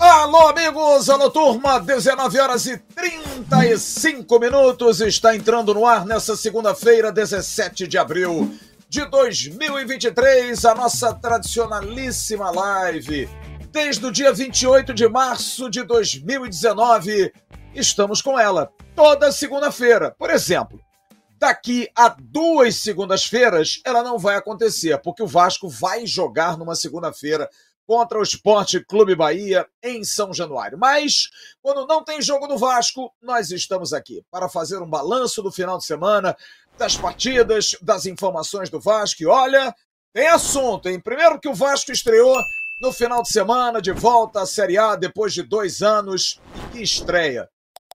Alô, amigos! Alô, turma! 19 horas e 35 minutos. Está entrando no ar nessa segunda-feira, 17 de abril de 2023, a nossa tradicionalíssima live. Desde o dia 28 de março de 2019, estamos com ela. Toda segunda-feira. Por exemplo, daqui a duas segundas-feiras, ela não vai acontecer, porque o Vasco vai jogar numa segunda-feira contra o Esporte Clube Bahia em São Januário. Mas, quando não tem jogo do Vasco, nós estamos aqui para fazer um balanço do final de semana, das partidas, das informações do Vasco. E olha, tem assunto, hein? Primeiro que o Vasco estreou no final de semana, de volta à Série A depois de dois anos. E que estreia!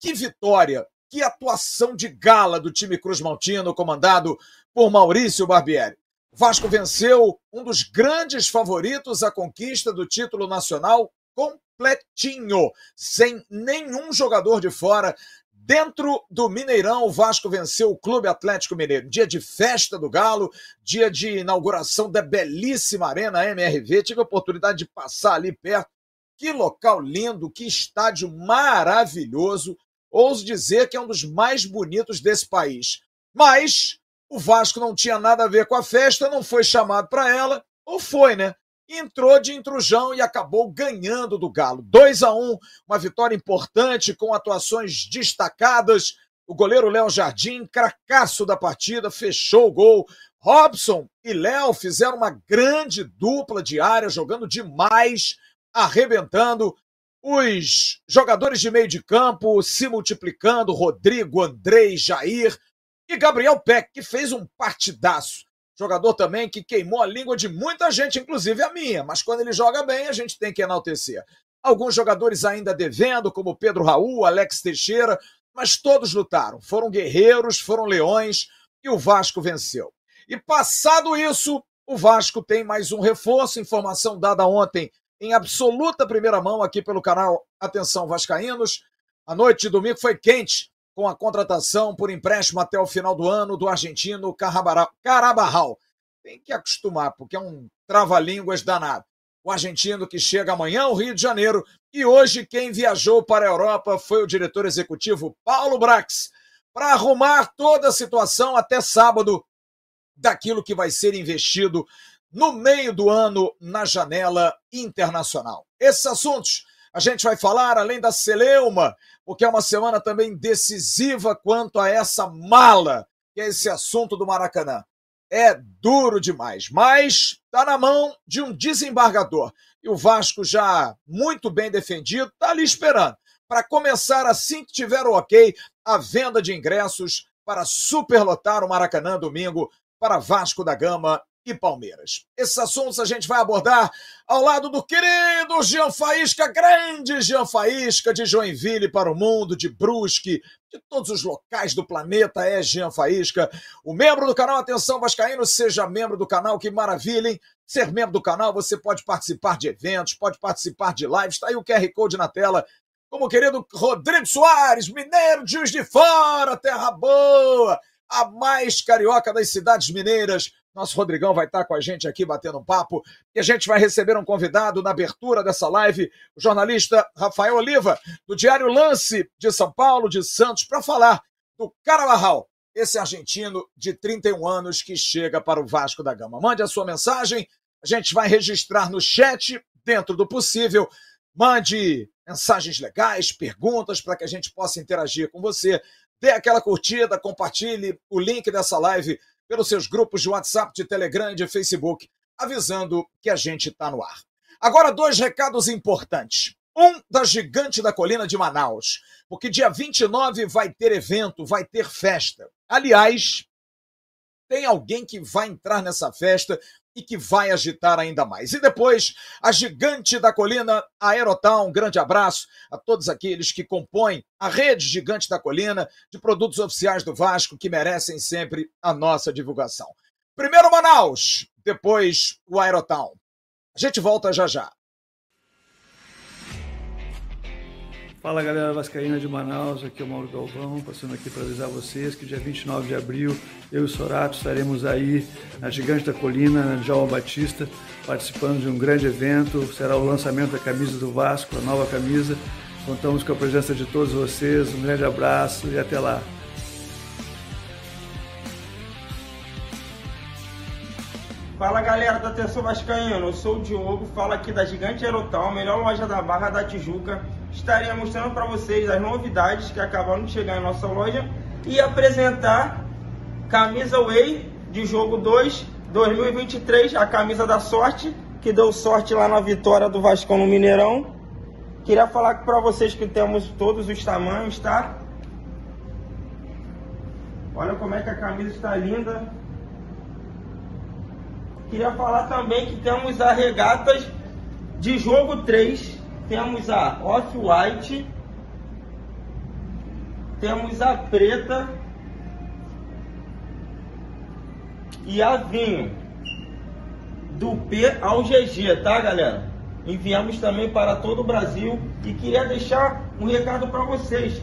Que vitória! Que atuação de gala do time Cruz Maltino, comandado por Maurício Barbieri. Vasco venceu um dos grandes favoritos à conquista do título nacional completinho, sem nenhum jogador de fora. Dentro do Mineirão, o Vasco venceu o Clube Atlético Mineiro. Dia de festa do Galo, dia de inauguração da belíssima Arena MRV. Tive a oportunidade de passar ali perto. Que local lindo, que estádio maravilhoso. Ouso dizer que é um dos mais bonitos desse país. Mas o Vasco não tinha nada a ver com a festa, não foi chamado para ela, ou foi, né? Entrou de intrusão e acabou ganhando do Galo. 2 a 1 uma vitória importante com atuações destacadas. O goleiro Léo Jardim, cracaço da partida, fechou o gol. Robson e Léo fizeram uma grande dupla de área, jogando demais, arrebentando. Os jogadores de meio de campo se multiplicando, Rodrigo, Andrei, Jair, e Gabriel Peck, que fez um partidaço. Jogador também que queimou a língua de muita gente, inclusive a minha, mas quando ele joga bem, a gente tem que enaltecer. Alguns jogadores ainda devendo, como Pedro Raul, Alex Teixeira, mas todos lutaram. Foram guerreiros, foram leões e o Vasco venceu. E passado isso, o Vasco tem mais um reforço, informação dada ontem em absoluta primeira mão aqui pelo canal Atenção Vascaínos. A noite de domingo foi quente com a contratação por empréstimo até o final do ano do argentino Carabarral. Tem que acostumar, porque é um trava-línguas danado. O argentino que chega amanhã ao Rio de Janeiro e hoje quem viajou para a Europa foi o diretor executivo Paulo Brax para arrumar toda a situação até sábado daquilo que vai ser investido no meio do ano na janela internacional. Esses assuntos a gente vai falar, além da celeuma, porque é uma semana também decisiva quanto a essa mala, que é esse assunto do Maracanã. É duro demais, mas está na mão de um desembargador. E o Vasco, já muito bem defendido, está ali esperando para começar assim que tiver o ok a venda de ingressos para superlotar o Maracanã domingo para Vasco da Gama e Palmeiras. Esses assuntos a gente vai abordar ao lado do querido Jean Faísca, grande Jean Faísca, de Joinville para o mundo, de Brusque, de todos os locais do planeta, é Jean Faísca. O membro do canal Atenção Vascaíno, seja membro do canal, que maravilha, hein? Ser membro do canal, você pode participar de eventos, pode participar de lives, está aí o QR Code na tela. Como o querido Rodrigo Soares, mineiro de Juiz de Fora, terra boa, a mais carioca das cidades mineiras, nosso Rodrigão vai estar com a gente aqui batendo um papo e a gente vai receber um convidado na abertura dessa live, o jornalista Rafael Oliva, do Diário Lance de São Paulo, de Santos, para falar do Carabarral, esse argentino de 31 anos que chega para o Vasco da Gama. Mande a sua mensagem, a gente vai registrar no chat, dentro do possível. Mande mensagens legais, perguntas para que a gente possa interagir com você. Dê aquela curtida, compartilhe o link dessa live pelos seus grupos de WhatsApp, de Telegram e de Facebook, avisando que a gente está no ar. Agora, dois recados importantes. Um da Gigante da Colina de Manaus, porque dia 29 vai ter evento, vai ter festa. Aliás, tem alguém que vai entrar nessa festa e que vai agitar ainda mais. E depois, a gigante da colina, a Aerotal, um grande abraço a todos aqueles que compõem a rede gigante da colina de produtos oficiais do Vasco que merecem sempre a nossa divulgação. Primeiro Manaus, depois o Aerotal. A gente volta já já. Fala galera Vascaína de Manaus, aqui é o Mauro Galvão, passando aqui para avisar vocês que dia 29 de abril eu e o Sorato estaremos aí na Gigante da Colina, na Djalma Batista, participando de um grande evento. Será o lançamento da camisa do Vasco, a nova camisa. Contamos com a presença de todos vocês. Um grande abraço e até lá. Fala galera da Atenção Vascaíno, eu sou o Diogo, falo aqui da Gigante Aerotal, melhor loja da Barra da Tijuca. Estaria mostrando para vocês as novidades que acabaram de chegar em nossa loja e apresentar camisa Way de jogo 2 2023, a camisa da sorte, que deu sorte lá na vitória do Vascão no Mineirão. Queria falar para vocês que temos todos os tamanhos, tá? Olha como é que a camisa está linda. Queria falar também que temos as regatas de jogo 3. Temos a Off-White. Temos a preta. E a vinho. Do P ao GG, tá galera? Enviamos também para todo o Brasil. E queria deixar um recado para vocês.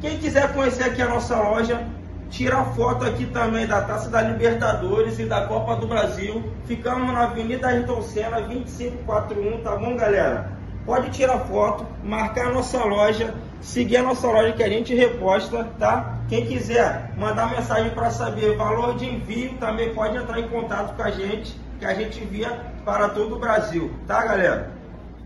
Quem quiser conhecer aqui a nossa loja, Tira foto aqui também da Taça da Libertadores e da Copa do Brasil. Ficamos na Avenida Ayrton Senna, 2541, tá bom, galera? Pode tirar foto, marcar a nossa loja, seguir a nossa loja que a gente reposta, tá? Quem quiser mandar mensagem para saber valor de envio, também pode entrar em contato com a gente, que a gente envia para todo o Brasil, tá, galera?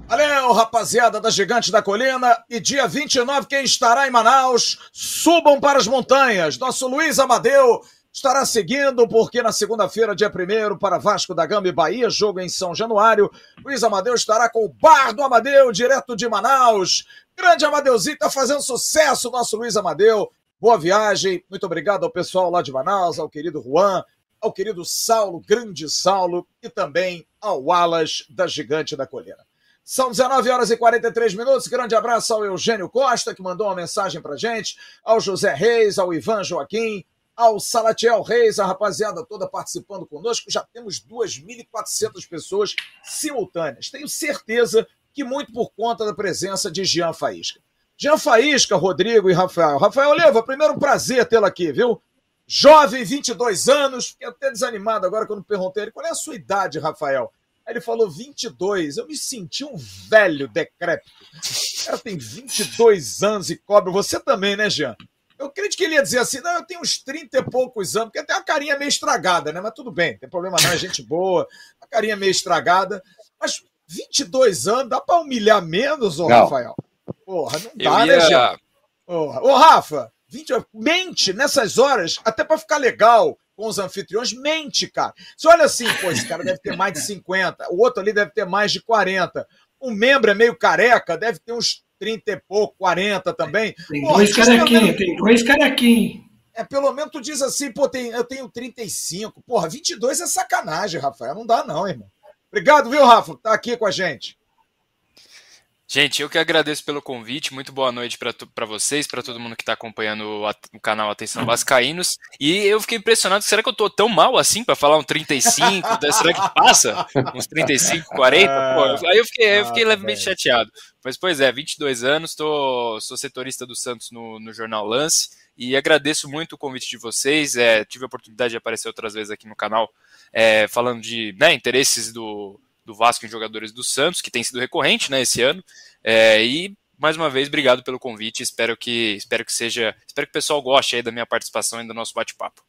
Valeu, rapaziada da Gigante da Colina. E dia 29, quem estará em Manaus, subam para as montanhas. Nosso Luiz Amadeu estará seguindo, porque na segunda-feira, dia 1 para Vasco da Gama e Bahia, jogo em São Januário. Luiz Amadeu estará com o Bar do Amadeu, direto de Manaus. Grande Amadeuzinho, tá fazendo sucesso, nosso Luiz Amadeu. Boa viagem. Muito obrigado ao pessoal lá de Manaus, ao querido Juan, ao querido Saulo, grande Saulo, e também ao Alas da Gigante da Colina. São 19 horas e 43 minutos. Grande abraço ao Eugênio Costa, que mandou uma mensagem pra gente, ao José Reis, ao Ivan Joaquim, ao Salatiel Reis, a rapaziada toda participando conosco. Já temos 2.400 pessoas simultâneas. Tenho certeza que muito por conta da presença de Jean Faísca. Jean Faísca, Rodrigo e Rafael. Rafael Oliva, primeiro prazer tê-lo aqui, viu? Jovem, 22 anos. Fiquei até desanimado agora quando perguntei ele qual é a sua idade, Rafael. Aí ele falou 22. Eu me senti um velho decrépito. O cara tem 22 anos e cobra. Você também, né, Jean? Eu acredito que ele ia dizer assim: não, eu tenho uns 30 e poucos anos, porque tem uma carinha meio estragada, né? Mas tudo bem, não tem problema não, é gente boa, uma carinha meio estragada. Mas 22 anos, dá pra humilhar menos, ô Rafael? Porra, não dá, né, ia... Jean? Porra. Ô, Rafa, 20, mente nessas horas, até para ficar legal com os anfitriões, mente, cara. Você olha assim, pô, esse cara deve ter mais de 50, o outro ali deve ter mais de 40. O membro é meio careca, deve ter uns 30 e pouco, 40 também. Tem Porra, dois carequinhos, tem dois carequinhos. É, pelo menos tu diz assim, pô, tem, eu tenho 35. Porra, 22 é sacanagem, Rafael. Não dá não, irmão. Obrigado, viu, Rafa, tá aqui com a gente. Gente, eu que agradeço pelo convite. Muito boa noite para vocês, para todo mundo que está acompanhando o, o, canal Atenção Vascaínos. E eu fiquei impressionado. Será que eu tô tão mal assim para falar um 35? será que passa? Uns 35, 40? Pô, aí eu fiquei, eu fiquei levemente chateado. Mas, pois é, 22 anos, tô, sou setorista do Santos no, no Jornal Lance. E agradeço muito o convite de vocês. É, tive a oportunidade de aparecer outras vezes aqui no canal é, falando de né, interesses do, do Vasco em jogadores do Santos, que tem sido recorrente né, esse ano. É, e mais uma vez, obrigado pelo convite. Espero que, espero que seja. Espero que o pessoal goste aí da minha participação e do nosso bate-papo.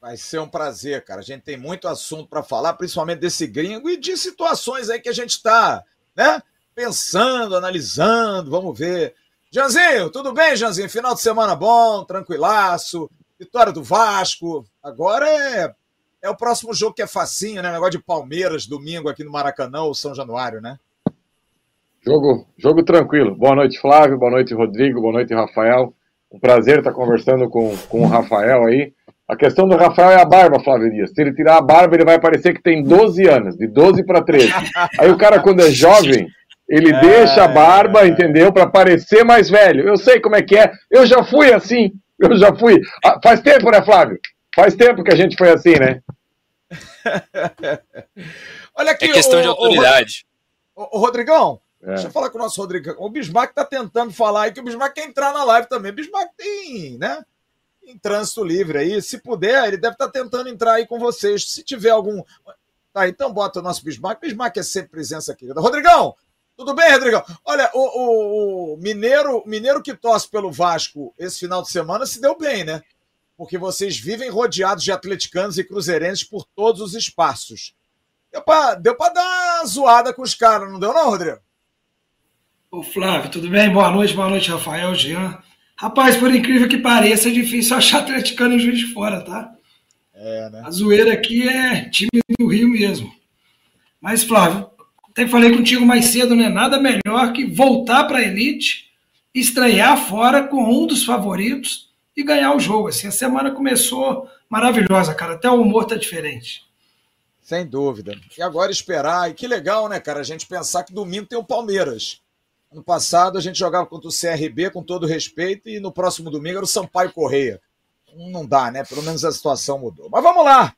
Vai ser um prazer, cara. A gente tem muito assunto para falar, principalmente desse gringo e de situações aí que a gente está, né? Pensando, analisando, vamos ver. Janzinho, tudo bem, Janzinho? Final de semana bom, tranquilaço, vitória do Vasco. Agora é é o próximo jogo que é facinho, né? Negócio de Palmeiras, domingo aqui no Maracanã ou São Januário, né? Jogo, jogo tranquilo. Boa noite, Flávio. Boa noite, Rodrigo. Boa noite, Rafael. Um prazer estar conversando com, com o Rafael aí. A questão do Rafael é a barba, Flávio Dias. Se ele tirar a barba, ele vai parecer que tem 12 anos, de 12 para 13. Aí o cara, quando é jovem, ele é, deixa a barba, entendeu? Para parecer mais velho. Eu sei como é que é. Eu já fui assim. Eu já fui. Ah, faz tempo, né, Flávio? Faz tempo que a gente foi assim, né? Olha aqui, é questão o, de autoridade. O, o, Rodrigão, É. Deixa eu falar com o nosso Rodrigo. O Bismarck tá tentando falar aí que o Bismarck quer entrar na live também. O Bismarck tem, né? Em trânsito livre aí. Se puder, ele deve estar tá tentando entrar aí com vocês. Se tiver algum. Tá, então bota o nosso Bismarck. Bismarck é sempre presença querida. Rodrigão, tudo bem, Rodrigão? Olha, o, o, o Mineiro, Mineiro que torce pelo Vasco esse final de semana se deu bem, né? Porque vocês vivem rodeados de atleticanos e cruzeirenses por todos os espaços. Deu pra, deu pra dar uma zoada com os caras, não deu não, Rodrigo? Ô Flávio, tudo bem? Boa noite, boa noite, Rafael, Jean. Rapaz, por incrível que pareça, é difícil achar atleticano em Juiz de Fora, tá? É, né? A zoeira aqui é time do Rio mesmo. Mas, Flávio, até falei contigo mais cedo, né? Nada melhor que voltar para a elite, estrear fora com um dos favoritos e ganhar o jogo. Assim, a semana começou maravilhosa, cara. Até o humor tá diferente. Sem dúvida. E agora esperar. E que legal, né, cara? A gente pensar que domingo tem o Palmeiras. Ano passado a gente jogava contra o CRB com todo respeito e no próximo domingo era o Sampaio Correia. Não dá, né? Pelo menos a situação mudou. Mas vamos lá.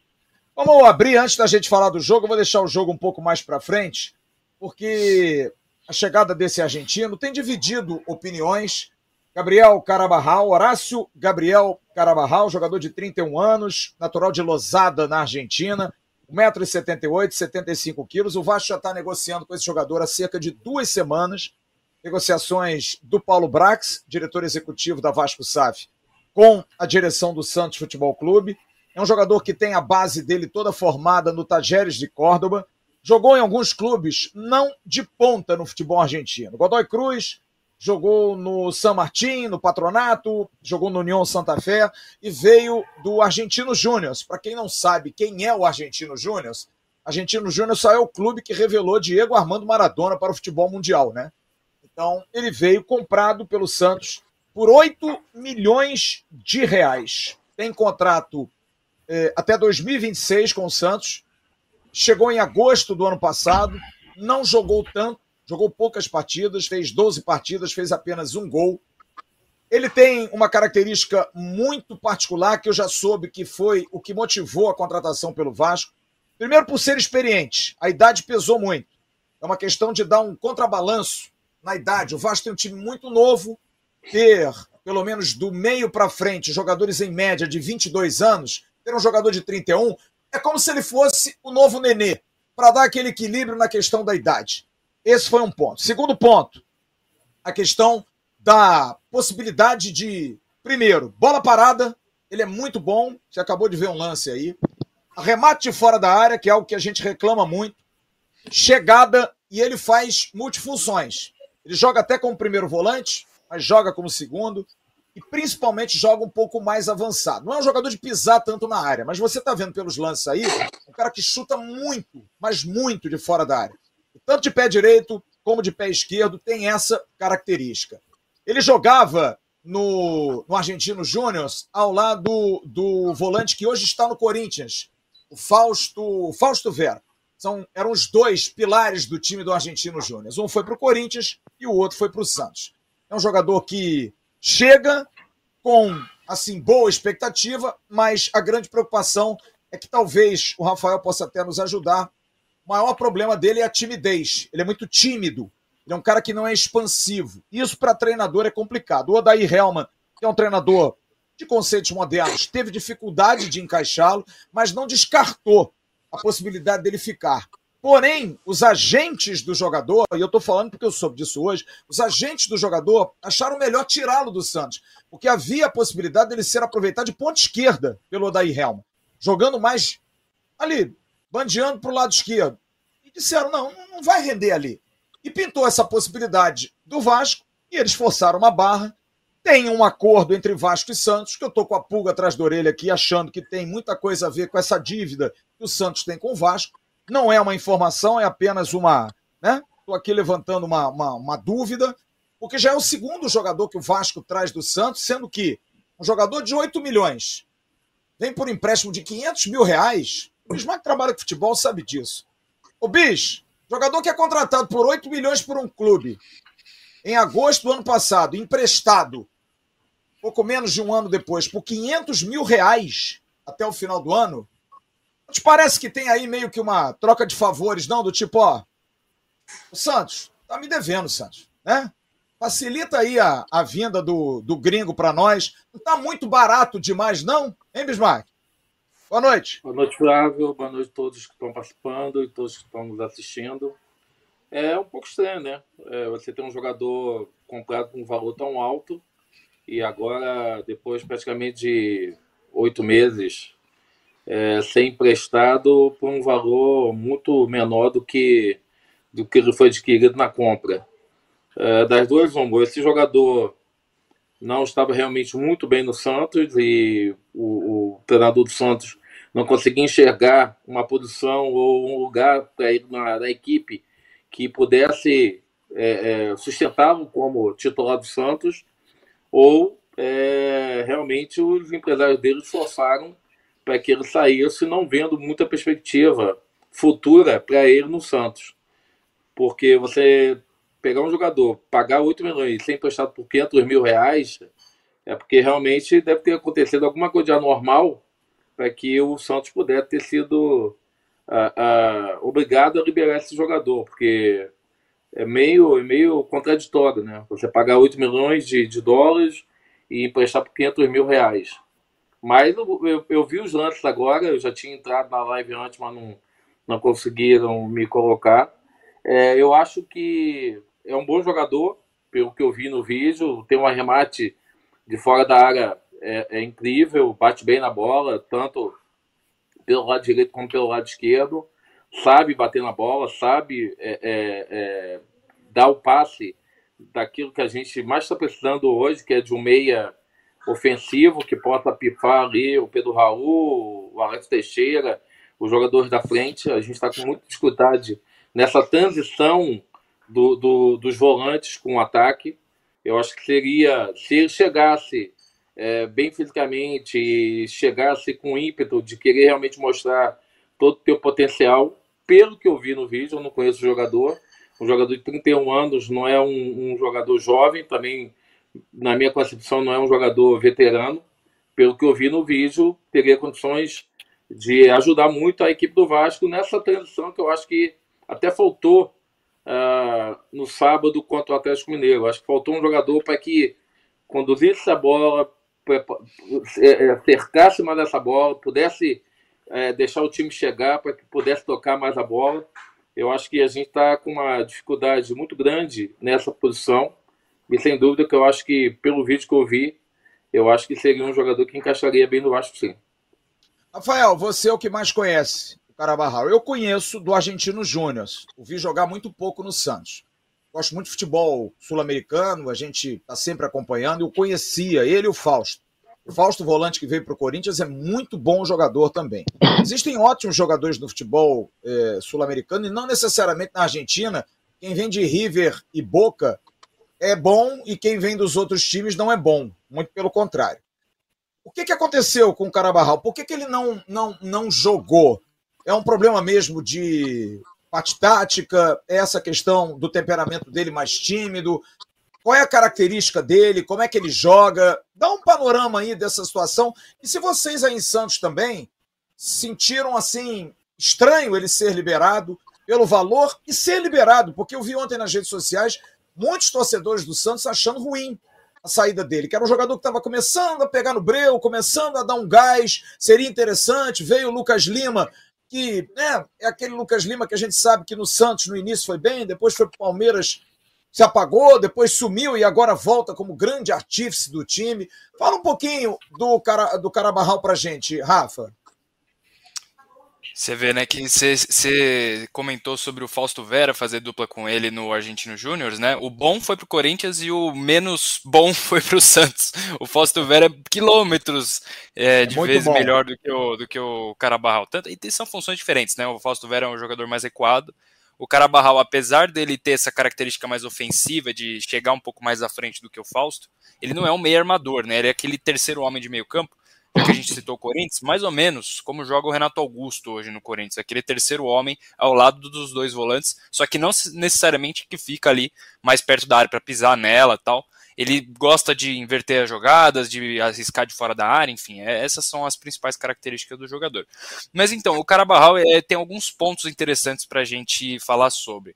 Vamos abrir antes da gente falar do jogo. Eu vou deixar o jogo um pouco mais para frente, porque a chegada desse argentino tem dividido opiniões. Gabriel Carabarral, Horácio Gabriel Carabarral, jogador de 31 anos, natural de Losada, na Argentina, 1,78m, 75 quilos. O Vasco já está negociando com esse jogador há cerca de duas semanas. Negociações do Paulo Brax, diretor executivo da Vasco SAF, com a direção do Santos Futebol Clube. É um jogador que tem a base dele toda formada no Tajeres de Córdoba. Jogou em alguns clubes não de ponta no futebol argentino. Godoy Cruz, jogou no San Martín, no Patronato, jogou no União Santa Fé e veio do Argentino Júnior. Para quem não sabe quem é o Argentino Júnior, Argentino Júnior só é o clube que revelou Diego Armando Maradona para o futebol mundial, né? Então, ele veio comprado pelo Santos por 8 milhões de reais. Tem contrato eh, até 2026 com o Santos. Chegou em agosto do ano passado, não jogou tanto, jogou poucas partidas, fez 12 partidas, fez apenas um gol. Ele tem uma característica muito particular que eu já soube que foi o que motivou a contratação pelo Vasco. Primeiro, por ser experiente, a idade pesou muito. É uma questão de dar um contrabalanço na idade. O Vasco tem um time muito novo, ter pelo menos do meio para frente jogadores em média de 22 anos, ter um jogador de 31, é como se ele fosse o novo Nenê, para dar aquele equilíbrio na questão da idade. Esse foi um ponto. Segundo ponto, a questão da possibilidade de, primeiro, bola parada, ele é muito bom, você acabou de ver um lance aí. Remate de fora da área, que é algo que a gente reclama muito. Chegada, e ele faz multifunções. Ele joga até como primeiro volante, mas joga como segundo e principalmente joga um pouco mais avançado. Não é um jogador de pisar tanto na área, mas você está vendo pelos lances aí, um cara que chuta muito, mas muito de fora da área tanto de pé direito como de pé esquerdo, tem essa característica. Ele jogava no, no Argentino Júnior ao lado do volante que hoje está no Corinthians, o Fausto, Fausto Vera. São, eram os dois pilares do time do Argentino Júnior. Um foi para o Corinthians e o outro foi para o Santos. É um jogador que chega com assim boa expectativa, mas a grande preocupação é que talvez o Rafael possa até nos ajudar maior problema dele é a timidez. Ele é muito tímido. Ele é um cara que não é expansivo. Isso para treinador é complicado. O Odair Helman, é um treinador de conceitos modernos, teve dificuldade de encaixá-lo, mas não descartou a possibilidade dele ficar. Porém, os agentes do jogador, e eu estou falando porque eu soube disso hoje, os agentes do jogador acharam melhor tirá-lo do Santos, porque havia a possibilidade dele ser aproveitado de ponta esquerda pelo Odair Helman, jogando mais ali, bandeando para o lado esquerdo. Disseram: não, não vai render ali. E pintou essa possibilidade do Vasco e eles forçaram uma barra. Tem um acordo entre Vasco e Santos, que eu estou com a pulga atrás da orelha aqui, achando que tem muita coisa a ver com essa dívida que o Santos tem com o Vasco. Não é uma informação, é apenas uma. né? Estou aqui levantando uma, uma, uma dúvida, porque já é o segundo jogador que o Vasco traz do Santos, sendo que um jogador de 8 milhões vem por empréstimo de 500 mil reais, o Bismarck trabalha com futebol, sabe disso. O Bis, jogador que é contratado por 8 milhões por um clube, em agosto do ano passado, emprestado, pouco menos de um ano depois, por 500 mil reais até o final do ano, não te parece que tem aí meio que uma troca de favores, não? Do tipo, ó, o Santos, tá me devendo, Santos, né? Facilita aí a, a vinda do, do gringo para nós. Não tá muito barato demais, não? Hein, Bismarck? Boa noite. Boa noite, Flávio. Boa noite a todos que estão participando e todos que estão nos assistindo. É um pouco estranho, né? É, você tem um jogador comprado com um valor tão alto e agora, depois praticamente de oito meses, é, ser emprestado por um valor muito menor do que do que ele foi adquirido na compra. É, das duas, uma, esse jogador não estava realmente muito bem no Santos e o, o treinador do Santos não conseguia enxergar uma posição ou um lugar na, na, equipe que pudesse é, é, sustentá-lo como titular do Santos ou é, realmente os empresários dele forçaram para que ele saísse, não vendo muita perspectiva futura para ele no Santos. Porque você pegar um jogador, pagar 8 milhões e ser emprestado por 500 mil reais, é porque realmente deve ter acontecido alguma coisa de anormal para que o Santos pudesse ter sido obrigado a liberar esse jogador, porque é meio, é meio contraditório, né? Você pagar 8 milhões de, de dólares e emprestar por 500 mil reais. Mas eu, eu, eu, vi os lances agora, eu já tinha entrado na live antes, mas não, não conseguiram me colocar. É, eu acho que é um bom jogador, pelo que eu vi no vídeo. Tem um arremate de fora da área é, é incrível, bate bem na bola, tanto pelo lado direito como pelo lado esquerdo. Sabe bater na bola, sabe é, é, é dar o passe daquilo que a gente mais está precisando hoje, que é de um meia ofensivo que possa pifar ali o Pedro Raul, o Alex Teixeira, os jogadores da frente. A gente está com muita dificuldade nessa transição do, do, dos volantes com o ataque. Eu acho que seria, se ele chegasse é, bem fisicamente chegasse com ímpeto de querer realmente mostrar todo o seu potencial, pelo que eu vi no vídeo, eu não conheço o jogador, um jogador de 31 anos não é um, um jogador jovem, também na minha concepção, não é um jogador veterano. Pelo que eu vi no vídeo, teria condições de ajudar muito a equipe do Vasco nessa transição que eu acho que até faltou uh, no sábado contra o Atlético Mineiro. Acho que faltou um jogador para que conduzisse a bola, cercasse mais essa bola, pudesse é, deixar o time chegar para que pudesse tocar mais a bola. Eu acho que a gente está com uma dificuldade muito grande nessa posição. E sem dúvida que eu acho que, pelo vídeo que eu vi, eu acho que seria um jogador que encaixaria bem no Vasco, sim. Rafael, você é o que mais conhece o Carabarral. Eu conheço do Argentino Júnior. O vi jogar muito pouco no Santos. Gosto muito de futebol sul-americano, a gente está sempre acompanhando. Eu conhecia ele e o Fausto. O Fausto Volante, que veio para o Corinthians, é muito bom jogador também. Existem ótimos jogadores no futebol é, sul-americano e não necessariamente na Argentina. Quem vem de River e Boca é bom e quem vem dos outros times não é bom. Muito pelo contrário. O que, que aconteceu com o Carabarral? Por que, que ele não, não, não jogou? É um problema mesmo de parte tática? É essa questão do temperamento dele mais tímido? Qual é a característica dele? Como é que ele joga? Dá um panorama aí dessa situação. E se vocês aí em Santos também sentiram assim estranho ele ser liberado pelo valor e ser liberado, porque eu vi ontem nas redes sociais muitos torcedores do Santos achando ruim a saída dele, que era um jogador que estava começando a pegar no breu, começando a dar um gás, seria interessante. Veio o Lucas Lima, que né, é aquele Lucas Lima que a gente sabe que no Santos no início foi bem, depois foi para o Palmeiras, se apagou, depois sumiu e agora volta como grande artífice do time. Fala um pouquinho do, cara, do Carabarral para gente, Rafa. Você vê, né, que você comentou sobre o Fausto Vera fazer dupla com ele no Argentino Júnior, né? O bom foi pro Corinthians e o menos bom foi pro Santos. O Fausto Vera é quilômetros é, é de vezes bom. melhor do que o, do que o Carabarral. Tanto, e são funções diferentes, né? O Fausto Vera é um jogador mais recuado. O Carabarral, apesar dele ter essa característica mais ofensiva, de chegar um pouco mais à frente do que o Fausto, ele não é um meio armador, né? Ele é aquele terceiro homem de meio campo que a gente citou o Corinthians, mais ou menos como joga o Renato Augusto hoje no Corinthians, aquele terceiro homem ao lado dos dois volantes, só que não necessariamente que fica ali mais perto da área para pisar nela tal. Ele gosta de inverter as jogadas, de arriscar de fora da área, enfim, é, essas são as principais características do jogador. Mas então, o Carabarral é, tem alguns pontos interessantes para a gente falar sobre.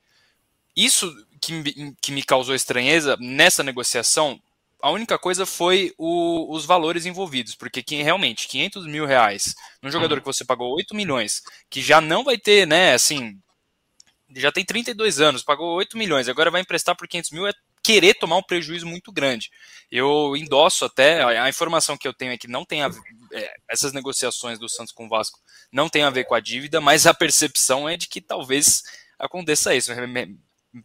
Isso que, que me causou estranheza nessa negociação, a única coisa foi o, os valores envolvidos, porque que, realmente 500 mil reais num jogador que você pagou 8 milhões, que já não vai ter, né, assim, já tem 32 anos, pagou 8 milhões, agora vai emprestar por 500 mil, é querer tomar um prejuízo muito grande. Eu endosso até, a informação que eu tenho é que não tem a, é, essas negociações do Santos com o Vasco não tem a ver com a dívida, mas a percepção é de que talvez aconteça isso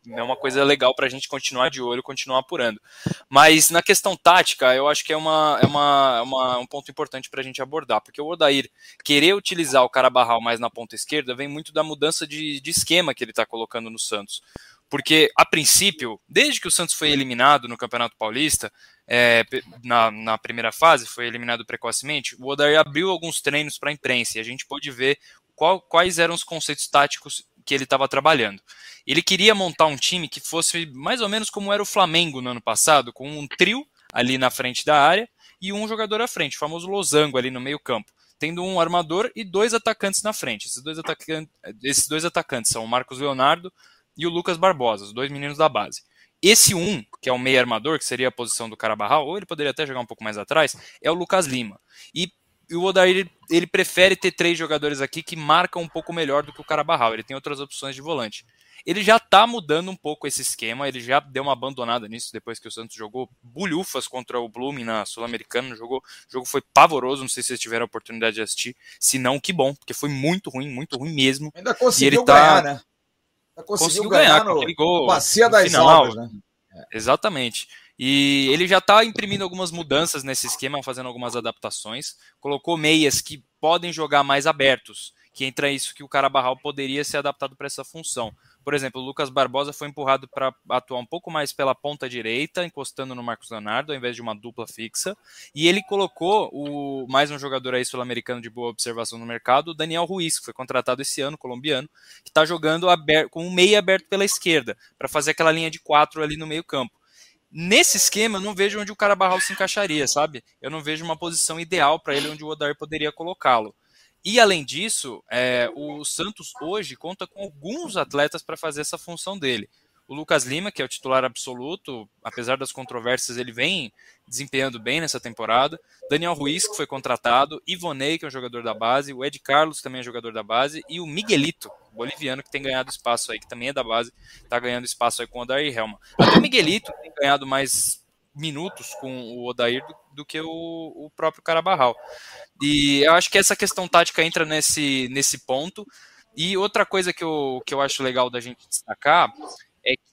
é uma coisa legal para a gente continuar de olho, continuar apurando. Mas na questão tática, eu acho que é, uma, é uma, uma um ponto importante para a gente abordar, porque o Odair querer utilizar o Carabarral mais na ponta esquerda vem muito da mudança de, de esquema que ele está colocando no Santos. Porque, a princípio, desde que o Santos foi eliminado no Campeonato Paulista, é, na, na, primeira fase, foi eliminado precocemente, o Odair abriu alguns treinos para a imprensa e a gente pôde ver qual, quais eram os conceitos táticos que ele estava trabalhando. Ele queria montar um time que fosse mais ou menos como era o Flamengo no ano passado, com um trio ali na frente da área e um jogador à frente, o famoso losango ali no meio-campo, tendo um armador e dois atacantes na frente. Esses dois, atacantes, esses dois atacantes são o Marcos Leonardo e o Lucas Barbosa, os dois meninos da base. Esse um, que é o meio armador, que seria a posição do Carabarral, ou ele poderia até jogar um pouco mais atrás, é o Lucas Lima. E e o Odair ele prefere ter três jogadores aqui que marcam um pouco melhor do que o Carabarral. Ele tem outras opções de volante. Ele já está mudando um pouco esse esquema, ele já deu uma abandonada nisso depois que o Santos jogou bulhufas contra o Blooming na Sul-Americana. Jogou, o jogo foi pavoroso, não sei se vocês tiveram a oportunidade de assistir. Se não, que bom, porque foi muito ruim, muito ruim mesmo. Ainda conseguiu tá... ganhar, né? Ainda conseguiu, conseguiu ganhar, ganhar no, gol, bacia das final, almas, né? Exatamente. E ele já está imprimindo algumas mudanças nesse esquema, fazendo algumas adaptações. Colocou meias que podem jogar mais abertos, que entra isso que o Carabarral poderia ser adaptado para essa função. Por exemplo, o Lucas Barbosa foi empurrado para atuar um pouco mais pela ponta direita, encostando no Marcos Leonardo, ao invés de uma dupla fixa. E ele colocou o mais um jogador aí sul-americano de boa observação no mercado, o Daniel Ruiz, que foi contratado esse ano, colombiano, que está jogando aberto, com um meia aberto pela esquerda, para fazer aquela linha de quatro ali no meio campo. Nesse esquema, eu não vejo onde o Carabarral se encaixaria, sabe? Eu não vejo uma posição ideal para ele onde o Odair poderia colocá-lo. E além disso, é, o Santos hoje conta com alguns atletas para fazer essa função dele. O Lucas Lima, que é o titular absoluto, apesar das controvérsias, ele vem desempenhando bem nessa temporada. Daniel Ruiz, que foi contratado. Ivonei, que é um jogador da base. O Ed Carlos, também é jogador da base. E o Miguelito, boliviano, que tem ganhado espaço aí, que também é da base, está ganhando espaço aí com o Odair Helma. Até o Miguelito tem ganhado mais minutos com o Odair do, do que o, o próprio Carabarral. E eu acho que essa questão tática entra nesse, nesse ponto. E outra coisa que eu, que eu acho legal da gente destacar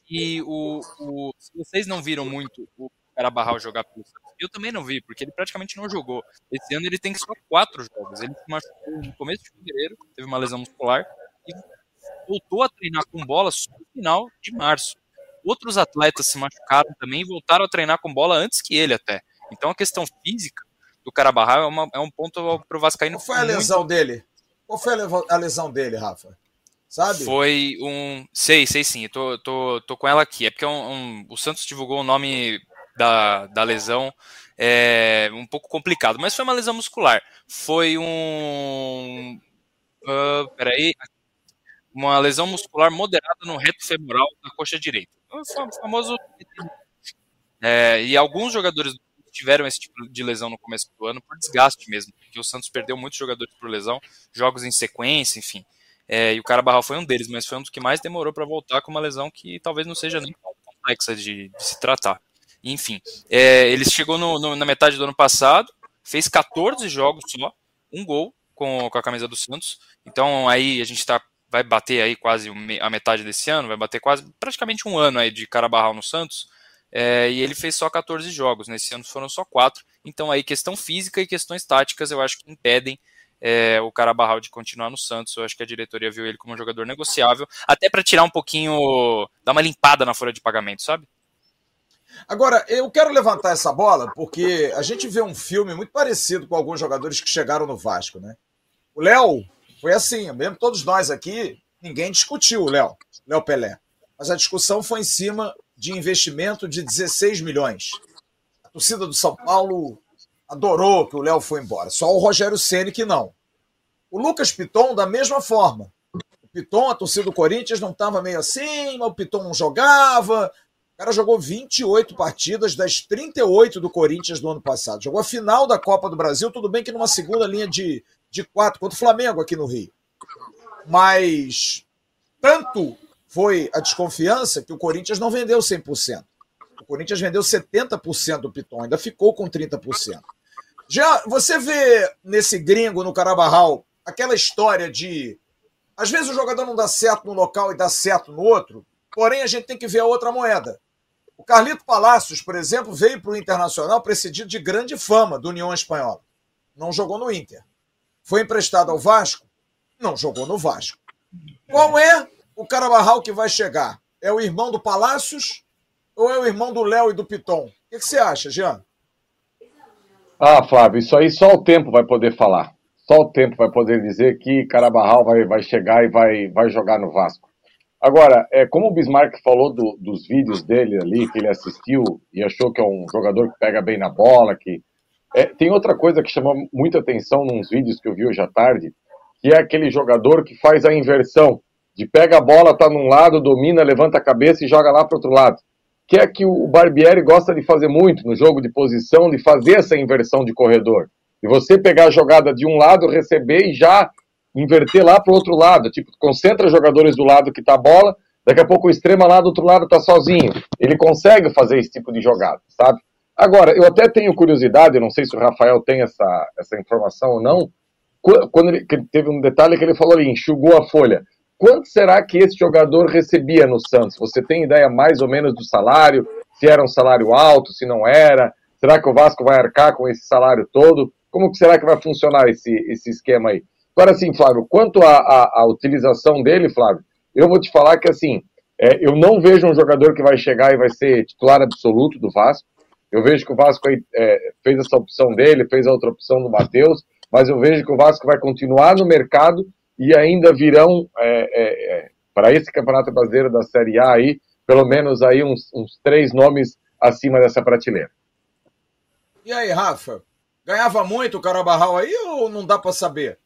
que o, o, se vocês não viram muito o Carabarral jogar pelo Santos, eu também não vi, porque ele praticamente não jogou. Esse ano ele tem só quatro jogos. Ele se machucou no começo de fevereiro, teve uma lesão muscular, e voltou a treinar com bola só no final de março. Outros atletas se machucaram também e voltaram a treinar com bola antes que ele até. Então a questão física do Carabarral é, uma, é um ponto pro Vascaíno. Qual foi a lesão muito... dele? Qual foi a lesão dele, Rafa? Sabe? Foi um. Sei, sei sim. Eu tô, tô, tô com ela aqui. É porque é um, um... o Santos divulgou o nome da, da lesão. É um pouco complicado, mas foi uma lesão muscular. Foi um. Uh, peraí. Uma lesão muscular moderada no reto femoral da coxa direita. O famoso. É, e alguns jogadores tiveram esse tipo de lesão no começo do ano por desgaste mesmo, porque o Santos perdeu muitos jogadores por lesão, jogos em sequência, enfim. É, e o Carabarral foi um deles, mas foi um dos que mais demorou para voltar com uma lesão que talvez não seja nem tão complexa de, de se tratar. Enfim, é, ele chegou no, no, na metade do ano passado, fez 14 jogos só, um gol com, com a camisa do Santos. Então aí a gente tá, vai bater aí quase a metade desse ano, vai bater quase praticamente um ano aí de Carabarral no Santos. É, e ele fez só 14 jogos, nesse ano foram só 4. Então aí questão física e questões táticas eu acho que impedem é, o Carabarral de continuar no Santos. Eu acho que a diretoria viu ele como um jogador negociável, até para tirar um pouquinho, dar uma limpada na folha de pagamento, sabe? Agora, eu quero levantar essa bola porque a gente vê um filme muito parecido com alguns jogadores que chegaram no Vasco, né? O Léo foi assim, mesmo todos nós aqui, ninguém discutiu o Léo, Léo Pelé. Mas a discussão foi em cima de investimento de 16 milhões. A torcida do São Paulo adorou que o Léo foi embora. Só o Rogério Ceni que não. O Lucas Piton, da mesma forma. O Piton, a torcida do Corinthians não estava meio assim, mas o Piton não jogava. O cara jogou 28 partidas das 38 do Corinthians do ano passado. Jogou a final da Copa do Brasil, tudo bem que numa segunda linha de, de quatro contra o Flamengo aqui no Rio. Mas tanto foi a desconfiança que o Corinthians não vendeu 100%. O Corinthians vendeu 70% do Piton, ainda ficou com 30%. Já você vê nesse gringo no Carabarral aquela história de às vezes o jogador não dá certo no local e dá certo no outro, porém a gente tem que ver a outra moeda. O Carlito Palacios, por exemplo, veio para o Internacional precedido de grande fama do União Espanhola. Não jogou no Inter. Foi emprestado ao Vasco? Não jogou no Vasco. Qual é o Carabarral que vai chegar? É o irmão do Palácios ou é o irmão do Léo e do Piton? O que você acha, Jean? Ah, Flávio, isso aí só o tempo vai poder falar. Só o tempo vai poder dizer que Carabarral vai, vai chegar e vai, vai jogar no Vasco. Agora, é, como o Bismarck falou do, dos vídeos dele ali, que ele assistiu e achou que é um jogador que pega bem na bola, que é, tem outra coisa que chamou muita atenção nos vídeos que eu vi hoje à tarde, que é aquele jogador que faz a inversão, de pega a bola, tá num lado, domina, levanta a cabeça e joga lá para outro lado. Que é que o Barbieri gosta de fazer muito no jogo de posição, de fazer essa inversão de corredor. De você pegar a jogada de um lado, receber e já inverter lá para o outro lado. Tipo, concentra jogadores do lado que tá a bola, daqui a pouco o extrema lá do outro lado tá sozinho. Ele consegue fazer esse tipo de jogada, sabe? Agora, eu até tenho curiosidade, não sei se o Rafael tem essa, essa informação ou não, quando ele teve um detalhe que ele falou ali, enxugou a folha. Quanto será que esse jogador recebia no Santos? Você tem ideia mais ou menos do salário? Se era um salário alto, se não era? Será que o Vasco vai arcar com esse salário todo? Como que será que vai funcionar esse, esse esquema aí? Agora, sim, Flávio, quanto à utilização dele, Flávio, eu vou te falar que, assim, é, eu não vejo um jogador que vai chegar e vai ser titular absoluto do Vasco. Eu vejo que o Vasco aí, é, fez essa opção dele, fez a outra opção do Matheus, mas eu vejo que o Vasco vai continuar no mercado e ainda virão é, é, é, para esse Campeonato Brasileiro da Série A aí, pelo menos aí uns, uns três nomes acima dessa prateleira. E aí, Rafa? Ganhava muito o Carabarral aí ou não dá para saber?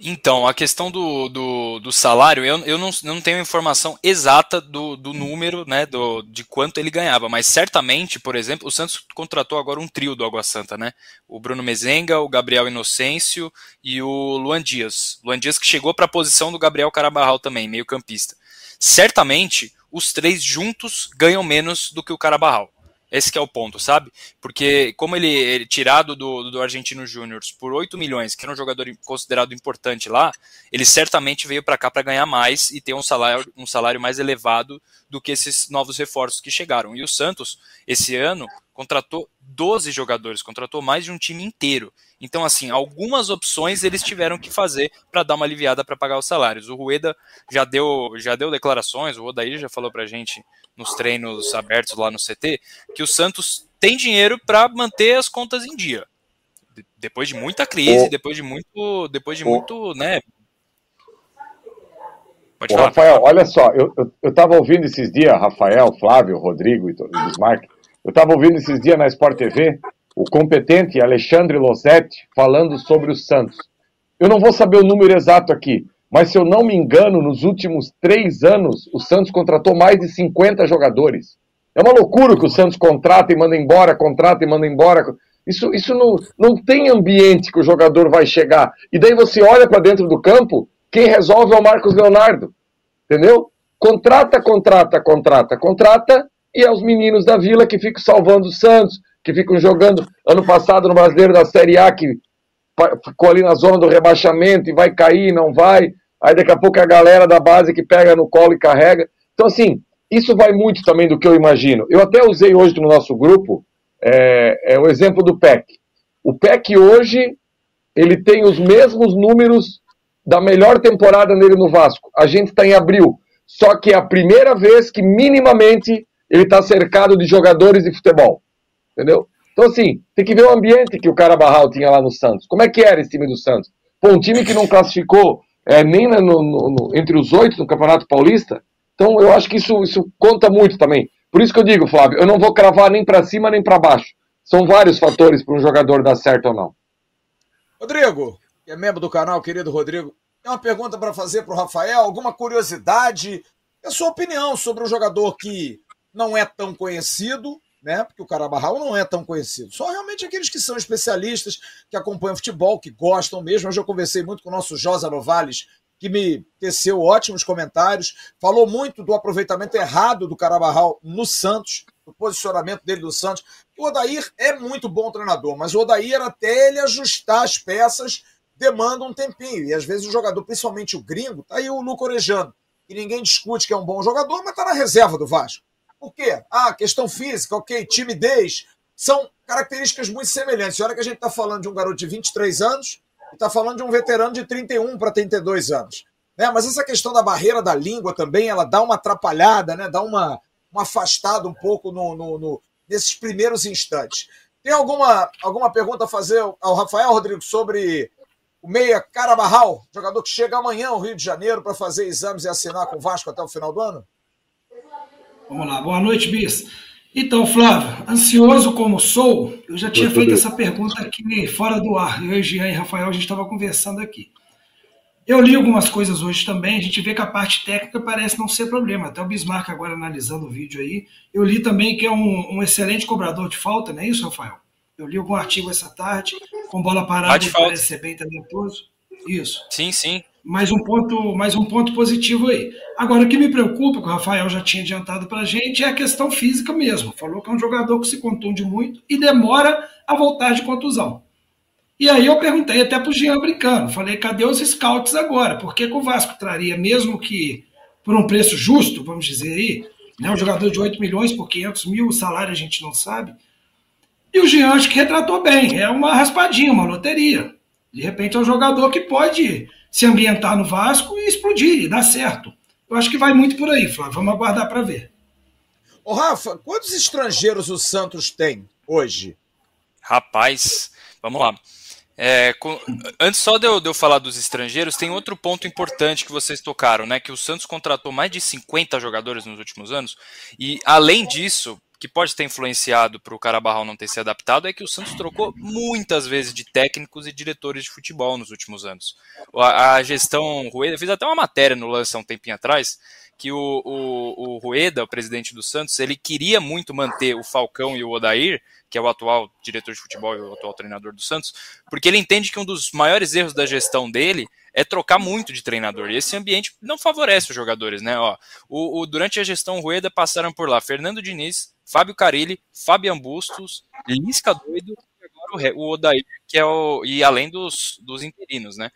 Então, a questão do, do, do salário, eu, eu não, não tenho informação exata do, do número, né, do, de quanto ele ganhava, mas certamente, por exemplo, o Santos contratou agora um trio do Água Santa, né? O Bruno Mezenga, o Gabriel Inocêncio e o Luan Dias. Luan Dias que chegou para a posição do Gabriel Carabarral também, meio campista. Certamente, os três juntos ganham menos do que o Carabarral. Esse é o ponto, sabe? Porque como ele, ele tirado do, do Argentino Júnior por 8 milhões, que era um jogador considerado importante lá, ele certamente veio para cá para ganhar mais e ter um salário, um salário mais elevado do que esses novos reforços que chegaram. E o Santos, esse ano, contratou 12 jogadores, contratou mais de um time inteiro. Então, assim, algumas opções eles tiveram que fazer para dar uma aliviada para pagar os salários. O Rueda já deu, já deu declarações, o Odair já falou para a gente nos treinos abertos lá no CT, que o Santos tem dinheiro para manter as contas em dia. Depois de muita crise, o... depois de muito, depois de o... muito, né? Pode falar. Rafael, olha só, eu, eu, eu tava ouvindo esses dias, Rafael, Flávio, Rodrigo e Bismarck, eu estava ouvindo esses dias na Sport TV o competente Alexandre Losetti falando sobre o Santos. Eu não vou saber o número exato aqui, mas se eu não me engano, nos últimos três anos, o Santos contratou mais de 50 jogadores. É uma loucura que o Santos contrata e manda embora, contrata e manda embora. Isso, isso não, não tem ambiente que o jogador vai chegar. E daí você olha para dentro do campo, quem resolve é o Marcos Leonardo. Entendeu? Contrata, contrata, contrata, contrata, e aos meninos da Vila que ficam salvando o Santos, que ficam jogando ano passado no Brasileiro da Série A, que ficou ali na zona do rebaixamento e vai cair, não vai. Aí daqui a pouco é a galera da base que pega no colo e carrega. Então, assim, isso vai muito também do que eu imagino. Eu até usei hoje no nosso grupo é, é o exemplo do PEC. O PEC hoje, ele tem os mesmos números da melhor temporada nele no Vasco. A gente está em abril. Só que é a primeira vez que minimamente ele está cercado de jogadores de futebol. Entendeu? Então, assim, tem que ver o ambiente que o cara Barral tinha lá no Santos. Como é que era esse time do Santos? Pô, um time que não classificou é, nem no, no, no, entre os oito no Campeonato Paulista. Então, eu acho que isso, isso conta muito também. Por isso que eu digo, Flávio, eu não vou cravar nem para cima nem para baixo. São vários fatores para um jogador dar certo ou não. Rodrigo, que é membro do canal, querido Rodrigo, Tem uma pergunta para fazer para o Rafael? Alguma curiosidade? É a sua opinião sobre um jogador que não é tão conhecido, né? Porque o Carabarral não é tão conhecido. Só realmente aqueles que são especialistas, que acompanham futebol, que gostam mesmo. Hoje eu conversei muito com o nosso Josa Novales, que me teceu ótimos comentários, falou muito do aproveitamento errado do Carabarral no Santos, do posicionamento dele do Santos. O Odair é muito bom treinador, mas o Odair, até ele ajustar as peças, demanda um tempinho. E às vezes o jogador, principalmente o gringo, tá aí o Luco Orejano, que ninguém discute que é um bom jogador, mas tá na reserva do Vasco. Por quê? Ah, questão física, ok, timidez, são características muito semelhantes. E olha que a gente está falando de um garoto de 23 anos e está falando de um veterano de 31 para 32 anos. Né? Mas essa questão da barreira da língua também, ela dá uma atrapalhada, né? dá uma, uma afastada um pouco no, no, no, nesses primeiros instantes. Tem alguma, alguma pergunta a fazer ao Rafael, Rodrigo, sobre o meia Carabarral, jogador que chega amanhã ao Rio de Janeiro para fazer exames e assinar com o Vasco até o final do ano? Vamos lá, boa noite, Bis. Então, Flávio, ansioso como sou, eu já tinha feito essa pergunta aqui fora do ar. Eu, Jean e Rafael, a gente estava conversando aqui. Eu li algumas coisas hoje também, a gente vê que a parte técnica parece não ser problema. Até o Bismarck agora analisando o vídeo aí. Eu li também que é um, um excelente cobrador de falta, não é isso, Rafael? Eu li algum artigo essa tarde, com bola parada, parece ser bem talentoso. Isso. Sim, sim mais um ponto, mais um ponto positivo aí. Agora, o que me preocupa, que o Rafael já tinha adiantado para a gente, é a questão física mesmo. Falou que é um jogador que se contunde muito e demora a voltar de contusão. E aí eu perguntei até para o Jean brincando, falei, cadê os scouts agora? Por que, que o Vasco traria, mesmo que por um preço justo, vamos dizer aí, né, um jogador de 8 milhões por 500 mil, o salário a gente não sabe, e o Jean acho que retratou bem, é uma raspadinha, uma loteria. De repente é um jogador que pode se ambientar no Vasco e explodir, e dar certo. Eu acho que vai muito por aí, Flávio. Vamos aguardar para ver. Ô, Rafa, quantos estrangeiros o Santos tem hoje? Rapaz, vamos lá. É, com, antes só de eu, de eu, falar dos estrangeiros, tem outro ponto importante que vocês tocaram, né? Que o Santos contratou mais de 50 jogadores nos últimos anos. E além disso, que pode ter influenciado para o Carabarral não ter se adaptado é que o Santos trocou muitas vezes de técnicos e diretores de futebol nos últimos anos. A, a gestão Rueda, fiz até uma matéria no lance há um tempinho atrás, que o, o, o Rueda, o presidente do Santos, ele queria muito manter o Falcão e o Odair, que é o atual diretor de futebol e o atual treinador do Santos, porque ele entende que um dos maiores erros da gestão dele é trocar muito de treinador. E esse ambiente não favorece os jogadores, né? Ó, o, o durante a gestão Rueda passaram por lá Fernando Diniz, Fábio Carilli, Fabian Bustos, Lisca Doido e agora o, Odair, que é o. E além dos, dos interinos, né?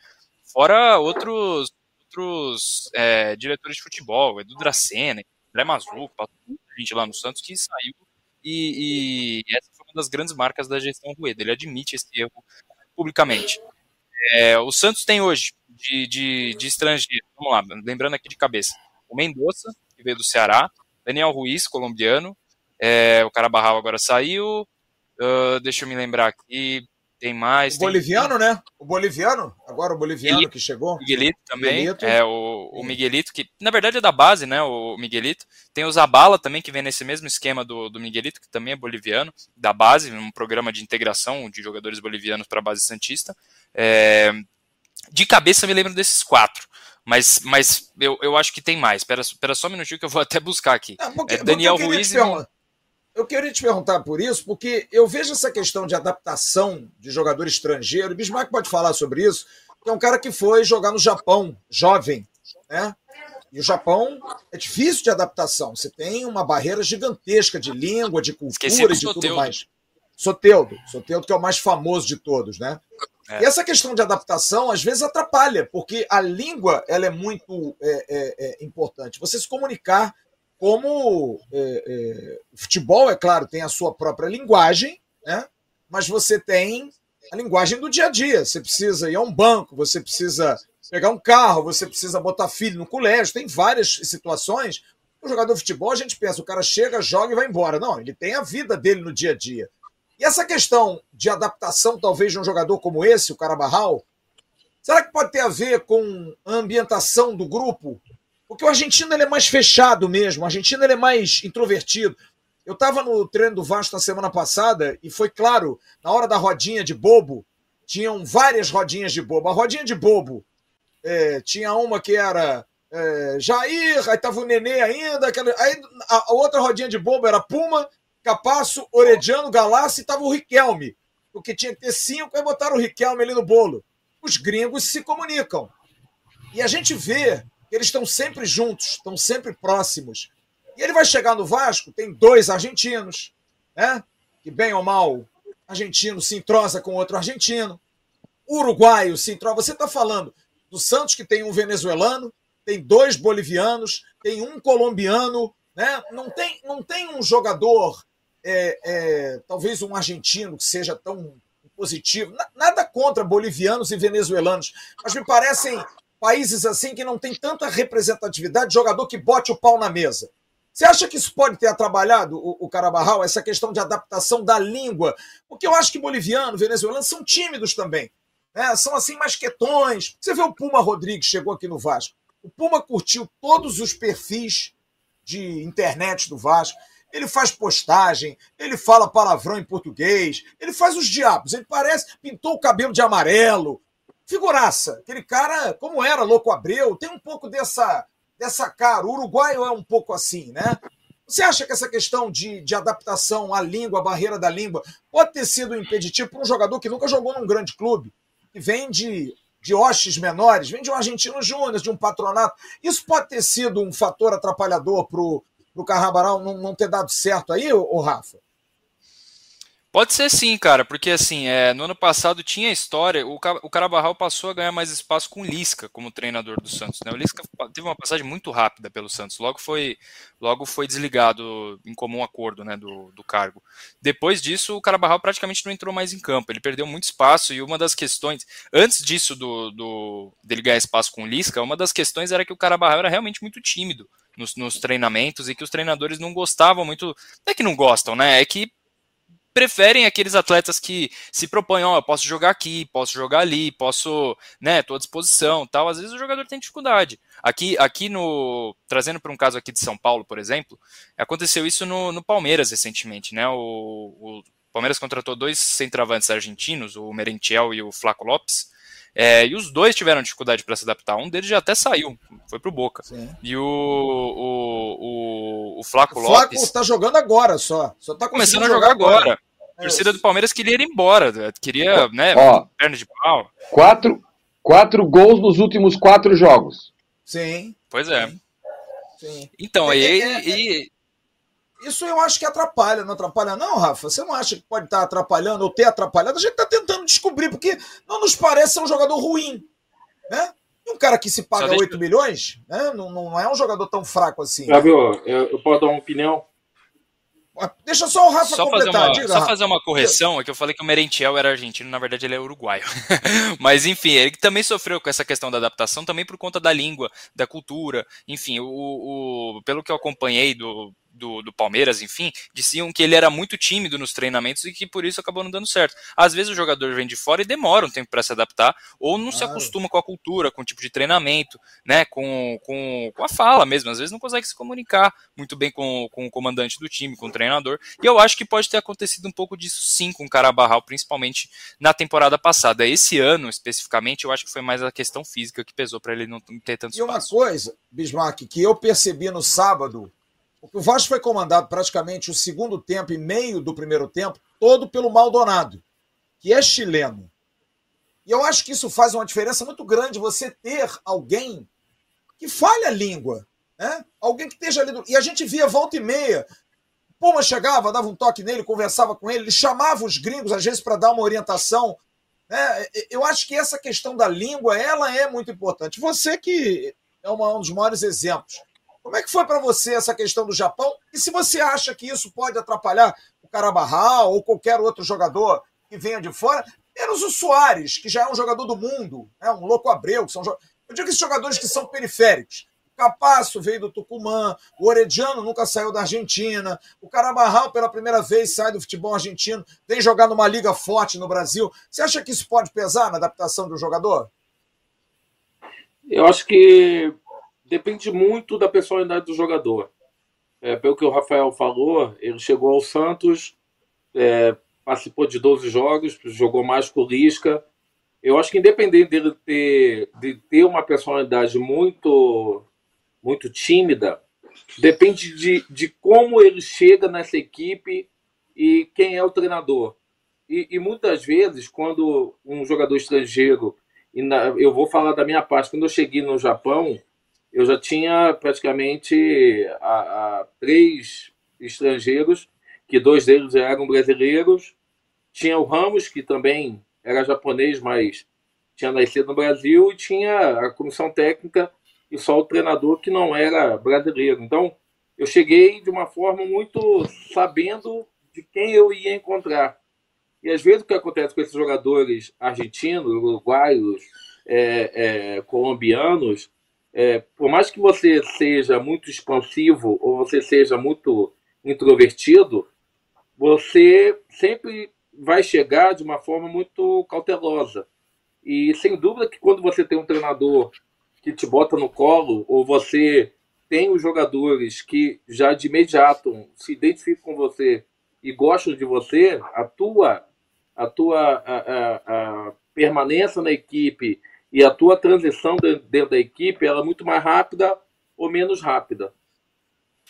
Fora outros, outros é, diretores de futebol, Edu Dracena, André Mazuco, gente lá no Santos que saiu. E, e, essa foi uma das grandes marcas da gestão Rueda. Ele admite esse erro publicamente. É, o Santos tem hoje de, de, de estrangeiro, vamos lá, lembrando aqui de cabeça, o Mendonça, que veio do Ceará, Daniel Ruiz, colombiano, é, o Carabarral agora saiu. Uh, deixa eu me lembrar aqui. Tem mais. O tem... boliviano, né? O boliviano, agora o boliviano Miguelito, que chegou. Miguelito também. Miguelito. É, o, o Miguelito, que na verdade é da base, né? O Miguelito. Tem o Zabala também, que vem nesse mesmo esquema do, do Miguelito, que também é boliviano, da base, um programa de integração de jogadores bolivianos para a base Santista. É... De cabeça eu me lembro desses quatro. Mas, mas eu, eu acho que tem mais. Espera, só um minutinho que eu vou até buscar aqui. Ah, porque, é Daniel Ruiz. Eu queria te perguntar por isso, porque eu vejo essa questão de adaptação de jogador estrangeiro, o Bismarck pode falar sobre isso, que é um cara que foi jogar no Japão, jovem, né? E o Japão é difícil de adaptação. Você tem uma barreira gigantesca de língua, de cultura e de tudo mais. Soteudo, Soteudo que é o mais famoso de todos, né? É. E essa questão de adaptação às vezes atrapalha, porque a língua ela é muito é, é, é importante. Você se comunicar como é, é, o futebol, é claro, tem a sua própria linguagem, né? mas você tem a linguagem do dia a dia. Você precisa ir a um banco, você precisa pegar um carro, você precisa botar filho no colégio, tem várias situações. O jogador de futebol, a gente pensa, o cara chega, joga e vai embora. Não, ele tem a vida dele no dia a dia. E essa questão de adaptação, talvez, de um jogador como esse, o Carabarral, será que pode ter a ver com a ambientação do grupo? Porque o argentino ele é mais fechado mesmo, o argentino ele é mais introvertido. Eu estava no treino do Vasco na semana passada e foi claro, na hora da rodinha de bobo, tinham várias rodinhas de bobo. A rodinha de bobo é, tinha uma que era é, Jair, aí tava o Nenê ainda, aquela, aí a, a, outra rodinha de bomba era Puma, Capasso, Orediano, Galassi e tava o Riquelme. Porque tinha que ter cinco, aí botaram o Riquelme ali no bolo. Os gringos se comunicam. E a gente vê eles estão sempre juntos, estão sempre próximos. E ele vai chegar no Vasco, tem dois argentinos, né? Que bem ou mal, argentino se entrosa com outro argentino. Uruguaio se entrosa. Você está falando do Santos, que tem um venezuelano, tem dois bolivianos, tem um colombiano, né? Não tem, não tem um jogador, é, é, talvez um argentino que seja tão positivo. Nada contra bolivianos e venezuelanos, mas me parecem países assim que não tem tanta representatividade de jogador que bote o pau na mesa. Você acha que isso pode ter atrapalhado o, Carabarral, essa questão de adaptação da língua? Porque eu acho que boliviano, venezuelano são tímidos também. Né? São assim mais quietões. Você vê o Puma Rodrigues, chegou aqui no Vasco. O Puma curtiu todos os perfis de internet do Vasco. Ele faz postagem, ele fala palavrão em português, ele faz os diabos. Ele parece, pintou o cabelo de amarelo. Figuraça. Aquele cara, como era Louco Abreu, tem um pouco dessa dessa cara. O uruguaio é um pouco assim, né? Você acha que essa questão de, de adaptação à língua, à barreira da língua, pode ter sido um impeditivo para um jogador que nunca jogou num grande clube, que vem de, de hostes menores, vem de um argentino júnior, de um patronato? Isso pode ter sido um fator atrapalhador para o Carrabaral não, não ter dado certo aí, ô Rafa? Pode ser sim, cara, porque assim, é, no ano passado tinha história, o, o Carabarral passou a ganhar mais espaço com o Lisca como treinador do Santos. Né? O Lisca teve uma passagem muito rápida pelo Santos, logo foi, logo foi desligado em comum acordo né, do, do cargo. Depois disso, o Carabarral praticamente não entrou mais em campo, ele perdeu muito espaço e uma das questões, antes disso do, do dele ganhar espaço com o Lisca, uma das questões era que o Carabarral era realmente muito tímido. Nos, nos treinamentos e que os treinadores não gostavam muito. Não é que não gostam, né? É que preferem aqueles atletas que se propõem, ó, oh, eu posso jogar aqui, posso jogar ali, posso, né, tô à disposição, tal. Às vezes o jogador tem dificuldade. Aqui, aqui no trazendo para um caso aqui de São Paulo, por exemplo, aconteceu isso no, no Palmeiras recentemente, né? O, o Palmeiras contratou dois centravantes argentinos, o Merentiel e o Flaco Lopes. É, e os dois tiveram dificuldade para se adaptar. Um deles já até saiu, foi pro Boca. Sim. E o, o, o, o Flaco o Lopes. Flaco tá jogando agora só. Só tá começando a jogar, jogar agora. agora. A torcida do Palmeiras queria ir embora, queria, né, Ó, perna de pau. Quatro, quatro gols nos últimos quatro jogos. Sim. Pois é. Sim. Então, é, e, é, é, e, isso eu acho que atrapalha, não atrapalha, não, Rafa? Você não acha que pode estar atrapalhando ou ter atrapalhado? A gente está tentando descobrir, porque não nos parece ser um jogador ruim. Né? E um cara que se paga deixa... 8 milhões né? não, não é um jogador tão fraco assim. Flávio, eu, eu posso dar uma opinião? Deixa só o Rafa só completar. Fazer uma, diga, só Rafa. fazer uma correção, é que eu falei que o Merentiel era argentino, na verdade ele é uruguaio. Mas enfim, ele também sofreu com essa questão da adaptação, também por conta da língua, da cultura. Enfim, o, o pelo que eu acompanhei do, do, do, Palmeiras, enfim, diziam que ele era muito tímido nos treinamentos e que por isso acabou não dando certo. Às vezes o jogador vem de fora e demora um tempo para se adaptar, ou não se acostuma com a cultura, com o tipo de treinamento, né, com, com, com a fala mesmo. Às vezes não consegue se comunicar muito bem com, com o comandante do time, com o treinador. E eu acho que pode ter acontecido um pouco disso sim com o Carabarral, principalmente na temporada passada. Esse ano, especificamente, eu acho que foi mais a questão física que pesou para ele não ter tanto espaço. E uma coisa, Bismarck, que eu percebi no sábado o Vasco foi comandado praticamente o segundo tempo e meio do primeiro tempo todo pelo Maldonado, que é chileno. E eu acho que isso faz uma diferença muito grande você ter alguém que fale a língua, né? Alguém que esteja ali. Do... E a gente via volta e meia. Puma chegava, dava um toque nele, conversava com ele, ele chamava os gringos às vezes para dar uma orientação. Né? Eu acho que essa questão da língua, ela é muito importante. Você que é uma, um dos maiores exemplos. Como é que foi para você essa questão do Japão? E se você acha que isso pode atrapalhar o Carabarral ou qualquer outro jogador que venha de fora, menos o Soares, que já é um jogador do mundo, é um louco Abreu, que são eu digo esses jogadores que são periféricos. O Capasso veio do Tucumã, o Orediano nunca saiu da Argentina, o Carabarral pela primeira vez sai do futebol argentino, vem jogar numa liga forte no Brasil. Você acha que isso pode pesar na adaptação do jogador? Eu acho que depende muito da personalidade do jogador. É, pelo que o Rafael falou, ele chegou ao Santos, é, participou de 12 jogos, jogou mais com o Lisca, eu acho que independente dele ter, de ter uma personalidade muito, muito tímida, depende de, de como ele chega nessa equipe e quem é o treinador. E, e muitas vezes, quando um jogador estrangeiro, na, eu vou falar da minha parte, quando eu cheguei no Japão, eu já tinha praticamente a, a, três estrangeiros, que dois deles eram brasileiros. Tinha o Ramos, que também era japonês, mas tinha nascido no Brasil, e tinha a comissão técnica e só o treinador que não era brasileiro. Então, eu cheguei de uma forma muito sabendo de quem eu ia encontrar. E às vezes o que acontece com esses jogadores argentinos, uruguaios, é, é, colombianos, é, por mais que você seja muito expansivo ou você seja muito introvertido, você sempre vai chegar de uma forma muito cautelosa. E sem dúvida que quando você tem um treinador que te bota no colo, ou você tem os jogadores que já de imediato se identificam com você e gostam de você, a tua, a tua a, a, a permanência na equipe e a tua transição dentro da equipe ela é muito mais rápida ou menos rápida.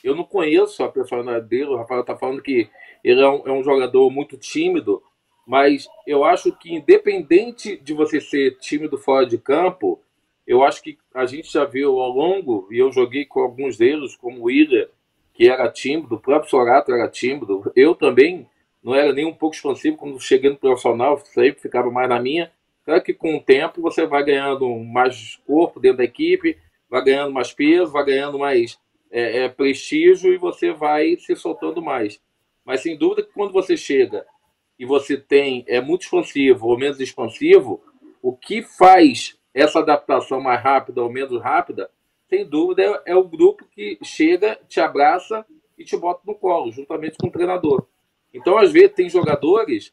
Eu não conheço a personalidade dele, o Rafael está falando que ele é um, é um jogador muito tímido, mas eu acho que independente de você ser tímido fora de campo, eu acho que a gente já viu ao longo, e eu joguei com alguns deles, como o William, que era tímido, o próprio Sorato era tímido, eu também não era nem um pouco expansivo quando cheguei no profissional, sempre ficava mais na minha. Claro que com o tempo você vai ganhando mais corpo dentro da equipe, vai ganhando mais peso, vai ganhando mais é, é, prestígio e você vai se soltando mais. Mas sem dúvida que quando você chega e você tem é muito expansivo ou menos expansivo, o que faz essa adaptação mais rápida ou menos rápida, sem dúvida é, é o grupo que chega, te abraça e te bota no colo, juntamente com o treinador. Então, às vezes, tem jogadores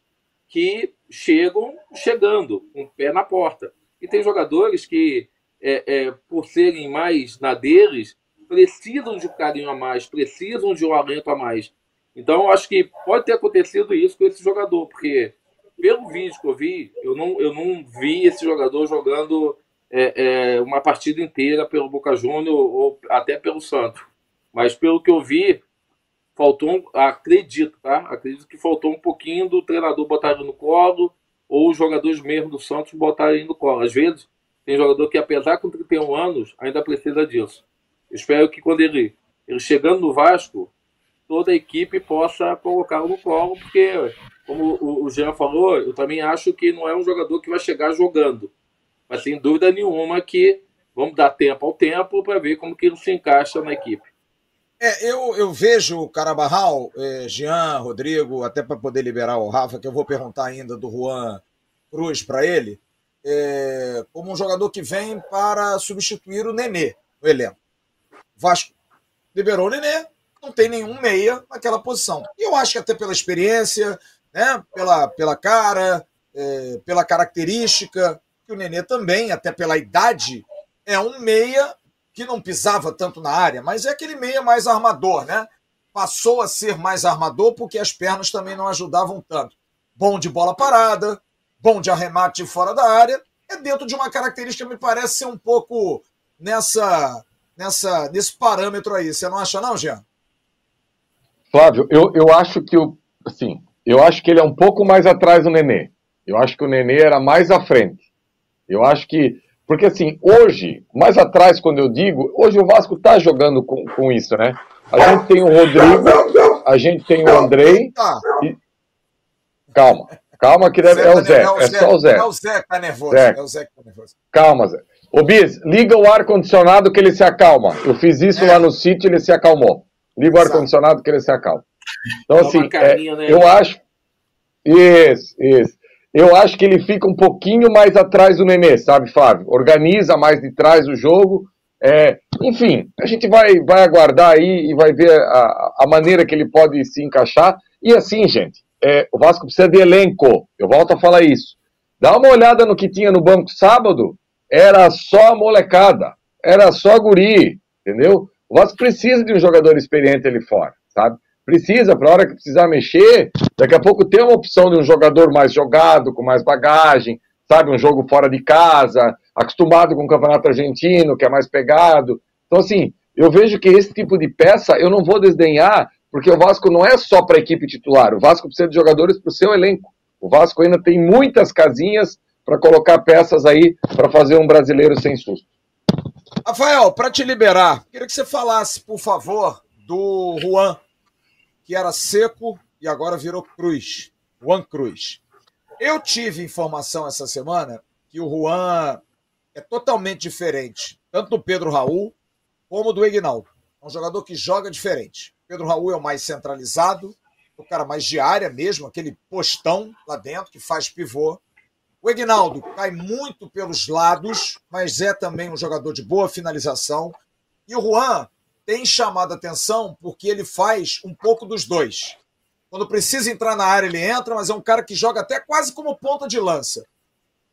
que chegam chegando, com um o pé na porta. E tem jogadores que, é, é, por serem mais na deles, precisam de um carinho a mais, precisam de um alento a mais. Então, acho que pode ter acontecido isso com esse jogador, porque pelo vídeo que eu vi, eu não, eu não vi esse jogador jogando é, é, uma partida inteira pelo Boca Júnior ou até pelo Santos. Mas pelo que eu vi, faltou, acredito, tá? Acredito que faltou um pouquinho do treinador botar ele no colo ou os jogadores mesmo do Santos botarem no colo. Às vezes, tem jogador que, apesar com 31 anos, ainda precisa disso. espero que quando ele, ele chegando no Vasco, toda a equipe possa colocá-lo no colo, porque, como o Jean falou, eu também acho que não é um jogador que vai chegar jogando. Mas sem dúvida nenhuma que vamos dar tempo ao tempo para ver como que ele se encaixa na equipe. É, eu, eu vejo o Carabarral, eh, Jean, Rodrigo, até para poder liberar o Rafa, que eu vou perguntar ainda do Juan Cruz para ele, é, como um jogador que vem para substituir o Nenê no elenco. Vasco liberou o Nenê, não tem nenhum meia naquela posição. E eu acho que até pela experiência, né, pela, pela cara, é, pela característica, que o Nenê também, até pela idade, é um meia que não pisava tanto na área, mas é aquele meia mais armador, né? Passou a ser mais armador porque as pernas também não ajudavam tanto. Bom de bola parada, bom de arremate fora da área, é dentro de uma característica me parece ser um pouco nessa, nessa, nesse parâmetro aí. Você não acha não, Jean? Flávio, eu, eu acho que o, assim, eu acho que ele é um pouco mais atrás do Nenê. Eu acho que o Nenê era mais à frente. Eu acho que, porque assim, hoje, mais atrás, quando eu digo, hoje o Vasco está jogando com, com isso, né? A gente tem o Rodrigo, a gente tem o Andrei. E... Calma, calma que deve, é o Zé, é só o Zé. É o Zé que tá nervoso. Zé. É o Zé que tá nervoso. Calma, Zé. Ô Bis, liga o ar-condicionado que ele se acalma. Eu fiz isso é. lá no sítio e ele se acalmou. Liga o ar-condicionado que ele se acalma. Então, assim, é, eu acho. Isso, isso. Eu acho que ele fica um pouquinho mais atrás do Nenê, sabe, Flávio? Organiza mais de trás o jogo. É, enfim, a gente vai, vai aguardar aí e vai ver a, a maneira que ele pode se encaixar. E assim, gente, é, o Vasco precisa de elenco. Eu volto a falar isso. Dá uma olhada no que tinha no banco sábado. Era só molecada. Era só guri. Entendeu? O Vasco precisa de um jogador experiente ali fora, sabe? Precisa, para a hora que precisar mexer, daqui a pouco tem uma opção de um jogador mais jogado, com mais bagagem, sabe, um jogo fora de casa, acostumado com o campeonato argentino, que é mais pegado. Então, assim, eu vejo que esse tipo de peça eu não vou desdenhar, porque o Vasco não é só para a equipe titular, o Vasco precisa de jogadores para o seu elenco. O Vasco ainda tem muitas casinhas para colocar peças aí para fazer um brasileiro sem susto. Rafael, para te liberar, queria que você falasse, por favor, do Juan, que era seco e agora virou Cruz. Juan Cruz. Eu tive informação essa semana que o Juan é totalmente diferente, tanto do Pedro Raul como do Ignaldo. É um jogador que joga diferente. Pedro Raul é o mais centralizado, o cara mais de área mesmo, aquele postão lá dentro que faz pivô. O Ignaldo cai muito pelos lados, mas é também um jogador de boa finalização. E o Juan tem chamado a atenção porque ele faz um pouco dos dois. Quando precisa entrar na área, ele entra, mas é um cara que joga até quase como ponta de lança.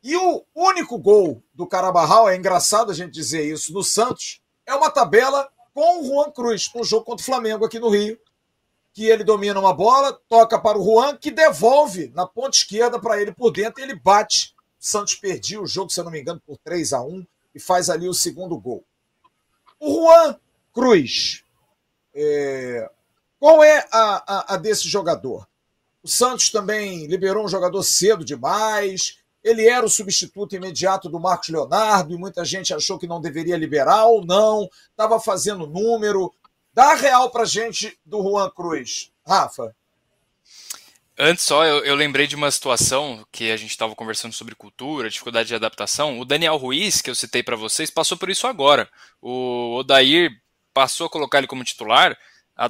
E o único gol do Carabarral, é engraçado a gente dizer isso, no Santos, é uma tabela com o Juan Cruz, no jogo contra o Flamengo aqui no Rio, que ele domina uma bola, toca para o Juan, que devolve na ponta esquerda para ele por dentro e ele bate. O Santos perdia o jogo, se eu não me engano, por 3 a 1 e faz ali o segundo gol. O Juan Cruz, é, qual é a, a, a desse jogador? O Santos também liberou um jogador cedo demais. Ele era o substituto imediato do Marcos Leonardo e muita gente achou que não deveria liberar ou não. Estava fazendo número. Dá real para gente do Juan Cruz. Rafa. Antes só, eu, eu, lembrei de uma situação que a gente estava conversando sobre cultura, dificuldade de adaptação. O Daniel Ruiz, que eu citei para vocês, passou por isso agora. O Odair passou a colocar ele como titular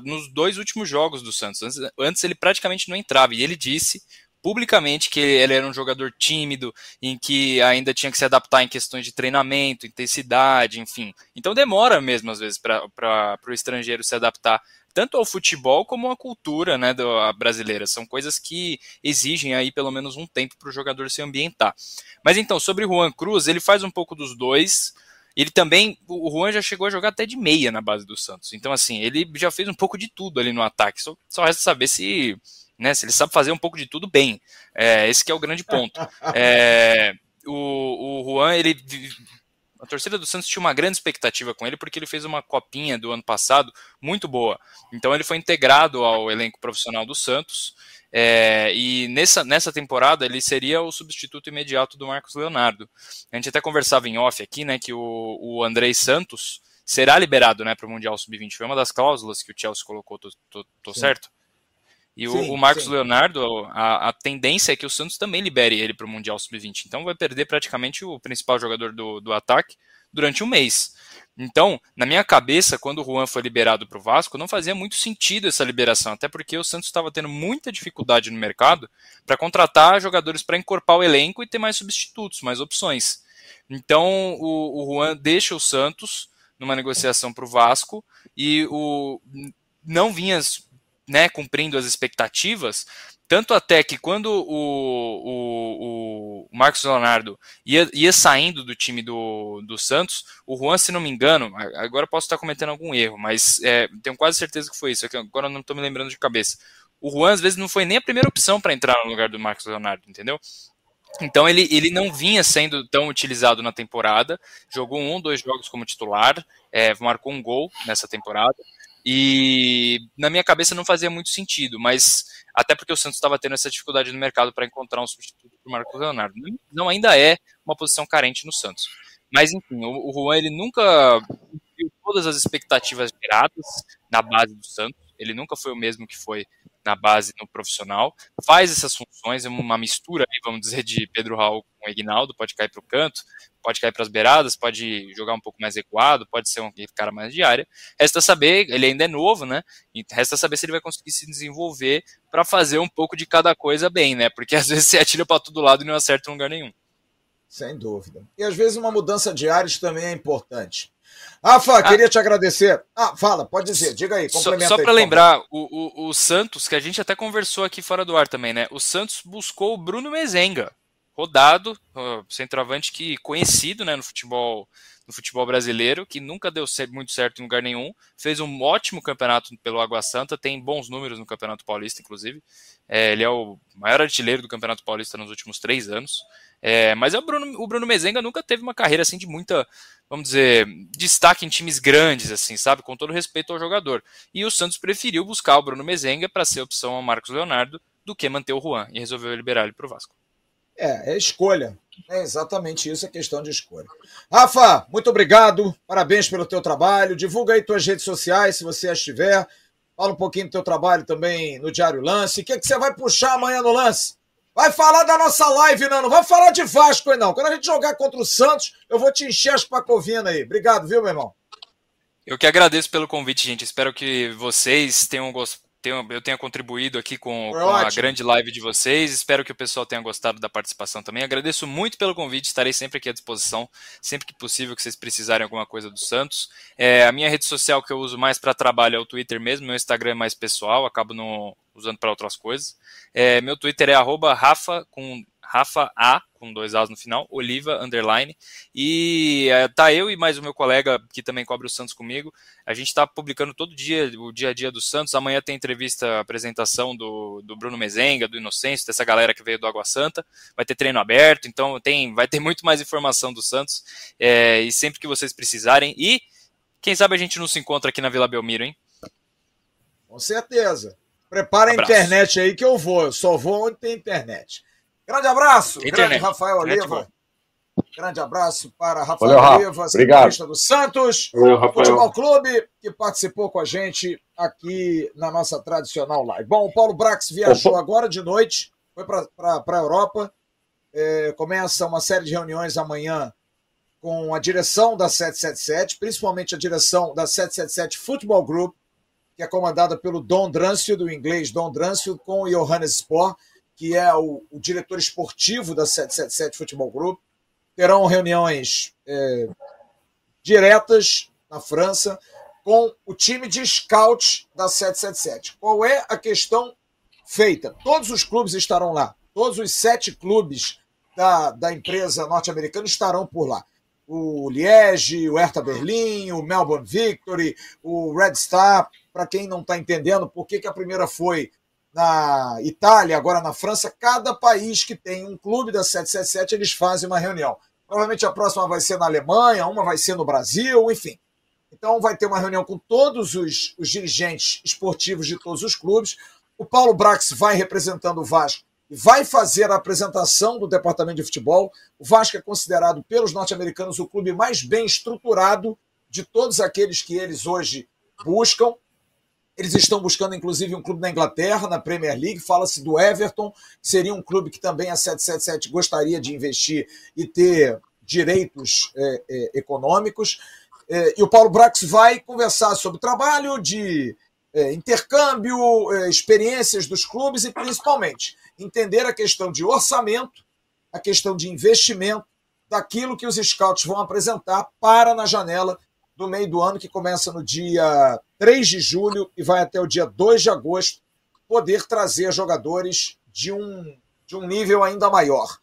nos dois últimos jogos do Santos. Antes, antes ele praticamente não entrava. E ele disse publicamente que ele era um jogador tímido, em que ainda tinha que se adaptar em questões de treinamento, intensidade, enfim. Então demora mesmo, às vezes, para o estrangeiro se adaptar tanto ao futebol como à cultura né, do, brasileira. São coisas que exigem aí pelo menos um tempo para o jogador se ambientar. Mas então, sobre Juan Cruz, ele faz um pouco dos dois. Ele também, o Juan já chegou a jogar até de meia na base do Santos. Então, assim, ele já fez um pouco de tudo ali no ataque. Só, só resta saber se, né, se ele sabe fazer um pouco de tudo bem. É, esse que é o grande ponto. É, o, o Juan, ele a torcida do Santos tinha uma grande expectativa com ele porque ele fez uma copinha do ano passado muito boa. Então ele foi integrado ao elenco profissional do Santos. É, e nessa, nessa temporada ele seria o substituto imediato do Marcos Leonardo. A gente até conversava em off aqui, né, que o, o Andrei Santos será liberado, né, para o Mundial Sub-20. Foi uma das cláusulas que o Chelsea colocou, tô, tô, tô certo? E sim, o, o, Marcos sim. Leonardo, a, a, tendência é que o Santos também libere ele para o Mundial Sub-20. Então vai perder praticamente o principal jogador do, do ataque durante um mês. Então, na minha cabeça, quando o Juan foi liberado para o Vasco, não fazia muito sentido essa liberação, até porque o Santos estava tendo muita dificuldade no mercado para contratar jogadores para encorpar o elenco e ter mais substitutos, mais opções. Então, o, o Juan deixa o Santos numa negociação para o Vasco e o não vinha né, cumprindo as expectativas, tanto até que quando o, o, o Marcos Leonardo ia, ia saindo do time do, do Santos, o Juan, se não me engano, agora posso estar cometendo algum erro, mas é, tenho quase certeza que foi isso, é agora não estou me lembrando de cabeça. O Juan, às vezes, não foi nem a primeira opção para entrar no lugar do Marcos Leonardo, entendeu? Então ele, ele não vinha sendo tão utilizado na temporada, jogou um, dois jogos como titular, é, marcou um gol nessa temporada, e na minha cabeça não fazia muito sentido, mas até porque o Santos estava tendo essa dificuldade no mercado para encontrar um substituto para o Marcos Leonardo. Não ainda é uma posição carente no Santos. Mas enfim, o, o Juan ele nunca viu todas as expectativas geradas na base do Santos. Ele nunca foi o mesmo que foi na base no profissional, faz essas funções, é uma mistura, vamos dizer, de Pedro Raul com Ignaldo, pode cair para o canto, pode cair para as beiradas, pode jogar um pouco mais recuado, pode ser um cara mais de área. Resta saber, ele ainda é novo, né? Resta saber se ele vai conseguir se desenvolver para fazer um pouco de cada coisa bem, né? Porque às vezes você atira para todo lado e não acerta em lugar nenhum. Sem dúvida. E às vezes uma mudança de áreas também é importante. Rafa, ah, queria te agradecer. Ah, fala, pode dizer, diga aí, complementa Só, só para lembrar, o, o, o, Santos, que a gente até conversou aqui fora do ar também, né? O Santos buscou o Bruno Mezenga, rodado, centroavante que conhecido né, no futebol no futebol brasileiro, que nunca deu muito certo em lugar nenhum, fez um ótimo campeonato pelo Água Santa, tem bons números no Campeonato Paulista, inclusive. É, ele é o maior artilheiro do Campeonato Paulista nos últimos três anos. É, mas o Bruno, o Bruno Mezenga nunca teve uma carreira assim de muita, vamos dizer, destaque em times grandes, assim, sabe? Com todo respeito ao jogador. E o Santos preferiu buscar o Bruno Mezenga para ser opção ao Marcos Leonardo do que manter o Juan e resolveu liberar ele para o Vasco. É, é escolha. É exatamente isso, é questão de escolha. Rafa, muito obrigado. Parabéns pelo teu trabalho. Divulga aí tuas redes sociais, se você as tiver. Fala um pouquinho do teu trabalho também no Diário Lance. O que, é que você vai puxar amanhã no lance? Vai falar da nossa live, não. Não vai falar de Vasco aí, não. Quando a gente jogar contra o Santos, eu vou te encher as pacovinas aí. Obrigado, viu, meu irmão? Eu que agradeço pelo convite, gente. Espero que vocês tenham gostado eu tenha contribuído aqui com, com a grande live de vocês. Espero que o pessoal tenha gostado da participação também. Agradeço muito pelo convite, estarei sempre aqui à disposição, sempre que possível que vocês precisarem alguma coisa do Santos. É, a minha rede social que eu uso mais para trabalho é o Twitter mesmo, meu Instagram é mais pessoal, acabo não usando para outras coisas. É, meu Twitter é Rafa com Rafa A, com dois A's no final, Oliva, underline. E é, tá eu e mais o meu colega que também cobre o Santos comigo. A gente está publicando todo dia o dia a dia do Santos. Amanhã tem entrevista, apresentação do, do Bruno Mezenga, do Inocêncio, dessa galera que veio do Água Santa. Vai ter treino aberto, então tem, vai ter muito mais informação do Santos. É, e sempre que vocês precisarem. E quem sabe a gente não se encontra aqui na Vila Belmiro, hein? Com certeza. Prepara a internet aí que eu vou. Eu só vou onde tem internet. Grande abraço, internet. grande Rafael Oliva. Grande abraço para Rafael Valeu, Oliva, setorista do Santos, Valeu, Futebol Clube, que participou com a gente aqui na nossa tradicional live. Bom, o Paulo Brax viajou Opa. agora de noite, foi para a Europa. É, começa uma série de reuniões amanhã com a direção da 777, principalmente a direção da 777 Futebol Group, que é comandada pelo Don Dransfield, do inglês Don Dransfield, com o Johannes Spohr, que é o, o, diretor esportivo da 777 Futebol Group. Terão reuniões é, diretas na França com o time de scout da 777. Qual é a questão feita? Todos os clubes estarão lá. Todos os sete clubes da, da empresa norte-americana estarão por lá o Liege, o Hertha Berlim, o Melbourne Victory, o Red Star, para quem não está entendendo por que, que a primeira foi na Itália, agora na França, cada país que tem um clube da 777, eles fazem uma reunião. Provavelmente a próxima vai ser na Alemanha, uma vai ser no Brasil, enfim. Então vai ter uma reunião com todos os, os dirigentes esportivos de todos os clubes. O Paulo Brax vai representando o Vasco vai fazer a apresentação do departamento de futebol. O Vasco é considerado pelos norte-americanos o clube mais bem estruturado de todos aqueles que eles hoje buscam. Eles estão buscando, inclusive, um clube na Inglaterra, na Premier League. Fala-se do Everton, que seria um clube que também a 777 gostaria de investir e ter direitos é, é, econômicos. É, e o Paulo Brax vai conversar sobre trabalho de é, intercâmbio, é, experiências dos clubes e, principalmente, entender a questão de orçamento, a questão de investimento, daquilo que os scouts vão apresentar para na janela do meio do ano, que começa no dia 3 de julho e vai até o dia 2 de agosto, poder trazer jogadores de um, de um nível ainda maior.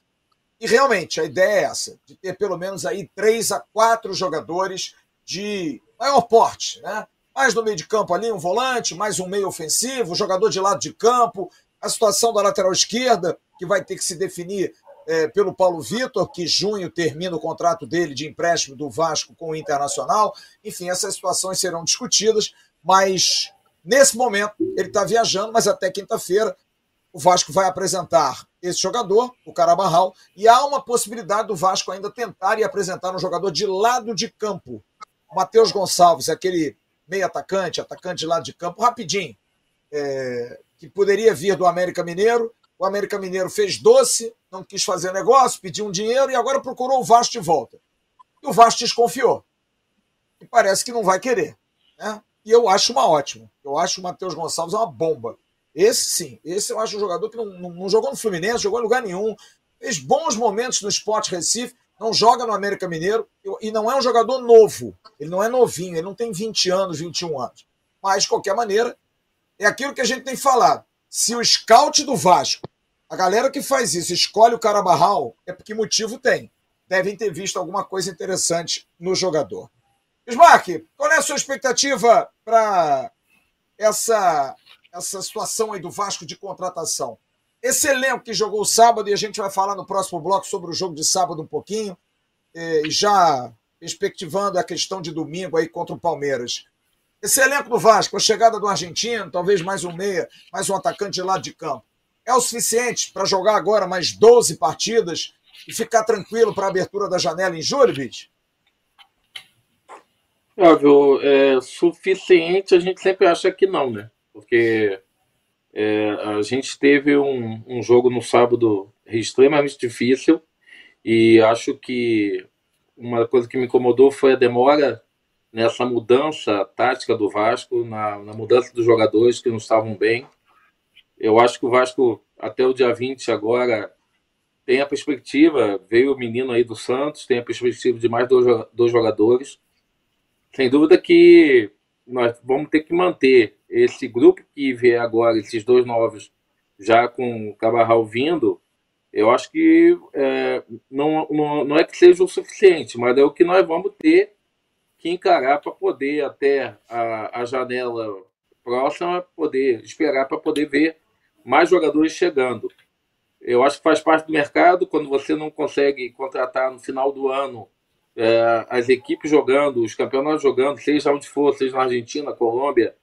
E realmente a ideia é essa, de ter pelo menos aí três a quatro jogadores de maior porte, né? Mais no meio de campo ali, um volante, mais um meio ofensivo, jogador de lado de campo, a situação da lateral esquerda, que vai ter que se definir é, pelo Paulo Vitor, que junho termina o contrato dele de empréstimo do Vasco com o Internacional. Enfim, essas situações serão discutidas, mas nesse momento ele está viajando, mas até quinta-feira o Vasco vai apresentar esse jogador, o Carabarral, e há uma possibilidade do Vasco ainda tentar e apresentar um jogador de lado de campo. Matheus Gonçalves, aquele meio atacante, atacante de lado de campo, rapidinho. É, que poderia vir do América Mineiro. O América Mineiro fez doce, não quis fazer negócio, pediu um dinheiro e agora procurou o Vasco de volta. E o Vasco desconfiou. E parece que não vai querer. Né? E eu acho uma ótima. Eu acho o Matheus Gonçalves uma bomba. Esse sim, esse eu acho um jogador que não, não, não jogou no Fluminense, jogou em lugar nenhum. Fez bons momentos no Sport Recife, não joga no América Mineiro e não é um jogador novo. Ele não é novinho, ele não tem 20 anos, 21 anos. Mas, de qualquer maneira, é aquilo que a gente tem falado. Se o scout do Vasco, a galera que faz isso, escolhe o Carabarral, é porque motivo tem. Devem ter visto alguma coisa interessante no jogador. Smark, qual é a sua expectativa para essa, essa situação aí do Vasco de contratação? Esse elenco que jogou sábado, e a gente vai falar no próximo bloco sobre o jogo de sábado um pouquinho, e já perspectivando a questão de domingo aí contra o Palmeiras. Esse elenco do Vasco, a chegada do argentino, talvez mais um meia, mais um atacante de lado de campo, é o suficiente para jogar agora mais 12 partidas e ficar tranquilo para a abertura da janela em julho, Vitor? Óbvio, é suficiente a gente sempre acha que não, né? Porque é, a gente teve um, um jogo no sábado extremamente difícil e acho que uma coisa que me incomodou foi a demora nessa mudança tática do Vasco, na, na mudança dos jogadores que não estavam bem. Eu acho que o Vasco, até o dia 20 agora, tem a perspectiva, veio o menino aí do Santos, tem a perspectiva de mais dois, dois jogadores. Sem dúvida que nós vamos ter que manter esse grupo que vier agora, esses dois novos, já com o Cabarral vindo, eu acho que é, não, não, não é que seja o suficiente, mas é o que nós vamos ter que encarar para poder, até a, a janela próxima, poder esperar para poder ver mais jogadores chegando. Eu acho que faz parte do mercado, quando você não consegue contratar no final do ano é, as equipes jogando, os campeonatos jogando, seja onde for, seja na Argentina, Colômbia,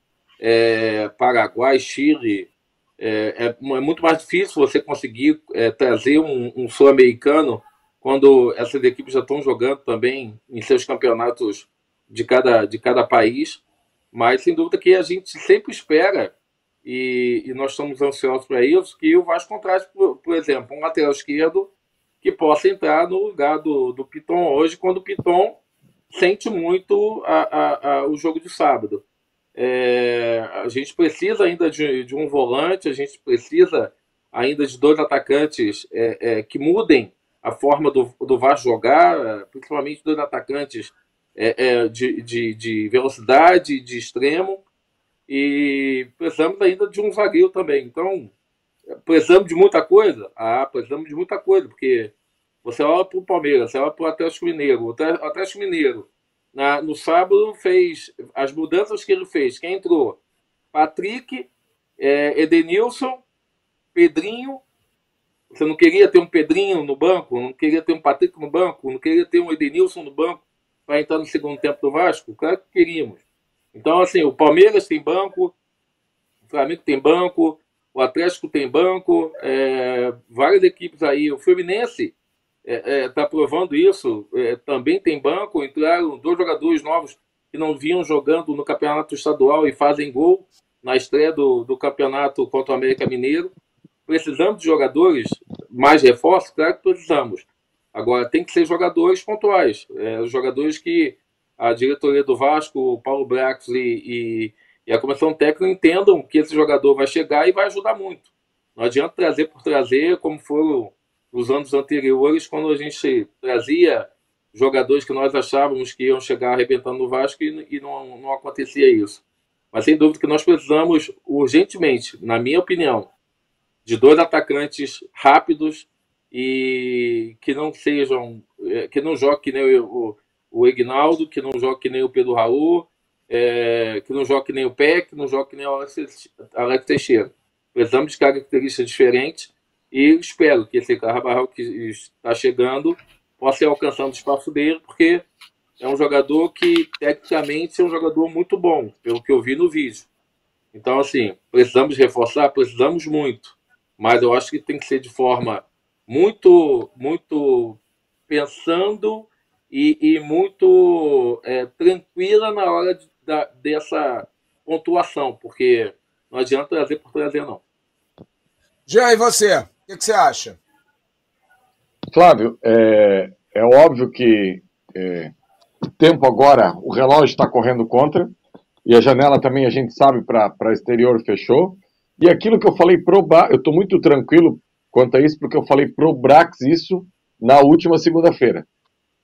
é, Paraguai, Chile, é, é, é, muito mais difícil você conseguir é, trazer um, um sul-americano quando essas equipes já estão jogando também em seus campeonatos de cada, de cada país. Mas, sem dúvida, que a gente sempre espera, e, e nós estamos ansiosos para isso, que o Vasco contrate, por, por exemplo, um lateral esquerdo que possa entrar no lugar do, do Piton hoje, quando o Piton sente muito a, a, a, o jogo de sábado. É, a gente precisa ainda de, de, um volante, a gente precisa ainda de dois atacantes é, é, que mudem a forma do, do Vasco jogar, principalmente dois atacantes é, é, de, de, de, velocidade, de extremo, e precisamos ainda de um zagueiro também. Então, Precisamos de muita coisa? Ah, precisamos de muita coisa, porque você olha para o Palmeiras, você olha para o Atlético Mineiro. O Atlético Mineiro, na, no sábado, fez as mudanças que ele fez. Quem entrou? Patrick, é, Edenilson, Pedrinho. Você não queria ter um Pedrinho no banco? Não queria ter um Patrick no banco? Não queria ter um Edenilson no banco para entrar no segundo tempo do Vasco? Claro que queríamos. Então, assim, o Palmeiras tem banco, o Flamengo tem banco, o Atlético tem banco, é, várias equipes aí. O Fluminense está é, é, tá provando isso, é, também tem banco. Entraram dois jogadores novos que não vinham jogando no campeonato estadual e fazem gol na estreia do, do campeonato contra o América Mineiro. Precisamos de jogadores, mais reforços? Claro que precisamos. Agora, tem que ser jogadores pontuais, é, jogadores que a diretoria do Vasco, o Paulo Brax e, e e a comissão técnica entendam que esse jogador vai chegar e vai ajudar muito. Não adianta trazer por trazer, como foram os anos anteriores, quando a gente trazia jogadores que nós achávamos que iam chegar arrebentando no Vasco e, e não, não acontecia isso. Mas sem dúvida que nós precisamos urgentemente, na minha opinião, de dois atacantes rápidos e que não sejam, eh, que não joguem que nem o, o, o Ignaldo, que não joguem que nem o Pedro Raul, é, que não joga que nem o Pé, que não joga que nem o Alex Teixeira. Precisamos de características diferentes e espero que esse Carvajal que está chegando possa ir alcançando o espaço dele, porque é um jogador que, tecnicamente, é um jogador muito bom, pelo que eu vi no vídeo. Então, assim, precisamos reforçar? Precisamos muito. Mas eu acho que tem que ser de forma muito, muito pensando e, e muito é, tranquila na hora de da, dessa pontuação, porque não adianta trazer por trazer, não. Já e você? O que, que, você acha? Flávio, é, é óbvio que é, o tempo agora, o relógio está correndo contra, e a janela também a gente sabe para exterior fechou. E aquilo que eu falei pro eu estou muito tranquilo quanto a isso, porque eu falei pro Brax isso na última segunda-feira.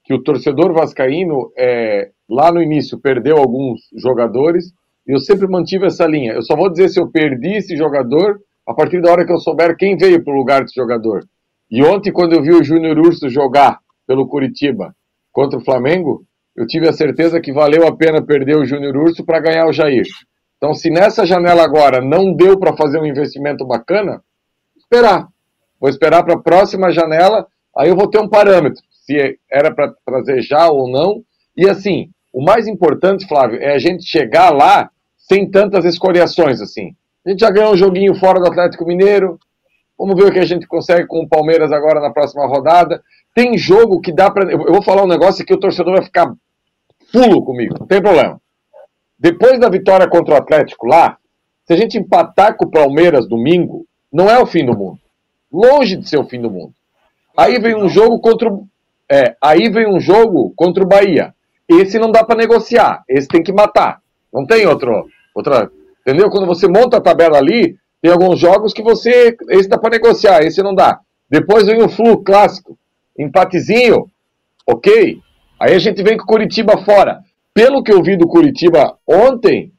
Que o torcedor vascaíno é, lá no início perdeu alguns jogadores e eu sempre mantive essa linha. Eu só vou dizer se eu perdi esse jogador a partir da hora que eu souber quem veio para o lugar desse jogador. E ontem, quando eu vi o Júnior Urso jogar pelo Curitiba contra o Flamengo, eu tive a certeza que valeu a pena perder o Júnior Urso para ganhar o Jair. Então, se nessa janela agora não deu para fazer um investimento bacana, esperar. Vou esperar para a próxima janela, aí eu vou ter um parâmetro, se era para trazer já ou não. E assim, o mais importante, Flávio, é a gente chegar lá sem tantas escoriações assim. A gente já ganhou um joguinho fora do Atlético Mineiro. Vamos ver o que a gente consegue com o Palmeiras agora na próxima rodada. Tem jogo que dá para. Eu vou falar um negócio que o torcedor vai ficar fulo comigo, não tem problema. Depois da vitória contra o Atlético lá, se a gente empatar com o Palmeiras domingo, não é o fim do mundo. Longe de ser o fim do mundo. Aí vem um jogo contra o. É, aí vem um jogo contra o Bahia. Esse não dá para negociar. Esse tem que matar. Não tem outro, outra Entendeu? Quando você monta a tabela ali, tem alguns jogos que você. Esse dá para negociar, esse não dá. Depois vem o Flu clássico. Empatezinho, ok. Aí a gente vem com o Curitiba fora. Pelo que eu vi do Curitiba ontem,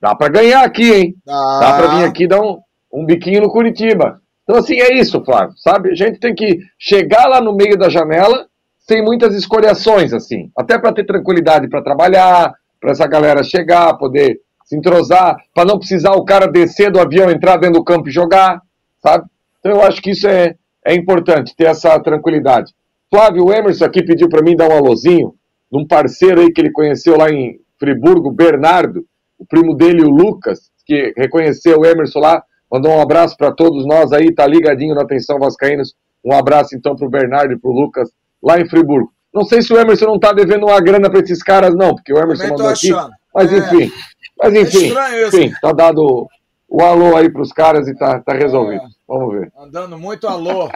dá para ganhar aqui, hein? Ah. Dá para vir aqui dar um, um biquinho no Curitiba. Então, assim, é isso, Flávio, sabe? A gente tem que chegar lá no meio da janela sem muitas escoriações, assim. Até para ter tranquilidade para trabalhar, para essa galera chegar, poder se entrosar, para não precisar o cara descer do avião, entrar dentro do campo e jogar, sabe? Então eu acho que isso é, é importante, ter essa tranquilidade. Flávio o Emerson aqui pediu para mim dar um alôzinho de um parceiro aí que ele conheceu lá em Friburgo, Bernardo, o primo dele, o Lucas, que reconheceu o Emerson lá, mandou um abraço para todos nós aí, tá ligadinho na Atenção Vascaínos. Um abraço então para o Bernardo e para o Lucas lá em Friburgo. Não sei se o Emerson não tá devendo uma grana para esses caras, não, porque o Emerson mandou aqui. Mas é. enfim, mas é enfim, é enfim tá dado o alô aí para os caras e tá, tá resolvido. É, Vamos ver. Mandando muito alô.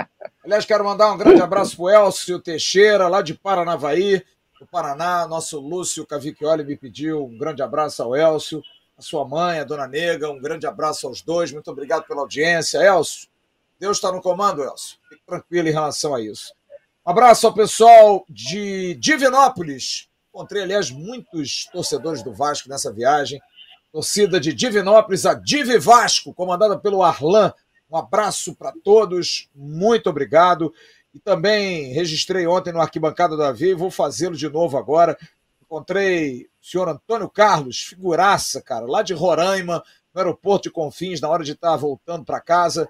Aliás, quero mandar um grande abraço pro Elcio Teixeira, lá de Paranavaí, do Paraná. Nosso Lúcio Cavicchioli me pediu um grande abraço ao Elcio, a sua mãe, a dona Nega, um grande abraço aos dois. Muito obrigado pela audiência. Elcio, Deus está no comando, Elcio. Fique tranquilo em relação a isso. Um abraço ao pessoal de Divinópolis. Encontrei, aliás, muitos torcedores do Vasco nessa viagem. Torcida de Divinópolis, a Divi Vasco, comandada pelo Arlan. Um abraço para todos, muito obrigado. E também registrei ontem no Arquibancada da Via e vou fazê-lo de novo agora. Encontrei o senhor Antônio Carlos, figuraça, cara, lá de Roraima, no aeroporto de Confins, na hora de estar voltando para casa.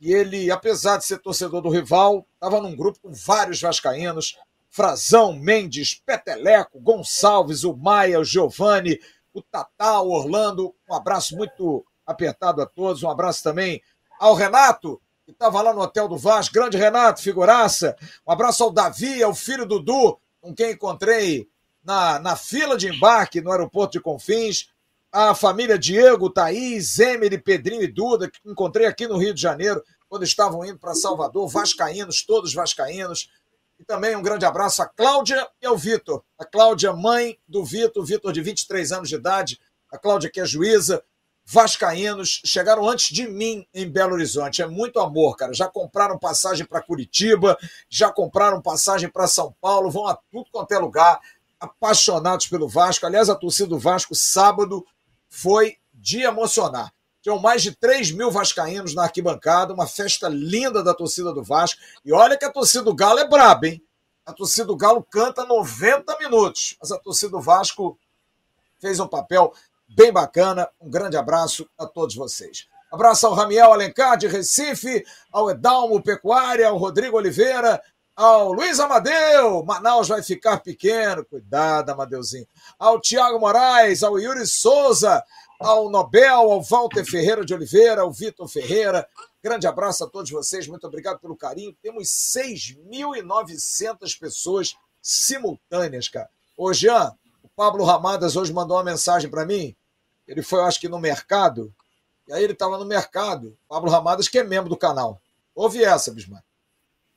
E ele, apesar de ser torcedor do rival, estava num grupo com vários vascaínos. Frazão, Mendes, Peteleco, Gonçalves, o Maia, o Giovanni, o Tatá, o Orlando. Um abraço muito apertado a todos. Um abraço também ao Renato, que estava lá no Hotel do Vasco. Grande Renato, figuraça. Um abraço ao Davi, ao filho Dudu, com quem encontrei na, na fila de embarque no aeroporto de Confins. A família Diego, Thaís, Emily, Pedrinho e Duda, que encontrei aqui no Rio de Janeiro, quando estavam indo para Salvador, vascaínos, todos vascaínos. E também um grande abraço à Cláudia e ao Vitor. A Cláudia, mãe do Vitor, Vitor de 23 anos de idade. A Cláudia, que é juíza. Vascaínos chegaram antes de mim em Belo Horizonte. É muito amor, cara. Já compraram passagem para Curitiba, já compraram passagem para São Paulo, vão a tudo quanto é lugar. Apaixonados pelo Vasco. Aliás, a torcida do Vasco, sábado, foi de emocionar. Tinham mais de 3 mil vascaínos na arquibancada, uma festa linda da torcida do Vasco. E olha que a torcida do Galo é braba, hein? A torcida do Galo canta 90 minutos, mas a torcida do Vasco fez um papel bem bacana. Um grande abraço a todos vocês. Abraço ao Ramiel Alencar, de Recife, ao Edalmo Pecuária, ao Rodrigo Oliveira, ao Luiz Amadeu, Manaus vai ficar pequeno, cuidado, Amadeuzinho. Ao Tiago Moraes, ao Yuri Souza, ao Nobel, ao Walter Ferreira de Oliveira, ao Vitor Ferreira. Grande abraço a todos vocês, muito obrigado pelo carinho. Temos 6.900 pessoas simultâneas, cara. Ô, Jean, o Pablo Ramadas hoje mandou uma mensagem para mim. Ele foi, eu acho que no mercado. E aí ele estava no mercado. Pablo Ramadas, que é membro do canal. Ouve essa, Bismarck.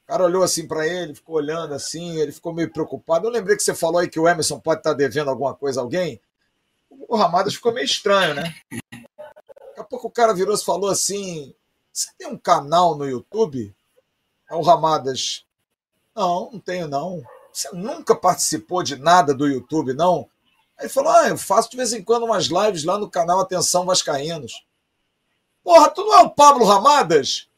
O cara olhou assim para ele, ficou olhando assim, ele ficou meio preocupado. Eu lembrei que você falou aí que o Emerson pode estar tá devendo alguma coisa a alguém o Ramadas ficou meio estranho, né? Daqui a pouco o cara virou e falou assim: Você tem um canal no YouTube? É o Ramadas. Não, não tenho, não. Você nunca participou de nada do YouTube, não? Aí ele falou: Ah, eu faço de vez em quando umas lives lá no canal Atenção Vascaínos. Porra, tu não é o Pablo Ramadas?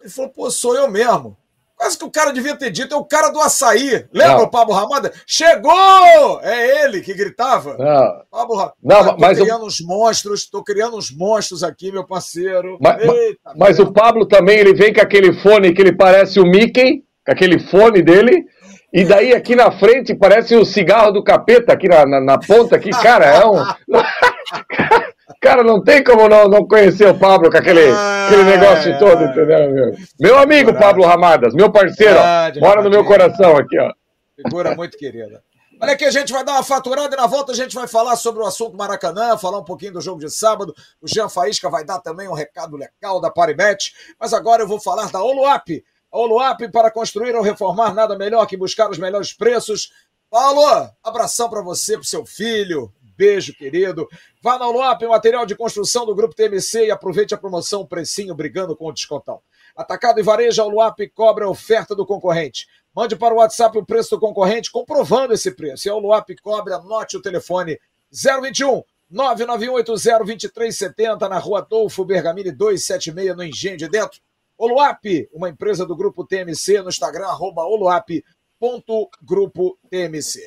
Ele falou: Pô, sou eu mesmo. Quase que o cara devia ter dito, é o cara do açaí. Lembra não. o Pablo Ramada? Chegou! É ele que gritava. Não, Pablo Ramada. Não, tô mas criando eu... uns monstros, tô criando uns monstros aqui, meu parceiro. Mas, Eita, mas o Pablo também, ele vem com aquele fone que ele parece o Mickey, com aquele fone dele, e daí aqui na frente parece o cigarro do capeta, aqui na, na, na ponta, aqui, cara, é um. Cara, não tem como não, não conhecer o Pablo com aquele, ah, aquele negócio todo, entendeu? Meu, meu amigo Pablo Ramadas, meu parceiro, mora no meu coração aqui, ó. Figura muito querida. Olha aqui, a gente vai dar uma faturada e na volta a gente vai falar sobre o assunto Maracanã, falar um pouquinho do jogo de sábado. O Jean Faísca vai dar também um recado legal da Paribet. Mas agora eu vou falar da Oluap. A Oluap, para construir ou reformar, nada melhor que buscar os melhores preços. Paulo, abração para você, para seu filho, beijo, querido. Vá na Luap, material de construção do Grupo TMC e aproveite a promoção Precinho brigando com o descontão. Atacado e varejo, a Luap cobra a oferta do concorrente. Mande para o WhatsApp o preço do concorrente, comprovando esse preço. E a Luap cobra, anote o telefone 021 991802370 na rua Adolfo Bergamini 276 no Engenho de Dentro. Oluap, uma empresa do Grupo TMC no Instagram, arroba oluap.grupotmc.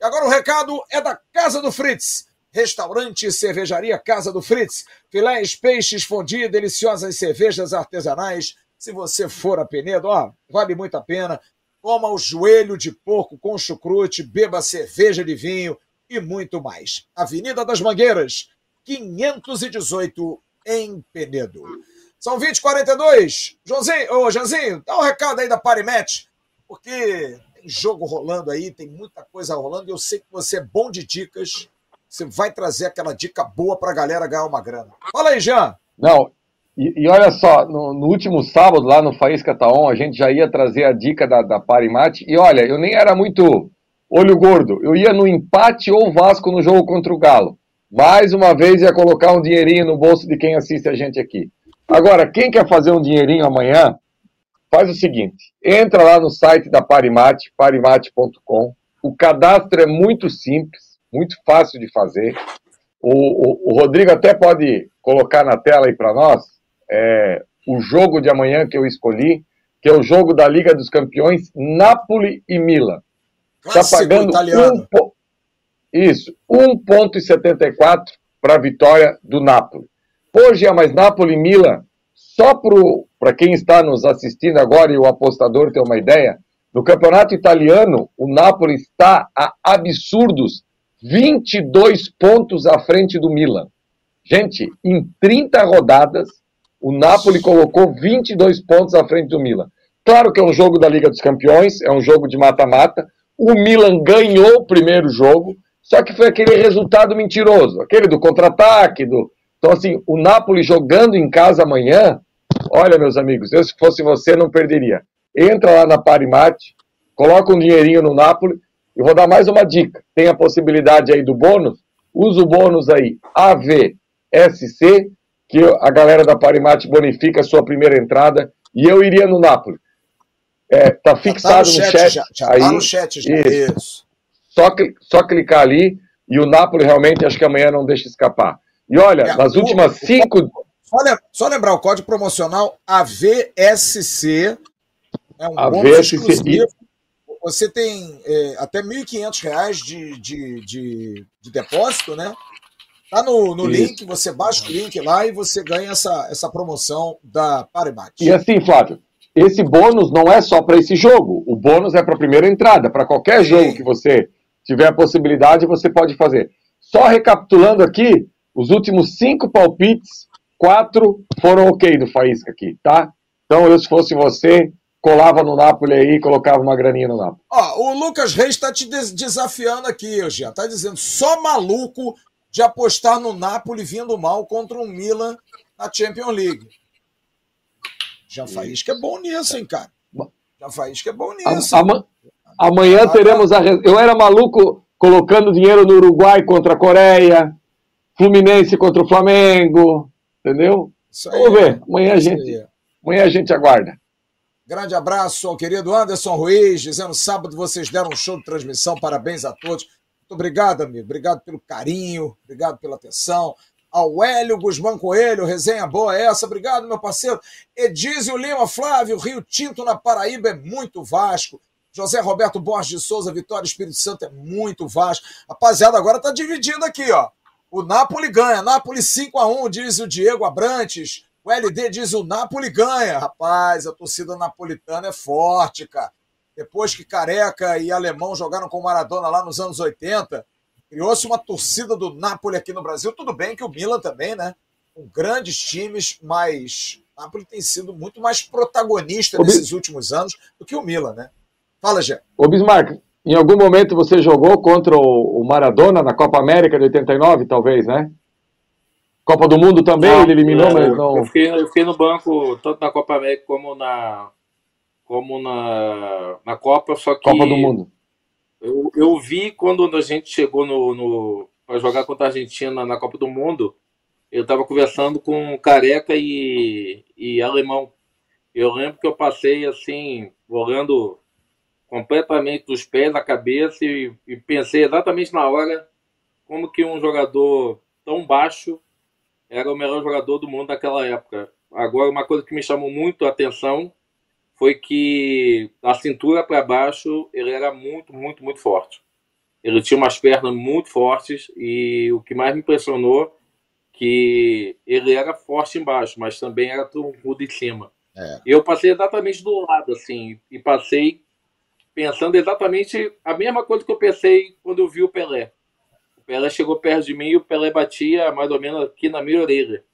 E agora o recado é da Casa do Fritz. Restaurante e cervejaria Casa do Fritz. Filés, peixes, fondue, deliciosas cervejas artesanais. Se você for a Penedo, ó, vale muito a pena. Coma o joelho de porco com chucrute, beba cerveja de vinho e muito mais. Avenida das Mangueiras, 518, em Penedo. São 20h42. Joãozinho, ô, dá um recado aí da Parimet, porque tem jogo rolando aí, tem muita coisa rolando, e eu sei que você é bom de dicas. Você vai trazer aquela dica boa para a galera ganhar uma grana. Fala aí, Jean. Não, e, e olha só, no, no, último sábado, lá no Faísca Taon, a gente já ia trazer a dica da, da. E olha, eu nem era muito olho gordo. Eu ia no empate ou Vasco no jogo contra o Galo. Mais uma vez ia colocar um dinheirinho no bolso de quem assiste a gente aqui. Agora, quem quer fazer um dinheirinho amanhã, faz o seguinte: entra lá no site da Parimate, parimate.com. O cadastro é muito simples, muito fácil de fazer. O, o, o Rodrigo até pode colocar na tela aí para nós é, o jogo de amanhã que eu escolhi, que é o jogo da Liga dos Campeões, Napoli e Milan. Está pagando italiano. um, isso, 1,74 para a vitória do Napoli. Hoje é mais Napoli Milan só para quem está nos assistindo agora e o apostador ter uma ideia, no campeonato italiano, o Napoli está a absurdos 22 pontos à frente do Milan. Gente, em 30 rodadas, o Napoli colocou 22 pontos à frente do Milan. Claro que é um jogo da Liga dos Campeões, é um jogo de mata-mata. O Milan ganhou o primeiro jogo, só que foi aquele resultado mentiroso, aquele do contra-ataque, do, então, assim, o Napoli jogando em casa amanhã, olha, meus amigos, eu se fosse você não perderia. Entra lá na Parimate, coloca um dinheirinho no Napoli e vou dar mais uma dica. Tem a possibilidade aí do bônus, usa o bônus aí AVSC, que a galera da Parimate bonifica a sua primeira entrada e eu iria no Napoli. É, tá fixado tá no, chat, no chat. Já, já aí, tá no chat já. Isso. isso. Só, só clicar ali e o Napoli realmente acho que amanhã não deixa escapar. E olha, é, nas últimas o, cinco. Só, lembrar, só lembrar o código promocional AVSC. É um AVSC. Você tem é, até R$ 1.500 de, de, de, de depósito, né? Tá no, no link, você baixa o link lá e você ganha essa, essa promoção da Paribate. E assim, Flávio, esse bônus não é só para esse jogo. O bônus é para a primeira entrada. Para qualquer Sim. jogo que você tiver a possibilidade, você pode fazer. Só recapitulando aqui, os últimos cinco palpites, quatro foram ok do Faísca aqui, tá? Então, eu, se fosse você, colava no Napoli aí e colocava uma graninha no Napoli. Ó, o Lucas Reis está te desafiando aqui, já tá dizendo, só maluco de apostar no Napoli vindo mal contra um Milan na Champions League. Já Faísca é bom nisso, hein, cara? Já Faísca é bom nisso. Ama amanhã teremos a. Eu era maluco colocando dinheiro no Uruguai contra a Coreia. Fluminense contra o Flamengo, entendeu? Aí, Vamos ver. Amanhã a, gente, amanhã a gente aguarda. Grande abraço ao querido Anderson Ruiz, dizendo sábado vocês deram um show de transmissão. Parabéns a todos. Muito obrigado, amigo. Obrigado pelo carinho, obrigado pela atenção. ao Hélio Guzmão Coelho, resenha boa essa, obrigado meu parceiro. Edísio Lima, Flávio, Rio Tinto na Paraíba é muito Vasco. José Roberto Borges de Souza, Vitória Espírito Santo é muito Vasco. Rapaziada, agora tá dividindo aqui, ó. O Napoli ganha, Napoli 5 a 1 diz o Diego Abrantes. O LD diz o Napoli ganha. Rapaz, a torcida napolitana é forte, cara. Depois que Careca e Alemão jogaram com Maradona lá nos anos 80, criou-se uma torcida do Napoli aqui no Brasil. Tudo bem que o Milan também, né? Com grandes times, mas o Napoli tem sido muito mais protagonista Ô, nesses últimos anos do que o Milan, né? Fala, Gê. Ô, Bismarck, em algum momento você jogou contra o Maradona na Copa América de 89, talvez, né? Copa do Mundo também, não, ele eliminou, não, mas não. Eu fiquei, eu fiquei no banco, tanto na Copa América como na, como na, na Copa, só que. Copa do Mundo. Eu, eu vi quando a gente chegou no, no para jogar contra a Argentina na Copa do Mundo, eu estava conversando com Careca e, e Alemão. Eu lembro que eu passei assim, olhando completamente dos pés à cabeça e, e pensei exatamente na hora como que um jogador tão baixo era o melhor jogador do mundo naquela época. Agora, uma coisa que me chamou muito a atenção foi que da cintura para baixo ele era muito, muito, muito forte. Ele tinha umas pernas muito fortes e o que mais me impressionou que ele era forte embaixo, mas também era truncudo em cima. É. Eu passei exatamente do lado, assim, e passei pensando exatamente a mesma coisa que eu pensei quando eu vi o Pelé. O Pelé chegou perto de mim e o Pelé batia mais ou menos aqui na minha orelha.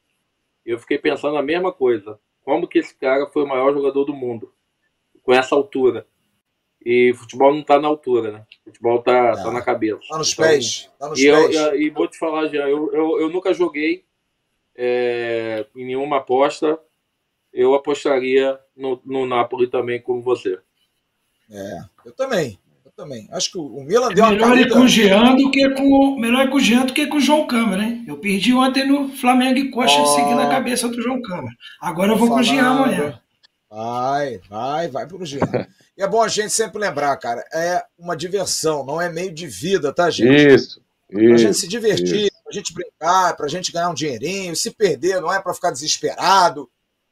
Eu fiquei pensando a mesma coisa. Como que esse cara foi o maior jogador do mundo? com essa altura. E futebol não está na altura, né? Futebol está tá na cabeça. Está nos então, pés. Tá nos e, pés. Eu, e vou te falar, já, eu, eu, eu nunca joguei é, em nenhuma aposta. Eu apostaria no, no Napoli também, como você. É, eu também. Eu também. Acho que o Milan deu uma melhor ir com o Jean do que com melhor ir com o Jean do que com o João Câmara, hein? Eu perdi ontem no Flamengo e Coxa oh, seguindo a cabeça do João Câmara. Agora eu vou com o Jean amanhã. Vai, vai, vai pro Jean. E é bom a gente sempre lembrar, cara, é uma diversão, não é meio de vida, tá, gente? Isso. isso pra gente se divertir, isso. pra gente brincar, pra gente ganhar um dinheirinho, se perder, não é para ficar desesperado.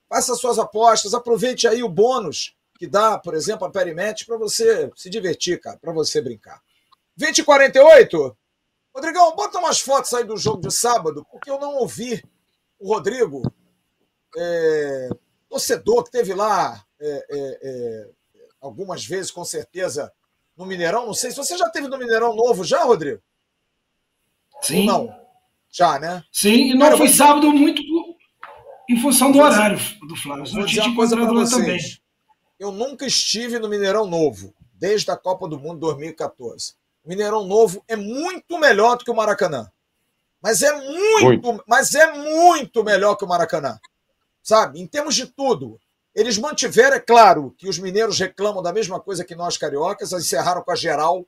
Faça suas apostas, aproveite aí o bônus que dá, por exemplo, a Perimet para você se divertir, cara, para você brincar. 20 e 48 Rodrigão, bota umas fotos aí do jogo de sábado, porque eu não ouvi o Rodrigo é, torcedor que teve lá é, é, é, algumas vezes, com certeza, no Mineirão. Não sei se você já teve no Mineirão novo, já, Rodrigo? Sim. Ou não? Já, né? Sim, e não Cara, foi sábado muito em função do horário do Flávio. Vou dizer uma coisa para vocês. Também. Eu nunca estive no Mineirão Novo, desde a Copa do Mundo 2014. O Mineirão Novo é muito melhor do que o Maracanã. Mas é muito, muito. mas é muito melhor que o Maracanã sabe? Em termos de tudo. Eles mantiveram, é claro, que os mineiros reclamam da mesma coisa que nós cariocas, encerraram com a geral.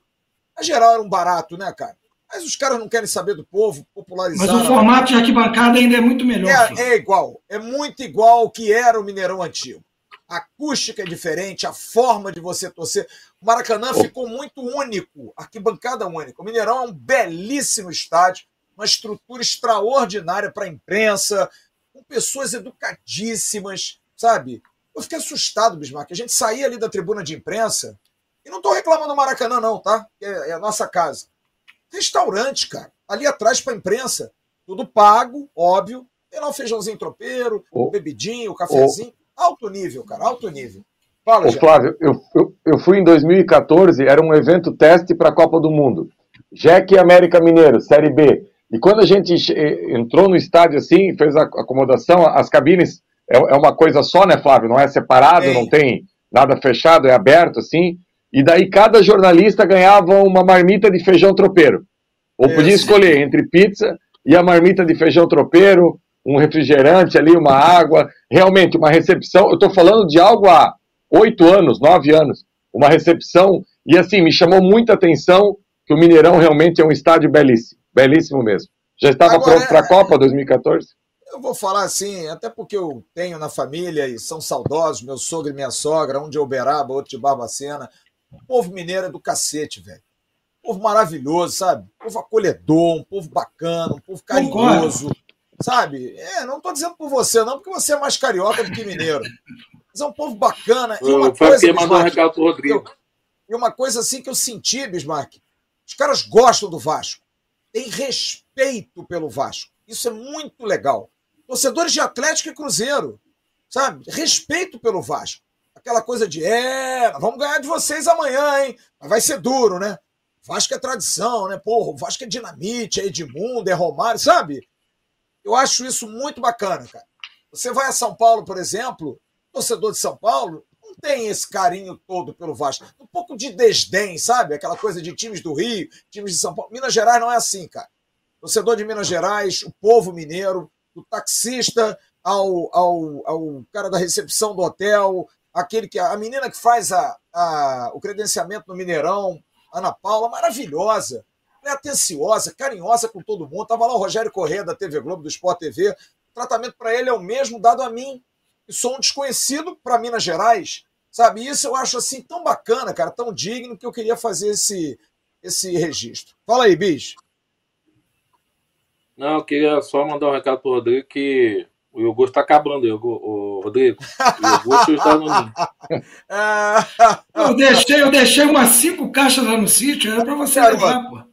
A geral era um barato, né, cara? Mas os caras não querem saber do povo, popularizar. Mas o formato de arquibancada ainda é muito melhor. É, é, igual, é muito igual ao que era o Mineirão antigo. A acústica é diferente, a forma de você torcer. O Maracanã ficou muito único, arquibancada única. O Mineirão é um belíssimo estádio, uma estrutura extraordinária para a imprensa, com pessoas educadíssimas, sabe? Eu fiquei assustado, Bismarck. A gente saía ali da tribuna de imprensa, e não estou reclamando do Maracanã, não, tá? É, é, a nossa casa. Restaurante, cara. Ali atrás para imprensa. Tudo pago, óbvio. Tem lá um feijãozinho tropeiro, oh. bebidinho, cafezinho. Alto nível, cara, alto nível. Fala, Ô, Flávio, eu, eu, eu, fui em 2014, era um evento teste para a Copa do Mundo. Jack América Mineiro, Série B. E quando a gente entrou no estádio assim, fez a acomodação, as cabines é, é uma coisa só, né, Flávio? Não é separado, Sim. não tem nada fechado, é aberto assim. E daí cada jornalista ganhava uma marmita de feijão tropeiro. Ou podia escolher entre pizza e a marmita de feijão tropeiro, um refrigerante ali, uma água. Realmente, uma recepção. Eu estou falando de algo há oito anos, nove anos. Uma recepção. E assim, me chamou muita atenção que o Mineirão realmente é um estádio belíssimo. Belíssimo mesmo. Já estava Agora, pronto para a Copa 2014? Eu vou falar assim, até porque eu tenho na família e são saudosos, meu sogro e minha sogra, um de Uberaba, outro de Barbacena. O povo mineiro é do cacete, velho. Um povo maravilhoso, sabe? Um povo acolhedor, um povo bacana, um povo carinhoso. Sabe? É, não tô dizendo por você, não, porque você é mais carioca do que mineiro. Mas é um povo bacana. E uma coisa, Bismarck, eu, e uma coisa assim que eu senti, Bismarck, os caras gostam do Vasco. Tem respeito pelo Vasco. Isso é muito legal. Torcedores de Atlético e Cruzeiro, sabe? Respeito pelo Vasco. Aquela coisa de, é, vamos ganhar de vocês amanhã, hein? Mas vai ser duro, né? Vasco é tradição, né? Porra, o Vasco é dinamite, é Edmundo, é Romário, sabe? Eu acho isso muito bacana, cara. Você vai a São Paulo, por exemplo, torcedor de São Paulo não tem esse carinho todo pelo Vasco. Um pouco de desdém, sabe? Aquela coisa de times do Rio, times de São Paulo. Minas Gerais não é assim, cara. Torcedor de Minas Gerais, o povo mineiro, do taxista ao, ao, ao cara da recepção do hotel, aquele que a menina que faz a, a, o credenciamento no Mineirão, Ana Paula, maravilhosa. É atenciosa, carinhosa com todo mundo. Tava lá o Rogério Corrêa da TV Globo, do Sport TV. O tratamento para ele é o mesmo dado a mim, que sou um desconhecido para Minas Gerais. Sabe, isso eu acho assim tão bacana, cara, tão digno que eu queria fazer esse, esse registro. Fala aí, bicho. Não, eu queria só mandar um recado pro Rodrigo que o iogurte tá acabando, o, Rodrigo. O iogurte está no ninho. eu, deixei, eu deixei umas cinco caixas lá no sítio, era para você levar, pô.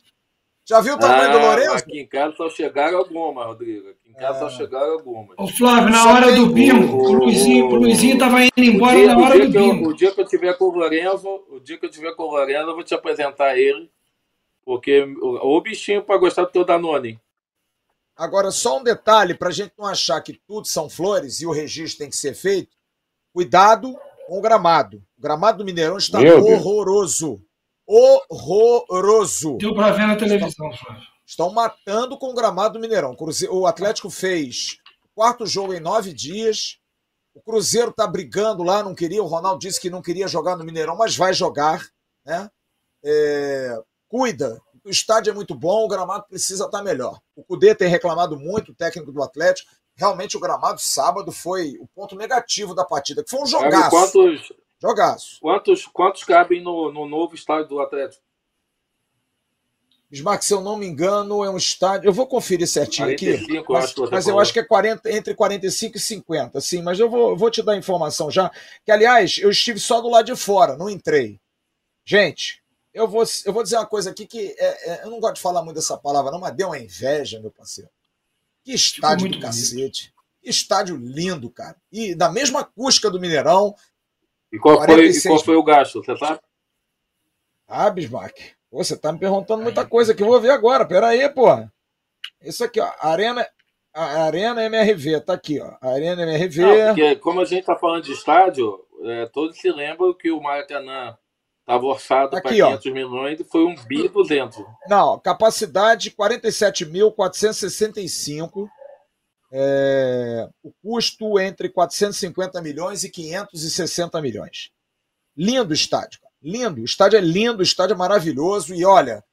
Já viu o tamanho ah, do Lourenço? Aqui em casa só chegaram algumas, Rodrigo. Aqui em casa só chegaram algumas. Ô, Flávio, na hora do bingo, o, Luizinho, o Luizinho tava indo embora dia, na hora do bingo. Eu, o dia que eu tiver com o Lourenço, o dia que eu tiver com o Lourenço, eu vou te apresentar ele. Porque o, o bichinho para gostar do teu Danone. Agora, só um detalhe, para a gente não achar que tudo são flores e o registro tem que ser feito, cuidado com o gramado. O gramado do Mineirão está Meu horroroso. Deus. Horroroso. Deu para ver na televisão, Flávio. Estão matando com o gramado do Mineirão. O Atlético fez quarto jogo em nove dias. O Cruzeiro está brigando lá, não queria. O Ronaldo disse que não queria jogar no Mineirão, mas vai jogar. Né? É, cuida, o estádio é muito bom, o gramado precisa estar melhor. O Cudê tem reclamado muito, o técnico do Atlético. Realmente o gramado sábado foi o ponto negativo da partida, que foi um jogaço. Quantos, jogaço. Quantos, quantos cabem no, no novo estádio do Atlético? Bismarck, se eu não me engano, é um estádio. Eu vou conferir certinho 45, aqui. Mas, eu, mas eu acho que é 40, entre 45 e 50, sim. Mas eu vou, eu vou te dar a informação já. Que, aliás, eu estive só do lado de fora, não entrei. Gente, eu vou, eu vou dizer uma coisa aqui que é, é, eu não gosto de falar muito dessa palavra, não, mas deu uma inveja, meu parceiro. Que estádio do cacete. Que estádio lindo, cara. E da mesma acústica do Mineirão. E qual, foi, e qual foi o gasto, você sabe? Ah, Bismarck. Você tá me perguntando muita coisa que eu vou ver agora. Pera aí, pô. Isso aqui, ó. Arena, a Arena MRV, tá aqui, ó. Arena MRV. Não, porque como a gente tá falando de estádio, é, todos se lembram que o Maracanã Estava orçado para 500 ó. milhões e foi um bi 200. Não, capacidade 47.465. É, o custo entre 450 milhões e 560 milhões. Lindo estádio. Lindo. O estádio é lindo, o estádio é maravilhoso. E olha,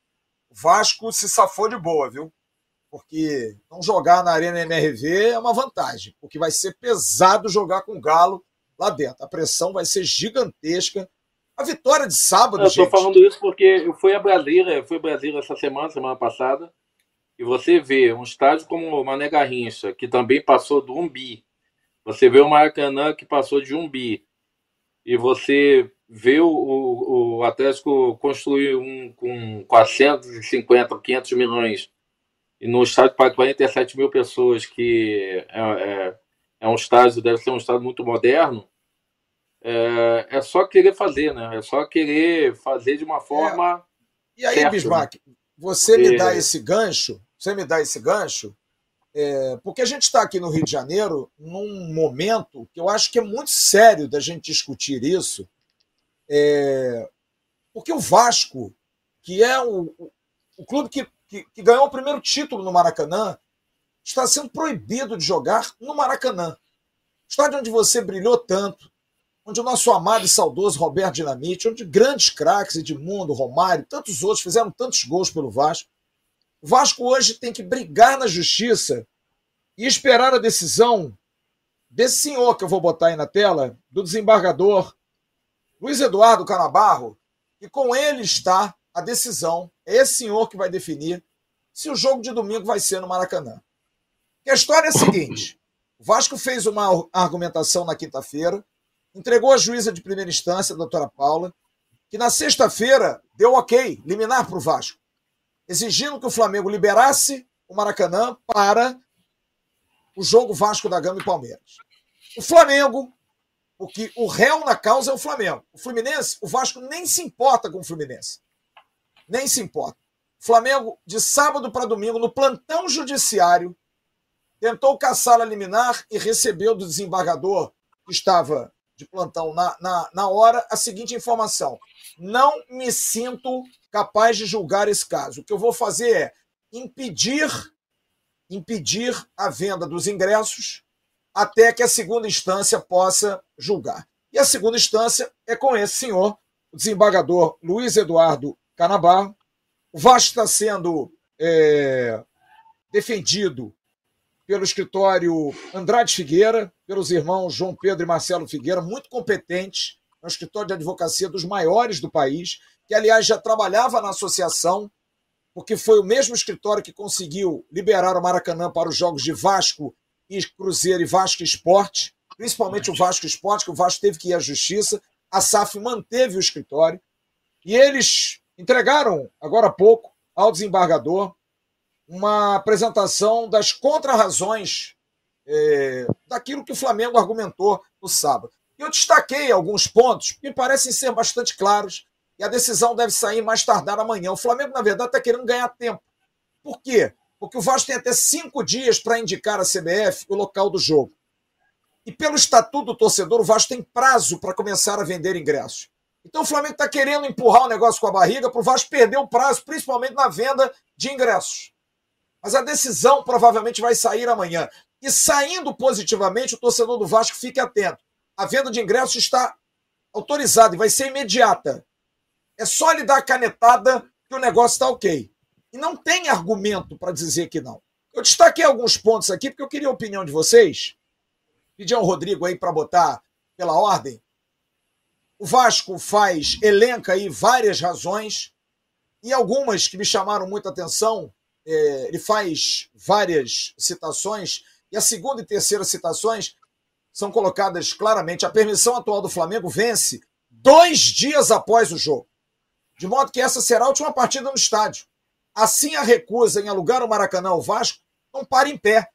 o Vasco se safou de boa, viu? Porque não jogar na Arena MRV é uma vantagem, porque vai ser pesado jogar com o Galo lá dentro. A pressão vai ser gigantesca a vitória de sábado, Eu estou falando isso porque eu fui a Brasília, eu fui a Brasília essa semana, semana passada, e você vê um estádio como o Mané Garrincha, que também passou do 1 bi. Você vê o Maracanã, que passou de 1 bi. E você vê o, o, o Atlético construir um com 450, 500 milhões, e no estádio para 47 mil pessoas, que é, é, é um estádio, deve ser um estádio muito moderno, é, é só querer fazer, né? É só querer fazer de uma forma. É. E aí, certa, Bismarck, né? você me dá esse gancho, você me dá esse gancho, é, porque a gente está aqui no Rio de Janeiro num momento que eu acho que é muito sério da gente discutir isso, é, porque o Vasco, que é o, o clube que, que, que ganhou o primeiro título no Maracanã, está sendo proibido de jogar no Maracanã. Estádio onde você brilhou tanto, onde o nosso amado e saudoso Roberto Dinamite, onde grandes craques, Edmundo, Romário, tantos outros fizeram tantos gols pelo Vasco. O Vasco hoje tem que brigar na justiça e esperar a decisão desse senhor que eu vou botar aí na tela, do desembargador Luiz Eduardo Canabarro, e com ele está a decisão. É esse senhor que vai definir se o jogo de domingo vai ser no Maracanã. a história é a seguinte: o Vasco fez uma argumentação na quinta-feira, entregou a juíza de primeira instância, a doutora Paula, que na sexta-feira deu ok, liminar para o Vasco, exigindo que o Flamengo liberasse o Maracanã para o jogo Vasco da Gama e Palmeiras. O Flamengo, porque o réu na causa é o Flamengo. O Fluminense, o Vasco nem se importa com o Fluminense. Nem se importa. O Flamengo, de sábado para domingo, no plantão judiciário, tentou caçar a liminar e recebeu do desembargador que estava de plantão na, na, na hora a seguinte informação: não me sinto capaz de julgar esse caso. O que eu vou fazer é impedir impedir a venda dos ingressos até que a segunda instância possa julgar. E a segunda instância é com esse senhor, o desembargador Luiz Eduardo Canabarro. O Vasco está sendo é, defendido pelo escritório Andrade Figueira, pelos irmãos João Pedro e Marcelo Figueira, muito competentes, um escritório de advocacia dos maiores do país, que, aliás, já trabalhava na associação, porque foi o mesmo escritório que conseguiu liberar o Maracanã para os jogos de Vasco e Cruzeiro e Vasco Esporte, principalmente o Vasco Esporte, que o Vasco teve que ir à justiça. A SAF manteve o escritório e eles entregaram, agora há pouco, ao desembargador uma apresentação das contrarrazões é, daquilo que o Flamengo argumentou no sábado. Eu destaquei alguns pontos que parecem ser bastante claros e a decisão deve sair mais tardar amanhã. O Flamengo, na verdade, está querendo ganhar tempo. Por quê? Porque o Vasco tem até cinco dias para indicar à CBF o local do jogo. E pelo estatuto do torcedor, o Vasco tem prazo para começar a vender ingressos. Então o Flamengo está querendo empurrar o negócio com a barriga para o Vasco perder o prazo, principalmente na venda de ingressos. Mas a decisão provavelmente vai sair amanhã. E saindo positivamente, o torcedor do Vasco fique atento. A venda de ingressos está autorizada e vai ser imediata. É só ele dar a canetada que o negócio está ok. E não tem argumento para dizer que não. Eu destaquei alguns pontos aqui porque eu queria a opinião de vocês. Pedi ao Rodrigo aí para botar pela ordem. O Vasco faz, elenca aí várias razões e algumas que me chamaram muita atenção. É, ele faz várias citações e a segunda e terceira citações são colocadas claramente. A permissão atual do Flamengo vence dois dias após o jogo de modo que essa será a última partida no estádio. Assim, a recusa em alugar o Maracanã ao Vasco não para em pé.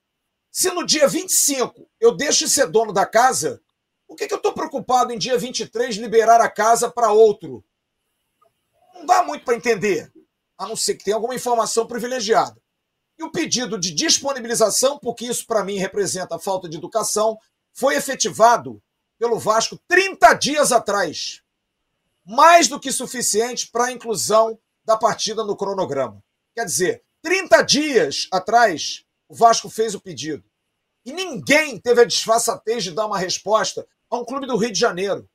Se no dia 25 eu deixo de ser dono da casa, por que, que eu estou preocupado em dia 23 liberar a casa para outro? Não dá muito para entender, a não ser que tenha alguma informação privilegiada. E o pedido de disponibilização, porque isso para mim representa falta de educação, foi efetivado pelo Vasco 30 dias atrás mais do que suficiente para a inclusão da partida no cronograma. Quer dizer, 30 dias atrás, o Vasco fez o pedido. E ninguém teve a disfarçatez de dar uma resposta a um clube do Rio de Janeiro.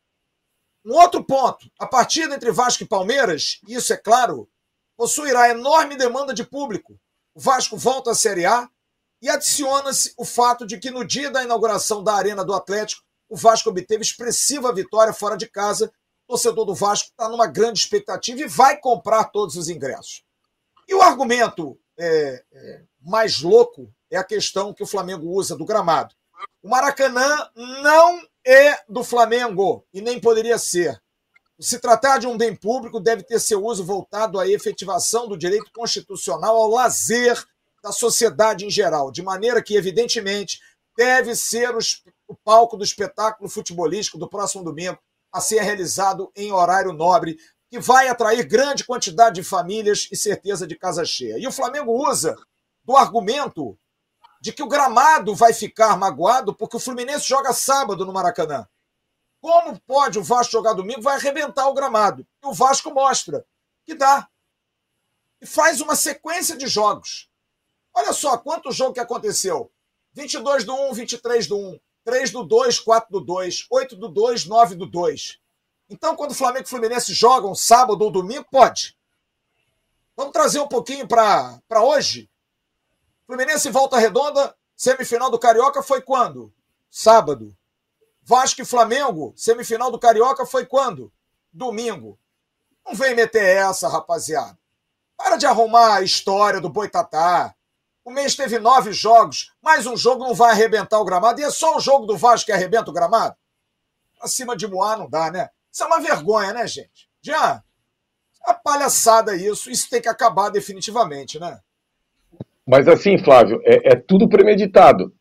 Um outro ponto: a partida entre Vasco e Palmeiras, isso é claro, possuirá enorme demanda de público. O Vasco volta à Série A e adiciona-se o fato de que no dia da inauguração da Arena do Atlético, o Vasco obteve expressiva vitória fora de casa torcedor do Vasco está numa grande expectativa e vai comprar todos os ingressos. E o argumento é, é, mais louco é a questão que o Flamengo usa do gramado. O Maracanã não é do Flamengo e nem poderia ser. Se tratar de um bem público, deve ter seu uso voltado à efetivação do direito constitucional ao lazer da sociedade em geral, de maneira que, evidentemente, deve ser os, o palco do espetáculo futebolístico do próximo domingo, a ser realizado em horário nobre, que vai atrair grande quantidade de famílias e certeza de casa cheia. E o Flamengo usa do argumento de que o gramado vai ficar magoado porque o Fluminense joga sábado no Maracanã. Como pode o Vasco jogar domingo? Vai arrebentar o gramado. E o Vasco mostra que dá. E faz uma sequência de jogos. Olha só quanto jogo que aconteceu. 22 do 1, 23 do 1, 3 do 2, 4 do 2, 8 do 2, 9 do 2. Então, quando o Flamengo e o Fluminense jogam sábado ou domingo, pode. Vamos trazer um pouquinho para hoje. Fluminense volta redonda, semifinal do Carioca foi quando? Sábado. Vasco e Flamengo, semifinal do Carioca foi quando? Domingo. Não vem meter essa, rapaziada. Para de arrumar a história do Boitatá. O mês teve nove jogos, mais um jogo não vai arrebentar o gramado, e é só o jogo do Vasco que arrebenta o gramado? Acima de Moá não dá, né? Isso é uma vergonha, né, gente? Já, a palhaçada isso, isso tem que acabar definitivamente, né? Mas assim, Flávio, é, é, tudo premeditado.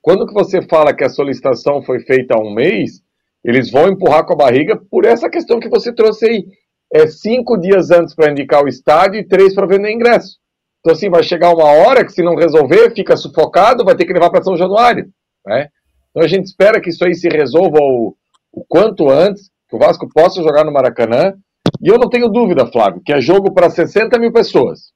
Quando que você fala que a solicitação foi feita há um mês, eles vão empurrar com a barriga por essa questão que você trouxe aí. É cinco dias antes para indicar o estádio e três para vender ingresso. Então, assim, vai chegar uma hora que, se não resolver, fica sufocado, vai ter que levar para São Januário. Né? Então, a gente espera que isso aí se resolva o, o quanto antes, que o Vasco possa jogar no Maracanã. E eu não tenho dúvida, Flávio, que é jogo para 60 mil pessoas.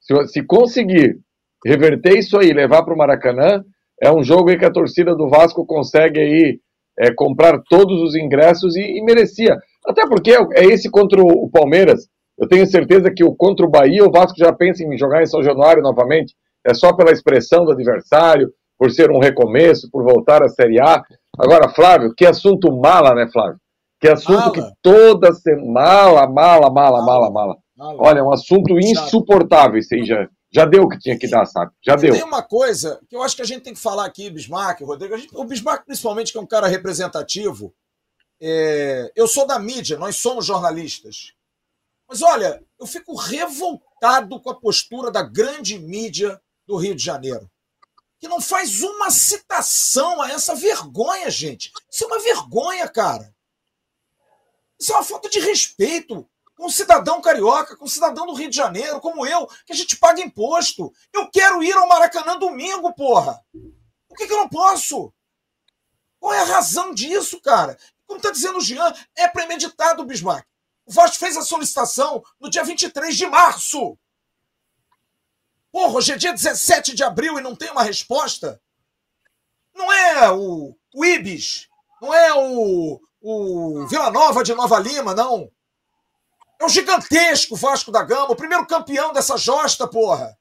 Se, se conseguir reverter isso aí, levar para o Maracanã, é um jogo aí que a torcida do Vasco consegue aí é, comprar todos os ingressos e, e, merecia. Até porque é esse contra o Palmeiras. Eu tenho certeza que o contra o Bahia, o Vasco já pensa em jogar em São Januário novamente. É só pela expressão do adversário, por ser um recomeço, por voltar à Série A. Agora, Flávio, que assunto mala, né, Flávio? Que assunto mala. que toda semana. Mala, mala, mala, mala, mala. mala. Olha, é um assunto insuportável isso aí já. Já deu o que tinha que dar, sabe? Já deu. Tem uma coisa que eu acho que a gente tem que falar aqui, Bismarck, Rodrigo. Gente, o Bismarck, principalmente, que é um cara representativo. É, eu sou da mídia, nós somos jornalistas. Mas olha, eu fico revoltado com a postura da grande mídia do Rio de Janeiro. Que não faz uma citação a essa vergonha, gente. Isso é uma vergonha, cara. Isso é uma falta de respeito com cidadão carioca, com cidadão do Rio de Janeiro, como eu, que a gente paga imposto. Eu quero ir ao Maracanã domingo, porra. Por que, que eu não posso? Qual é a razão disso, cara? Como está dizendo o Jean, é premeditado, Bismarck. O Vasco fez a solicitação no dia 23 de março. Porra, hoje é dia 17 de abril e não tem uma resposta? Não é o, o Ibis, não é o, o Vila Nova de Nova Lima, não. É o gigantesco Vasco da Gama, o primeiro campeão dessa josta, porra.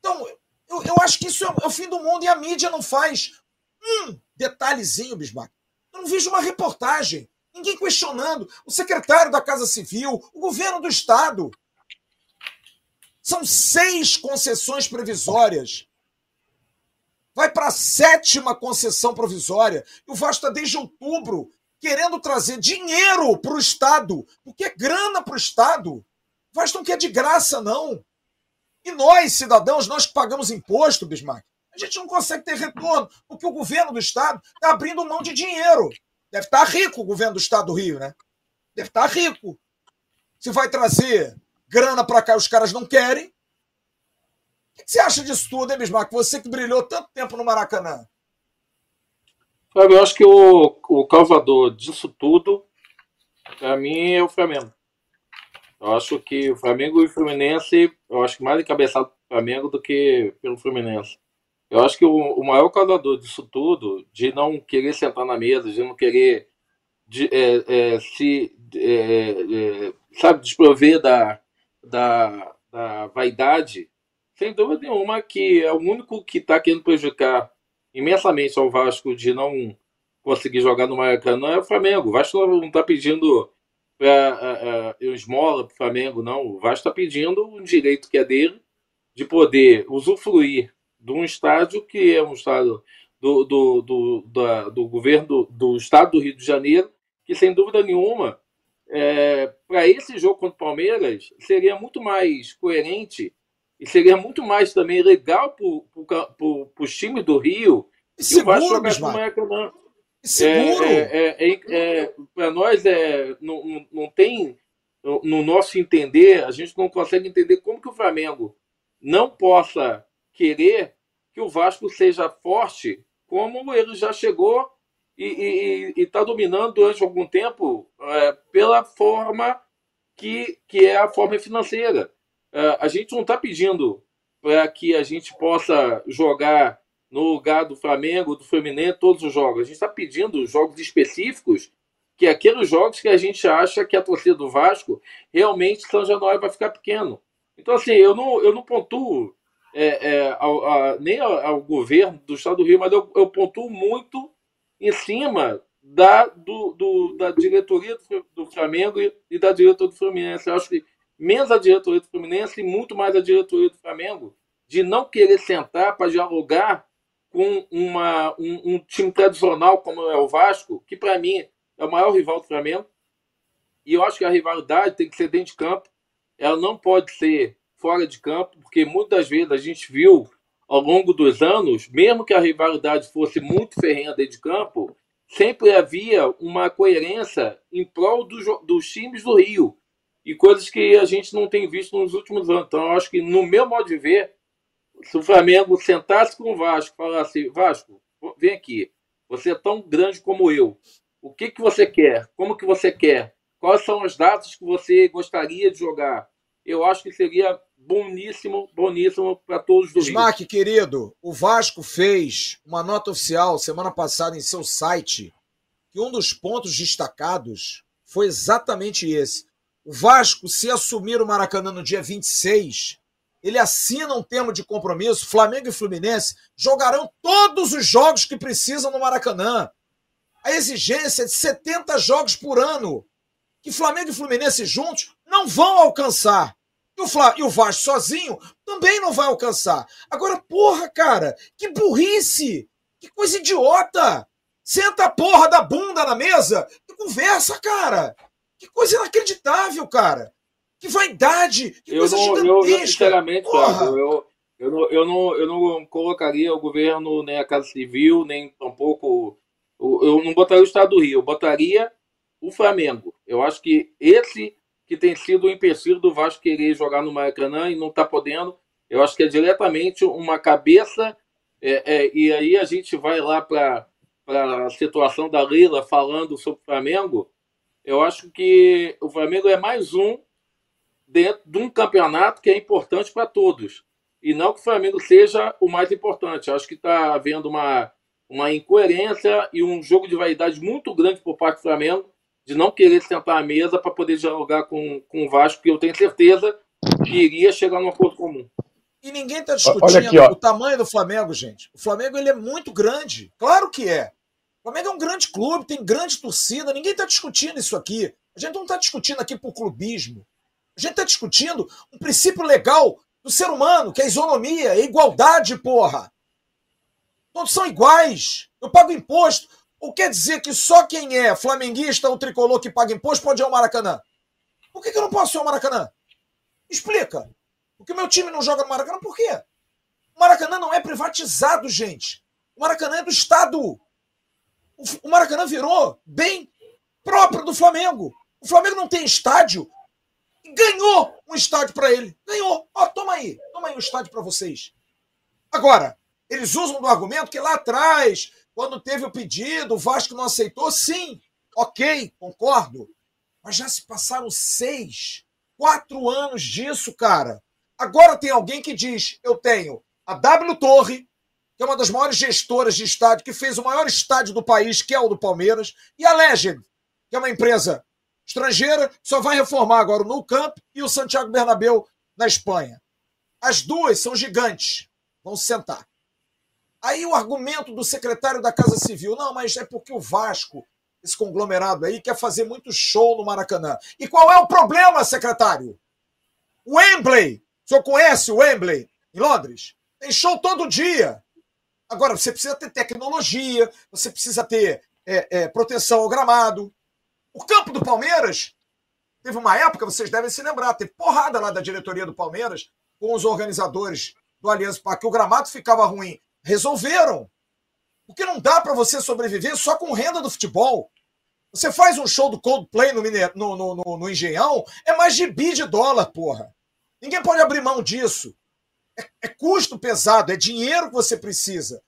Então, eu, eu acho que isso é, é o fim do mundo e a mídia não faz um detalhezinho, Bismarck. Eu não vejo uma reportagem, ninguém questionando. O secretário da Casa Civil, o governo do Estado. São seis concessões provisórias. Vai para a sétima concessão provisória. E o Vasco está desde outubro querendo trazer dinheiro para o Estado, porque é grana para o Estado. Mas não quer de graça, não. E nós, cidadãos, nós que pagamos imposto, Bismarck, a gente não consegue ter retorno, porque o governo do Estado está abrindo mão de dinheiro. Deve estar tá rico o governo do Estado do Rio, né? Deve estar tá rico. Se vai trazer grana para cá os caras não querem. O que você acha disso tudo, hein, Bismarck? Você que brilhou tanto tempo no Maracanã. Eu acho que o, o causador disso tudo, para mim, é o Flamengo. Eu acho que o Flamengo e o Fluminense, eu acho que mais encabeçado pelo Flamengo do que pelo Fluminense. Eu acho que o, o maior causador disso tudo, de não querer sentar na mesa, de não querer de, é, é, se, é, é sabe, desprover da, da, da vaidade, sem dúvida nenhuma que é o único que está querendo prejudicar imensamente ao Vasco de não conseguir jogar no Maracanã é o Flamengo. O Vasco não está pedindo para uh, uh, esmola para o Flamengo, não. O Vasco está pedindo um direito que é dele de poder usufruir de um estádio que é um estádio do, do, do, da, do governo do, do, estado do Rio de Janeiro, que sem dúvida nenhuma, é, para esse jogo contra o Palmeiras, seria muito mais coerente e seria muito mais também legal para os times do Rio e, o Vasco jogar com o Maracanã. Seguro! É, é, é, é para nós, é, não, não tem, no nosso entender, a gente não consegue entender como que o Flamengo não possa querer que o Vasco seja forte, como ele já chegou e está dominando durante algum tempo é, pela forma que, que é a forma financeira. É, a gente não está pedindo para que a gente possa jogar no lugar do Flamengo, do Fluminense, todos os jogos. A gente está pedindo jogos específicos, que é aqueles jogos que a gente acha que a torcida do Vasco realmente São Januário vai ficar pequeno. Então, assim, eu não, eu não pontuo é, é, ao, a, nem ao, ao, governo do Estado do Rio, mas eu, eu pontuo muito em cima da, do, do, da diretoria do, Flamengo e, e, da diretoria do Fluminense. Eu acho que menos a diretoria do Fluminense e muito mais a diretoria do Flamengo de não querer sentar para dialogar com uma, um, um, time tradicional como é o Vasco, que para mim é o maior rival do Flamengo. E eu acho que a rivalidade tem que ser dentro de campo. Ela não pode ser fora de campo, porque muitas vezes a gente viu ao longo dos anos, mesmo que a rivalidade fosse muito ferrenha dentro de campo, sempre havia uma coerência em prol do, dos times do Rio. E coisas que a gente não tem visto nos últimos anos. Então, eu acho que, no meu modo de ver, se o Flamengo sentasse com o Vasco e falasse: Vasco, vem aqui, você é tão grande como eu. O que, que você quer? Como que você quer? Quais são as datas que você gostaria de jogar? Eu acho que seria boníssimo, boníssimo para todos do Smack, querido, o Vasco fez uma nota oficial semana passada em seu site que um dos pontos destacados foi exatamente esse. O Vasco, se assumir o Maracanã no dia 26, ele assina um termo de compromisso. Flamengo e Fluminense jogarão todos os jogos que precisam no Maracanã. A exigência é de 70 jogos por ano, que Flamengo e Fluminense juntos não vão alcançar. E o, Fla, e o Vasco sozinho também não vai alcançar. Agora, porra, cara, que burrice! Que coisa idiota! Senta a porra da bunda na mesa e conversa, cara! Que coisa inacreditável, cara! Que vaidade! Que eu coisa não, gigantesca! Eu, sinceramente, Flávio, eu, eu, não, eu, não, eu não colocaria o governo, nem a Casa Civil, nem tampouco. Eu não botaria o Estado do Rio, eu botaria o Flamengo. Eu acho que esse que tem sido o empecilho do Vasco querer jogar no Maracanã e não está podendo. Eu acho que é diretamente uma cabeça. É, é, e aí a gente vai lá para a situação da Lila falando sobre o Flamengo. Eu acho que o Flamengo é mais um dentro de um campeonato que é importante para todos. E não que o Flamengo seja o mais importante. Eu acho que está havendo uma, uma incoerência e um jogo de vaidade muito grande por parte do Flamengo de não querer sentar à mesa para poder dialogar com, com o Vasco, que eu tenho certeza que iria chegar num acordo comum. E ninguém está discutindo aqui, o tamanho do Flamengo, gente. O Flamengo ele é muito grande. Claro que é. O Flamengo é um grande clube, tem grande torcida. Ninguém está discutindo isso aqui. A gente não está discutindo aqui por clubismo. A gente está discutindo um princípio legal do ser humano, que é a isonomia, a igualdade, porra. Todos são iguais. Eu pago imposto. Ou quer dizer que só quem é flamenguista ou tricolor que paga imposto pode ir ao Maracanã? Por que, que eu não posso ir ao Maracanã? Explica. Porque o meu time não joga no Maracanã, por quê? O Maracanã não é privatizado, gente. O Maracanã é do Estado. O Maracanã virou bem próprio do Flamengo. O Flamengo não tem estádio. Ganhou um estádio para ele. Ganhou. Ó, toma aí. Toma aí um estádio para vocês. Agora, eles usam do argumento que lá atrás quando teve o pedido, o Vasco não aceitou, sim, ok, concordo. Mas já se passaram seis, quatro anos disso, cara. Agora tem alguém que diz: eu tenho a W Torre, que é uma das maiores gestoras de estádio, que fez o maior estádio do país, que é o do Palmeiras, e a Legend, que é uma empresa estrangeira, só vai reformar agora o Nou Camp e o Santiago Bernabéu na Espanha. As duas são gigantes. Vão se sentar. Aí o argumento do secretário da Casa Civil, não, mas é porque o Vasco, esse conglomerado aí, quer fazer muito show no Maracanã. E qual é o problema, secretário? O Wembley, o senhor conhece o Wembley em Londres? Tem show todo dia. Agora, você precisa ter tecnologia, você precisa ter é, é, proteção ao gramado. O campo do Palmeiras, teve uma época, vocês devem se lembrar, teve porrada lá da diretoria do Palmeiras com os organizadores do Aliança Parque, que o gramado ficava ruim resolveram. Porque não dá para você sobreviver só com renda do futebol. Você faz um show do Coldplay no, no, no, no, no Engenhão, é mais de bi de dólar, porra. Ninguém pode abrir mão disso. É, é custo pesado, é dinheiro que você precisa.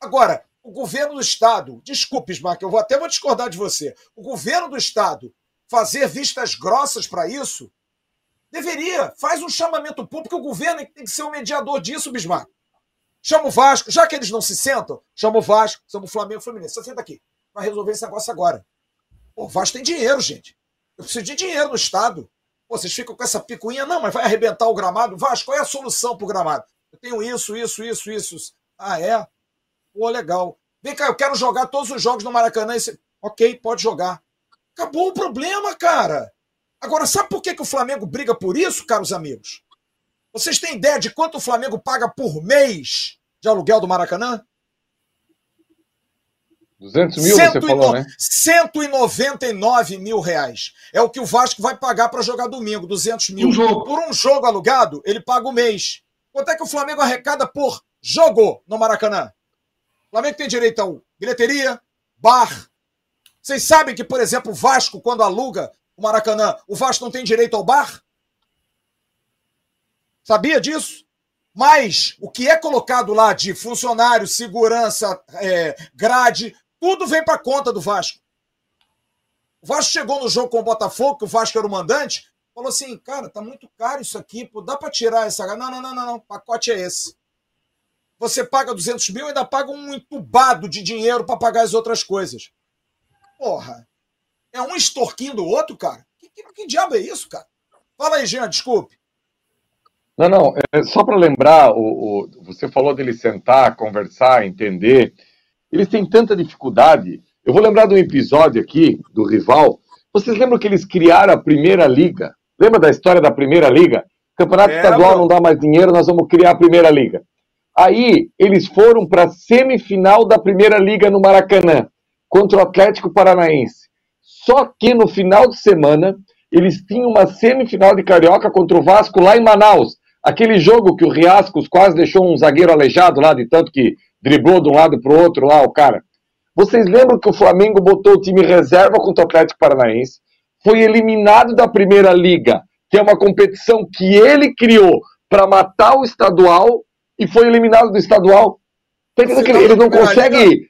Agora, o governo do Estado, desculpe, Smack, eu vou até vou discordar de você. O governo do Estado fazer vistas grossas para isso, deveria. Faz um chamamento público, o governo tem que ser o mediador disso, Bismarck. Chama o Vasco, já que eles não se sentam, chama o Vasco, chama o Flamengo, o Fluminense. Você senta aqui, vai resolver esse negócio agora. Pô, o Vasco tem dinheiro, gente. Eu preciso de dinheiro no Estado. Pô, vocês ficam com essa picuinha, não, mas vai arrebentar o gramado. Vasco, qual é a solução para o gramado? Eu tenho isso, isso, isso, isso. Ah, é? Pô, legal. Vem cá, eu quero jogar todos os jogos no Maracanã. Esse... Ok, pode jogar. Acabou o problema, cara. Agora, sabe por que, que o Flamengo briga por isso, caros amigos? Vocês têm ideia de quanto o Flamengo paga por mês de aluguel do Maracanã? 200 mil, você falou, né? 199 mil reais. É o que o Vasco vai pagar para jogar domingo, 200 mil. Um jogo. Por um jogo alugado, ele paga o mês. Quanto é que o Flamengo arrecada por jogo no Maracanã? O Flamengo tem direito a bilheteria, bar. Vocês sabem que, por exemplo, o Vasco, quando aluga o Maracanã, o Vasco não tem direito ao bar? Sabia disso? Mas o que é colocado lá de funcionário, segurança, é, grade, tudo vem para conta do Vasco. O Vasco chegou no jogo com o Botafogo, que o Vasco era o mandante, falou assim: cara, tá muito caro isso aqui, pô, dá para tirar essa. Não, não, não, não, não, o pacote é esse. Você paga 200 mil e ainda paga um entubado de dinheiro para pagar as outras coisas. Porra, é um extorquindo o outro, cara? Que, que, que diabo é isso, cara? Fala aí, Jean, desculpe. Não, não, é só para lembrar, o, o, você falou dele sentar, conversar, entender. Eles têm tanta dificuldade. Eu vou lembrar de um episódio aqui do rival. Vocês lembram que eles criaram a primeira liga? Lembra da história da primeira liga? Campeonato é, estadual não dá mais dinheiro, nós vamos criar a primeira liga. Aí eles foram para a semifinal da primeira liga no Maracanã contra o Atlético Paranaense. Só que no final de semana eles tinham uma semifinal de carioca contra o Vasco lá em Manaus. Aquele jogo que o Riascos quase deixou um zagueiro aleijado lá, de tanto que driblou de um lado para o outro lá, o cara. Vocês lembram que o Flamengo botou o time reserva contra o Atlético Paranaense? Foi eliminado da Primeira Liga, que é uma competição que ele criou para matar o estadual e foi eliminado do estadual. Tá entendendo que ele, não consegue.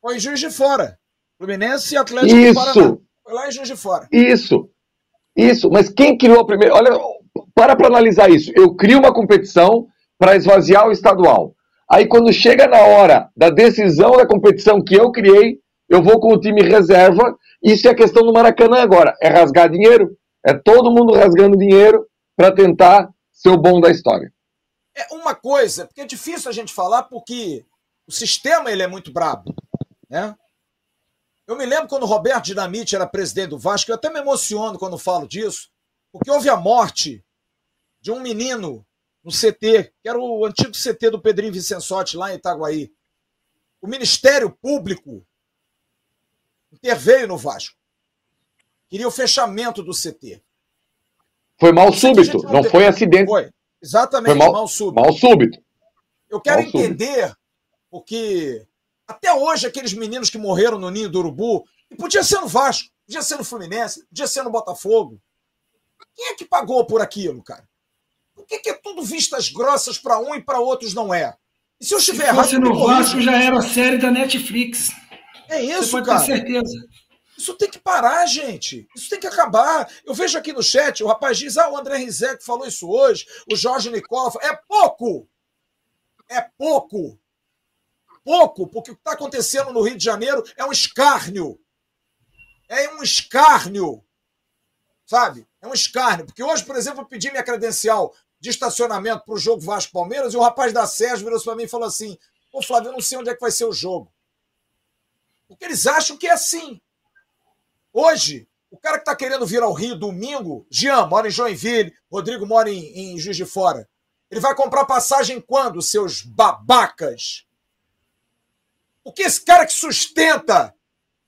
Foi em Juiz de Fora. Fluminense e Atlético Isso. Paraná. Foi lá em Juiz de Fora. Isso. Isso. Mas quem criou a primeira. Olha, para para analisar isso. Eu crio uma competição para esvaziar o estadual. Aí quando chega na hora da decisão da competição que eu criei, eu vou com o time reserva. Isso é a questão do Maracanã agora. É rasgar dinheiro. É todo mundo rasgando dinheiro para tentar ser o bom da história. É uma coisa, porque é difícil a gente falar porque o sistema ele é muito brabo, né? Eu me lembro quando o Roberto Dinamite era presidente do Vasco, eu até me emociono quando falo disso, porque houve a morte de um menino no CT, que era o antigo CT do Pedrinho Vicençotti, lá em Itaguaí. O Ministério Público interveio no Vasco. Queria o fechamento do CT. Foi mal súbito, não, não foi acidente. Foi, exatamente, foi mal, mal, súbito. Mal súbito. Eu quero mal entender, súbito. porque até hoje aqueles meninos que morreram no Ninho do Urubu, e podia ser no Vasco, podia ser no Fluminense, podia ser no Botafogo. Quem é que pagou por aquilo, cara? Por que, que é tudo vistas grossas para um e para outros não é? E se eu estiver errado. Se fosse no Vasco, já era a série da Netflix. É isso, Você pode cara. ter certeza. Isso tem que parar, gente. Isso tem que acabar. Eu vejo aqui no chat, o rapaz diz: ah, o André Rizek falou isso hoje, o Jorge Nicola. É pouco! É pouco! Pouco, porque o que está acontecendo no Rio de Janeiro é um escárnio. É um escárnio. Sabe? É um escárnio. Porque hoje, por exemplo, eu pedi minha credencial de estacionamento para o jogo Vasco Palmeiras e o rapaz da Sérgio virou para mim e falou assim: Pô, Flávio, eu não sei onde é que vai ser o jogo. Porque eles acham que é assim. Hoje, o cara que está querendo vir ao Rio domingo, Jean mora em Joinville, Rodrigo mora em, em Juiz de Fora. Ele vai comprar passagem quando, seus babacas? O que esse cara que sustenta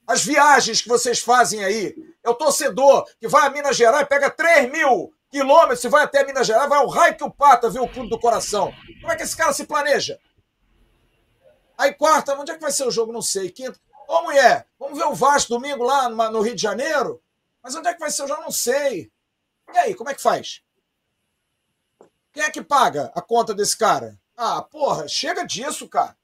as viagens que vocês fazem aí? É o torcedor que vai a Minas Gerais, pega 3 mil quilômetros e vai até Minas Gerais, vai ao raio que o pata ver o clube do coração. Como é que esse cara se planeja? Aí quarta, onde é que vai ser o jogo? Não sei. Quinta. Ô mulher, vamos ver o Vasco domingo lá no Rio de Janeiro? Mas onde é que vai ser o jogo? Não sei. E aí, como é que faz? Quem é que paga a conta desse cara? Ah, porra, chega disso, cara.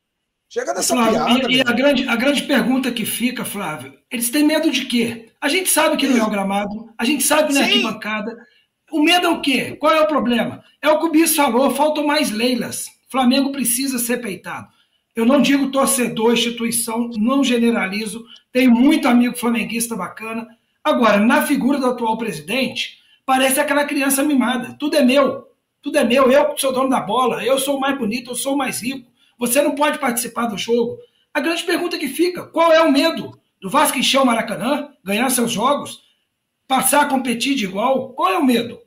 Chega dessa Flávio, piada. E, e, a, grande, a grande pergunta que fica, Flávio, eles têm medo de quê? A gente sabe que não é o gramado, a gente sabe que não é arquibancada, o medo é o quê? Qual é o problema? É o que o Bis falou, faltam mais leilas. Flamengo precisa ser peitado. Eu não digo torcedor, instituição, não generalizo. Tenho muito amigo flamenguista bacana. Agora, na figura do atual presidente, parece aquela criança mimada. Tudo é meu. Tudo é meu. Eu sou dono da bola. Eu sou o mais bonito. Eu sou o mais rico. Você não pode participar do jogo. A grande pergunta que fica: qual é o medo do Vasco encher o Maracanã, ganhar seus jogos, passar a competir de igual? Qual é o medo?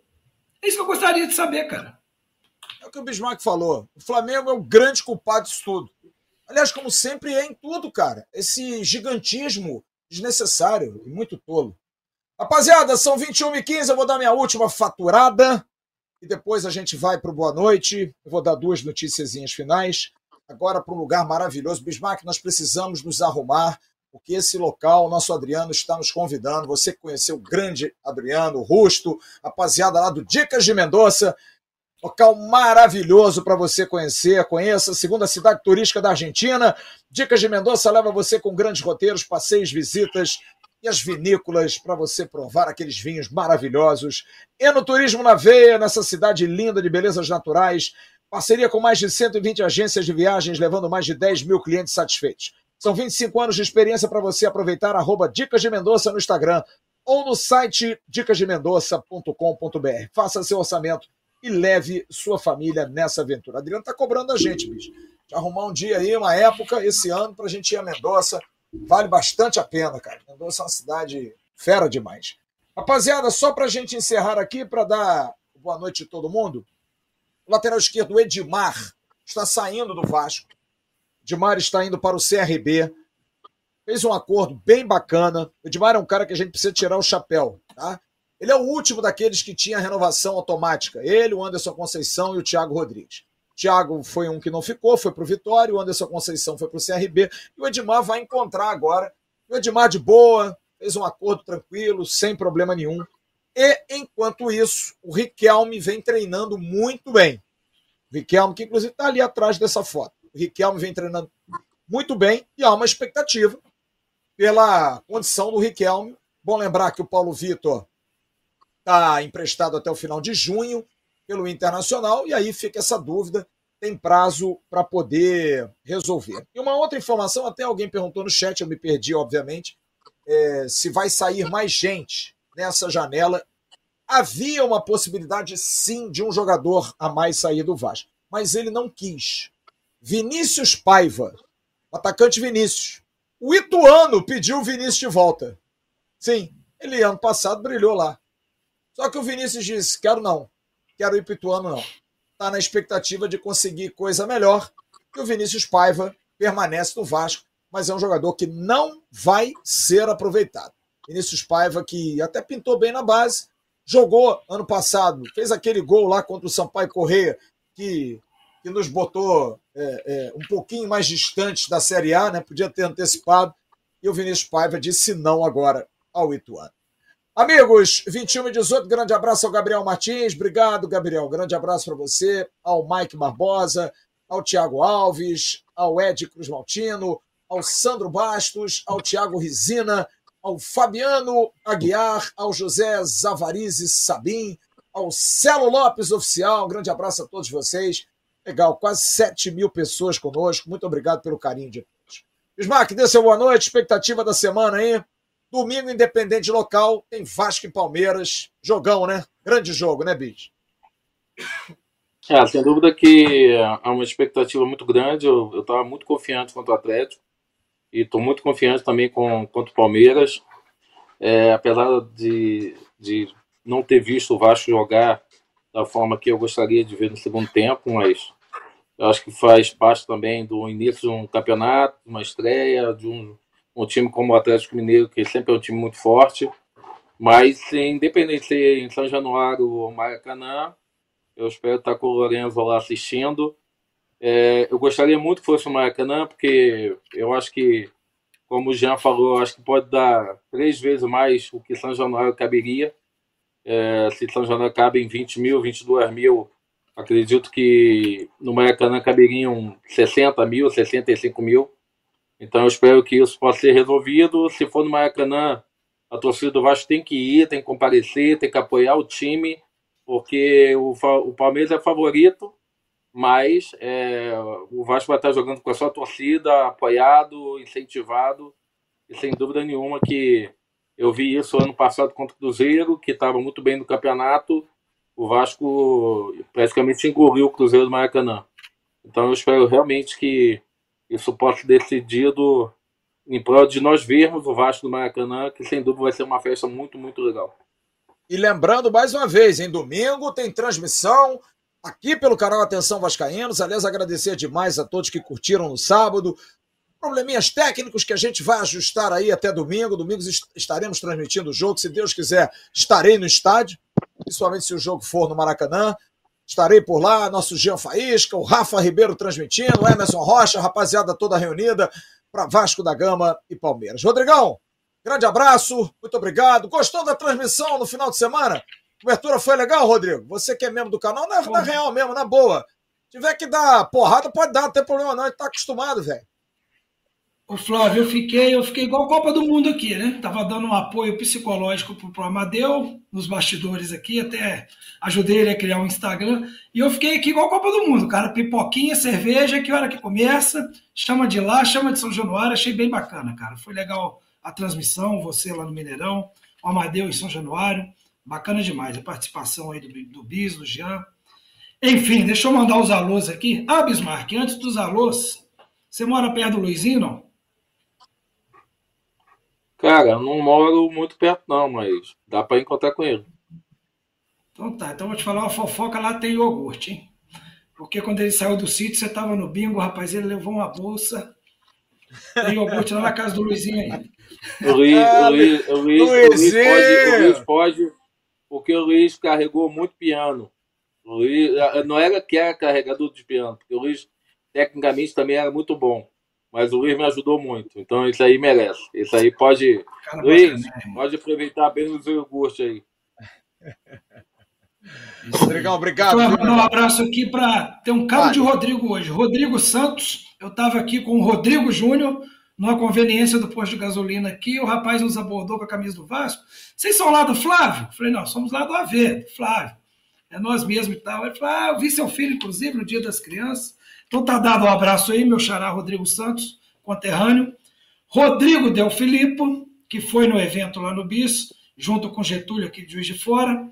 É isso que eu gostaria de saber, cara. É o que o Bismarck falou. O Flamengo é o grande culpado disso tudo. Aliás, como sempre é em tudo, cara. Esse gigantismo desnecessário e muito tolo. Rapaziada, são 21 e 15 eu vou dar minha última faturada e depois a gente vai para o boa noite. Eu vou dar duas noticiazinhas finais. Agora para um lugar maravilhoso. Bismarck, nós precisamos nos arrumar, porque esse local, nosso Adriano está nos convidando. Você que conheceu o grande Adriano, o Rusto, rapaziada lá do Dicas de Mendonça. Local maravilhoso para você conhecer. Conheça a segunda cidade turística da Argentina. Dicas de Mendonça leva você com grandes roteiros, passeios, visitas e as vinícolas para você provar aqueles vinhos maravilhosos. E no Turismo na Veia, nessa cidade linda de belezas naturais. Parceria com mais de 120 agências de viagens, levando mais de 10 mil clientes satisfeitos. São 25 anos de experiência para você aproveitar. Arroba Dicas de Mendonça no Instagram ou no site dicasdemendoça.com.br. Faça seu orçamento e leve sua família nessa aventura. Adriano tá cobrando a gente, bicho. De arrumar um dia aí, uma época, esse ano, para a gente ir a Mendonça. Vale bastante a pena, cara. Mendonça é uma cidade fera demais. Rapaziada, só para a gente encerrar aqui, para dar boa noite a todo mundo, o lateral esquerdo, Edmar, está saindo do Vasco. Edmar está indo para o CRB. Fez um acordo bem bacana. O Edmar é um cara que a gente precisa tirar o chapéu, tá? Ele é o último daqueles que tinha renovação automática. Ele, o Anderson Conceição e o Thiago Rodrigues. Thiago foi um que não ficou, foi para o Vitória, o Anderson Conceição foi para o CRB, e o Edmar vai encontrar agora. O Edmar de boa, fez um acordo tranquilo, sem problema nenhum. E, enquanto isso, o Riquelme vem treinando muito bem. O Riquelme, que inclusive está ali atrás dessa foto. Riquelme vem treinando muito bem e há uma expectativa pela condição do Riquelme. Bom lembrar que o Paulo Vitor está emprestado até o final de junho pelo Internacional, e aí fica essa dúvida, tem prazo para poder resolver. E uma outra informação, até alguém perguntou no chat, eu me perdi, obviamente, é, se vai sair mais gente nessa janela. Havia uma possibilidade, sim, de um jogador a mais sair do Vasco, mas ele não quis. Vinícius Paiva, atacante Vinícius. O Ituano pediu o Vinícius de volta. Sim, ele ano passado brilhou lá. Só que o Vinícius disse: quero não, quero ir para Ituano não. Está na expectativa de conseguir coisa melhor. E o Vinícius Paiva permanece no Vasco, mas é um jogador que não vai ser aproveitado. Vinícius Paiva, que até pintou bem na base, jogou ano passado, fez aquele gol lá contra o Sampaio Correia, que, que nos botou é, é, um pouquinho mais distantes da Série A, né? podia ter antecipado. E o Vinícius Paiva disse não agora ao Ituano. Amigos, 21 e 18, grande abraço ao Gabriel Martins. Obrigado, Gabriel. Grande abraço para você, ao Mike Barbosa, ao Tiago Alves, ao Ed Cruz Maltino, ao Sandro Bastos, ao Tiago Risina, ao Fabiano Aguiar, ao José Zavarizes Sabim, ao Celo Lopes Oficial. Um grande abraço a todos vocês. Legal, quase 7 mil pessoas conosco. Muito obrigado pelo carinho de todos. Bismarck, dê seu boa noite. Expectativa da semana aí. Domingo, independente local, tem Vasco e Palmeiras. Jogão, né? Grande jogo, né, Bicho? É, sem dúvida que há uma expectativa muito grande. Eu estava muito confiante contra o Atlético e estou muito confiante também com, contra o Palmeiras. É, apesar de, de não ter visto o Vasco jogar da forma que eu gostaria de ver no segundo tempo, mas eu acho que faz parte também do início de um campeonato, uma estreia, de um um time como o Atlético Mineiro, que sempre é um time muito forte. Mas, independente de ser em São Januário ou Maracanã, eu espero estar com o Lorenzo lá assistindo. É, eu gostaria muito que fosse o Maracanã, porque eu acho que, como o Jean falou, acho que pode dar três vezes mais o que São Januário caberia. É, se São Januário cabe em 20 mil, 22 mil, acredito que no Maracanã caberiam 60 mil, 65 mil. Então eu espero que isso possa ser resolvido. Se for no Maracanã, a torcida do Vasco tem que ir, tem que comparecer, tem que apoiar o time, porque o, o Palmeiras é favorito, mas é, o Vasco vai estar jogando com a sua torcida, apoiado, incentivado, e sem dúvida nenhuma que eu vi isso ano passado contra o Cruzeiro, que estava muito bem no campeonato. O Vasco praticamente engoliu o Cruzeiro do Maracanã. Então eu espero realmente que isso pode ser decidido em prol de nós vermos o Vasco do Maracanã, que sem dúvida vai ser uma festa muito, muito legal. E lembrando mais uma vez, em domingo tem transmissão aqui pelo canal Atenção Vascaínos. Aliás, agradecer demais a todos que curtiram no sábado. Probleminhas técnicos que a gente vai ajustar aí até domingo. Domingo estaremos transmitindo o jogo. Se Deus quiser, estarei no estádio, principalmente se o jogo for no Maracanã. Estarei por lá, nosso Jean Faísca, o Rafa Ribeiro transmitindo, o Emerson Rocha, a rapaziada toda reunida para Vasco da Gama e Palmeiras. Rodrigão, grande abraço, muito obrigado. Gostou da transmissão no final de semana? Cobertura foi legal, Rodrigo? Você que é membro do canal, na, na real mesmo, na boa. Se tiver que dar porrada, pode dar, não tem problema não, a gente tá acostumado, velho. Ô Flávio, eu fiquei, eu fiquei igual Copa do Mundo aqui, né? Tava dando um apoio psicológico pro, pro Amadeu, nos bastidores aqui, até ajudei ele a criar um Instagram. E eu fiquei aqui igual Copa do Mundo, cara. Pipoquinha, cerveja, que hora que começa, chama de lá, chama de São Januário, achei bem bacana, cara. Foi legal a transmissão, você lá no Mineirão, o Amadeu em São Januário. Bacana demais a participação aí do, do Bis, do Jean. Enfim, deixa eu mandar os alôs aqui. Ah, Bismarck, antes dos alôs, você mora perto do Luizinho, não? Cara, eu não moro muito perto, não, mas dá para encontrar com ele. Então tá, então vou te falar uma fofoca lá tem iogurte, hein? Porque quando ele saiu do sítio, você tava no bingo, rapaz, ele levou uma bolsa. Tem iogurte lá na casa do Luizinho aí. O Luiz, o Luiz, o Luiz, o Luiz, pode, o Luiz pode, porque o Luiz carregou muito piano. O Luiz, não era que era carregador de piano, porque o Luiz, tecnicamente, também era muito bom mas o Luiz me ajudou muito. Então isso aí merece. Isso aí pode. Cara, Luiz, pode aproveitar bem os iogurte aí. Legal, obrigado. Então, um abraço aqui para. Tem um cabo de Rodrigo hoje. Rodrigo Santos. Eu estava aqui com o Rodrigo Júnior, numa conveniência do posto de gasolina aqui. O rapaz nos abordou com a camisa do Vasco. Vocês são lá do Flávio? Eu falei, não, somos lá do AV, do Flávio. É nós mesmos e tal. Ele falou, ah, eu vi seu filho, inclusive, no Dia das Crianças. Então tá dado um abraço aí, meu xará Rodrigo Santos, conterrâneo. Rodrigo Del Filippo, que foi no evento lá no BIS, junto com Getúlio aqui de Juiz de Fora.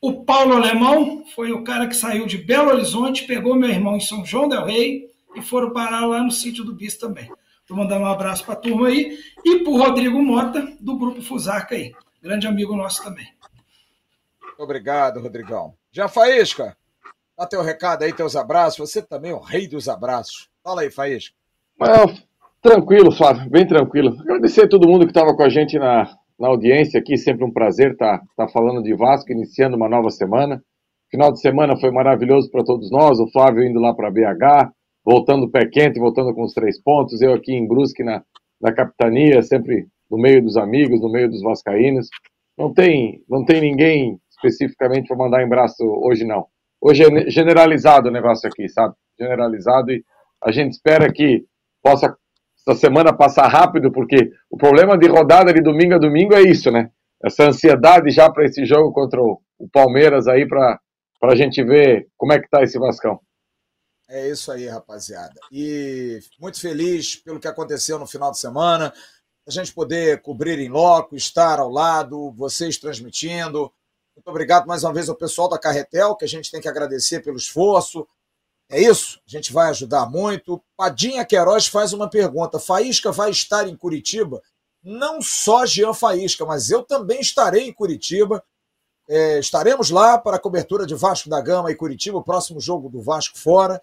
O Paulo Alemão foi o cara que saiu de Belo Horizonte, pegou meu irmão em São João del Rei e foram parar lá no sítio do BIS também. Vou mandar um abraço para a turma aí e para o Rodrigo Mota, do Grupo Fusarca aí. Grande amigo nosso também. Obrigado, Rodrigão. Já Faísca, Dá teu recado aí, teus abraços. Você também é o rei dos abraços. Fala aí, Faísca. tranquilo, Flávio, bem tranquilo. Agradecer a todo mundo que estava com a gente na, na audiência aqui. Sempre um prazer estar tá, tá falando de Vasco, iniciando uma nova semana. Final de semana foi maravilhoso para todos nós. O Flávio indo lá para BH, voltando pé quente, voltando com os três pontos. Eu aqui em Brusque na, na capitania, sempre no meio dos amigos, no meio dos vascaínos. Não tem, não tem ninguém especificamente para mandar em braço hoje, não hoje é generalizado o negócio aqui, sabe? Generalizado e a gente espera que possa essa semana passar rápido, porque o problema de rodada de domingo a domingo é isso, né? Essa ansiedade já para esse jogo contra o, Palmeiras aí para a gente ver como é que tá esse Vascão. É isso aí, rapaziada. E muito feliz pelo que aconteceu no final de semana, a gente poder cobrir em loco, estar ao lado, vocês transmitindo, muito obrigado mais uma vez ao pessoal da Carretel, que a gente tem que agradecer pelo esforço. É isso, a gente vai ajudar muito. Padinha Queiroz faz uma pergunta: Faísca vai estar em Curitiba? Não só Jean Faísca, mas eu também estarei em Curitiba. É, estaremos lá para a cobertura de Vasco da Gama e Curitiba, o próximo jogo do Vasco fora.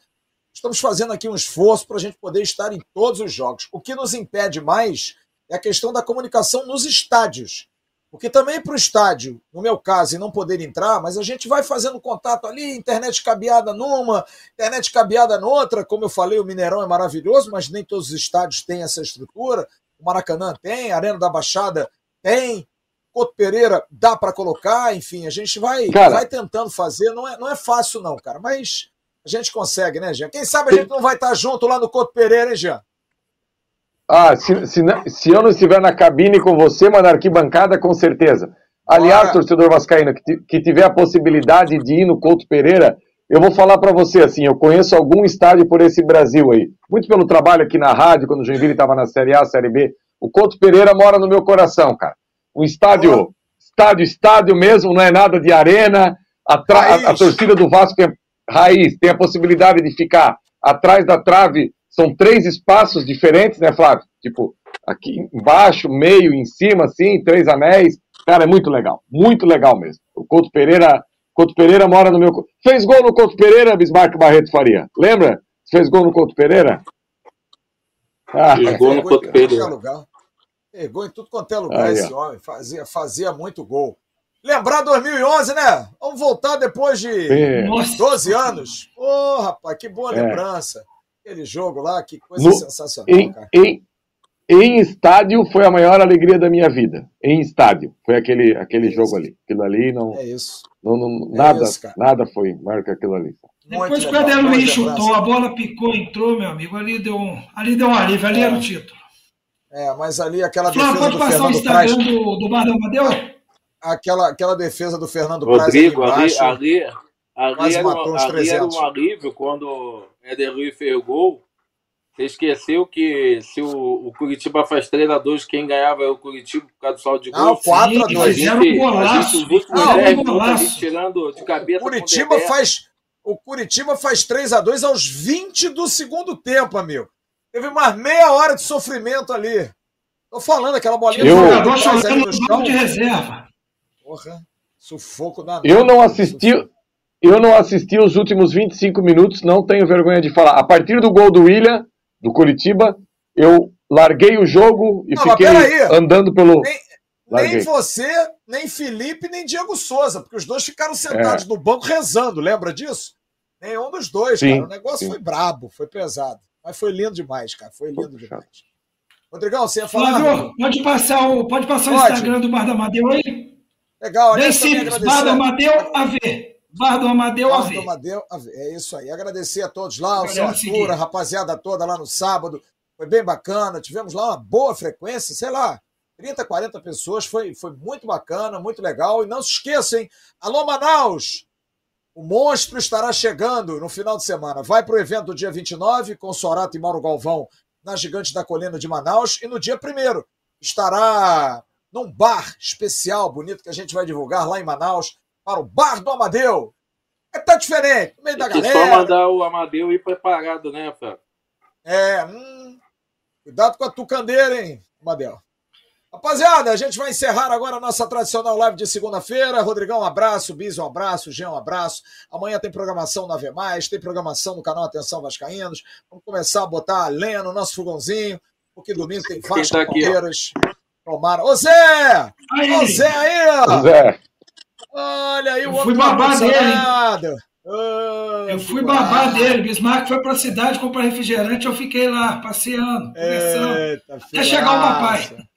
Estamos fazendo aqui um esforço para a gente poder estar em todos os jogos. O que nos impede mais é a questão da comunicação nos estádios. Porque também para o estádio, no meu caso, e não poder entrar, mas a gente vai fazendo contato ali, internet cabeada numa, internet cabeada noutra. Como eu falei, o Mineirão é maravilhoso, mas nem todos os estádios têm essa estrutura. O Maracanã tem, a Arena da Baixada tem, Couto Pereira dá para colocar, enfim, a gente vai, cara, vai tentando fazer. Não é, não é fácil, não, cara, mas a gente consegue, né, Jean? Quem sabe a gente não vai estar junto lá no Couto Pereira, hein, Jean? Ah, se, se, se, eu não estiver na cabine com você, mas na arquibancada, com certeza. Aliás, torcedor vascaíno, que, que tiver a possibilidade de ir no Couto Pereira, eu vou falar para você assim, eu conheço algum estádio por esse Brasil aí. Muito pelo trabalho aqui na rádio, quando o Joinville estava na Série A, Série B. O Couto Pereira mora no meu coração, cara. Um estádio, estádio, estádio mesmo, não é nada de arena. A, a, a torcida do Vasco é raiz, tem a possibilidade de ficar atrás da trave são três espaços diferentes, né, Flávio? Tipo, aqui embaixo, meio, em cima, assim, três anéis. Cara, é muito legal. Muito legal mesmo. O Couto Pereira Couto Pereira mora no meu. Fez gol no Couto Pereira, Bismarck Barreto Faria. Lembra? Fez gol no Couto Pereira? Ah, Fez gol no Couto Pereira. Pegou em tudo quanto é lugar esse homem. Fazia, fazia muito gol. Lembrar 2011, né? Vamos voltar depois de é. 12 anos. Ô, oh, rapaz, que boa é. lembrança. Aquele jogo lá, que coisa no, sensacional, em, cara. Em, em estádio foi a maior alegria da minha vida. Em estádio. Foi aquele, aquele é jogo ali. Aquilo ali não. É isso. Não, não, é nada, isso, nada foi maior que aquilo ali. Depois que o Adel Luiz chutou, a bola picou, entrou, meu amigo. Ali deu um, ali deu um alívio, ali é. era o título. É, mas ali aquela Flávio, defesa pode do passar Fernando o Instagram Praz... do, do Bar Amadeu? Aquela, aquela defesa do Fernando Rodrigo, Praz ali, ali, ali, era, um, ali era um alívio quando Éder Luiz fez gol você esqueceu que se o, o Curitiba faz 3 a 2 quem ganhava é o Curitiba por causa do saldo de gol. Não, 4 a 2 A gente, a gente, os últimos 10 minutos, tirando de cabeça. O Curitiba faz, o Curitiba faz 3 a 2 aos 20 do segundo tempo, amigo. Teve mais meia hora de sofrimento ali. Tô falando, aquela bolinha eu, de ali no de reserva. Porra, sufoco da Eu não assisti, eu não assisti os últimos 25 minutos, não tenho vergonha de falar. A partir do gol do William, do Curitiba, eu larguei o jogo e não, fiquei andando pelo. Nem, nem, você, nem Felipe, nem Diego Souza, porque os dois ficaram sentados é. no banco rezando, lembra disso? Nenhum dos dois, sim, cara. O negócio sim. foi brabo, foi pesado. Mas foi lindo demais, cara. Foi lindo Poxa. demais. Rodrigão, você ia falar. Flávio, pode passar o, pode passar pode. o Instagram do Bar do Amadeu aí? Legal, Bem simples, Bar do Amadeu AV. Bar do Amadeu Bar do Amadeu É isso aí. Agradecer a todos lá, o seu Arthur, a rapaziada toda lá no sábado. Foi bem bacana. Tivemos lá uma boa frequência, sei lá, 30, 40 pessoas. Foi, foi muito bacana, muito legal. E não se esqueçam, Alô, Manaus! O monstro estará chegando no final de semana. Vai para o evento do dia 29 com Sorato e Mauro Galvão na Gigante da Colina de Manaus. E no dia 1 estará num bar especial, bonito, que a gente vai divulgar lá em Manaus para o Bar do Amadeu. É tá diferente, no meio da galera. só mandar o Amadeu ir preparado, né, Fábio? É, hum, cuidado com a tucandeira, hein, Amadeu. Rapaziada, a gente vai encerrar agora a nossa tradicional live de segunda-feira. Rodrigão, um abraço. Bis, um abraço. Jean, um abraço. Amanhã tem programação na V+, tem programação no canal Atenção Vascaínos. Vamos começar a botar a lenha no nosso fogãozinho, porque domingo tem Vasco tá Palmeiras. Tomara. Ô, Zé! Aí. Ô, Zé aí, ó! Zé! Olha aí o eu fui babar dele. Oh, eu fui babar dele. Bismarck foi para a cidade comprar refrigerante. Eu fiquei lá passeando, conversando. até chegar o papai.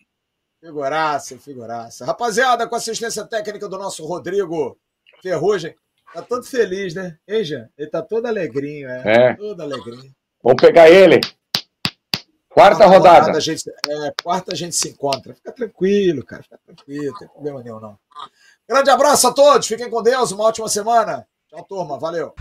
Figuraça, figuraça. Rapaziada, com assistência técnica do nosso Rodrigo Ferrugem. Tá todo feliz, né? Hein, Jean? Ele tá todo alegrinho, é. é. Todo alegrinho. Vamos pegar ele. Quarta rodada. rodada a gente, é, quarta a gente se encontra. Fica tranquilo, cara. Fica tranquilo, não tem problema nenhum, não. Grande abraço a todos, fiquem com Deus, uma ótima semana. Tchau, turma, valeu.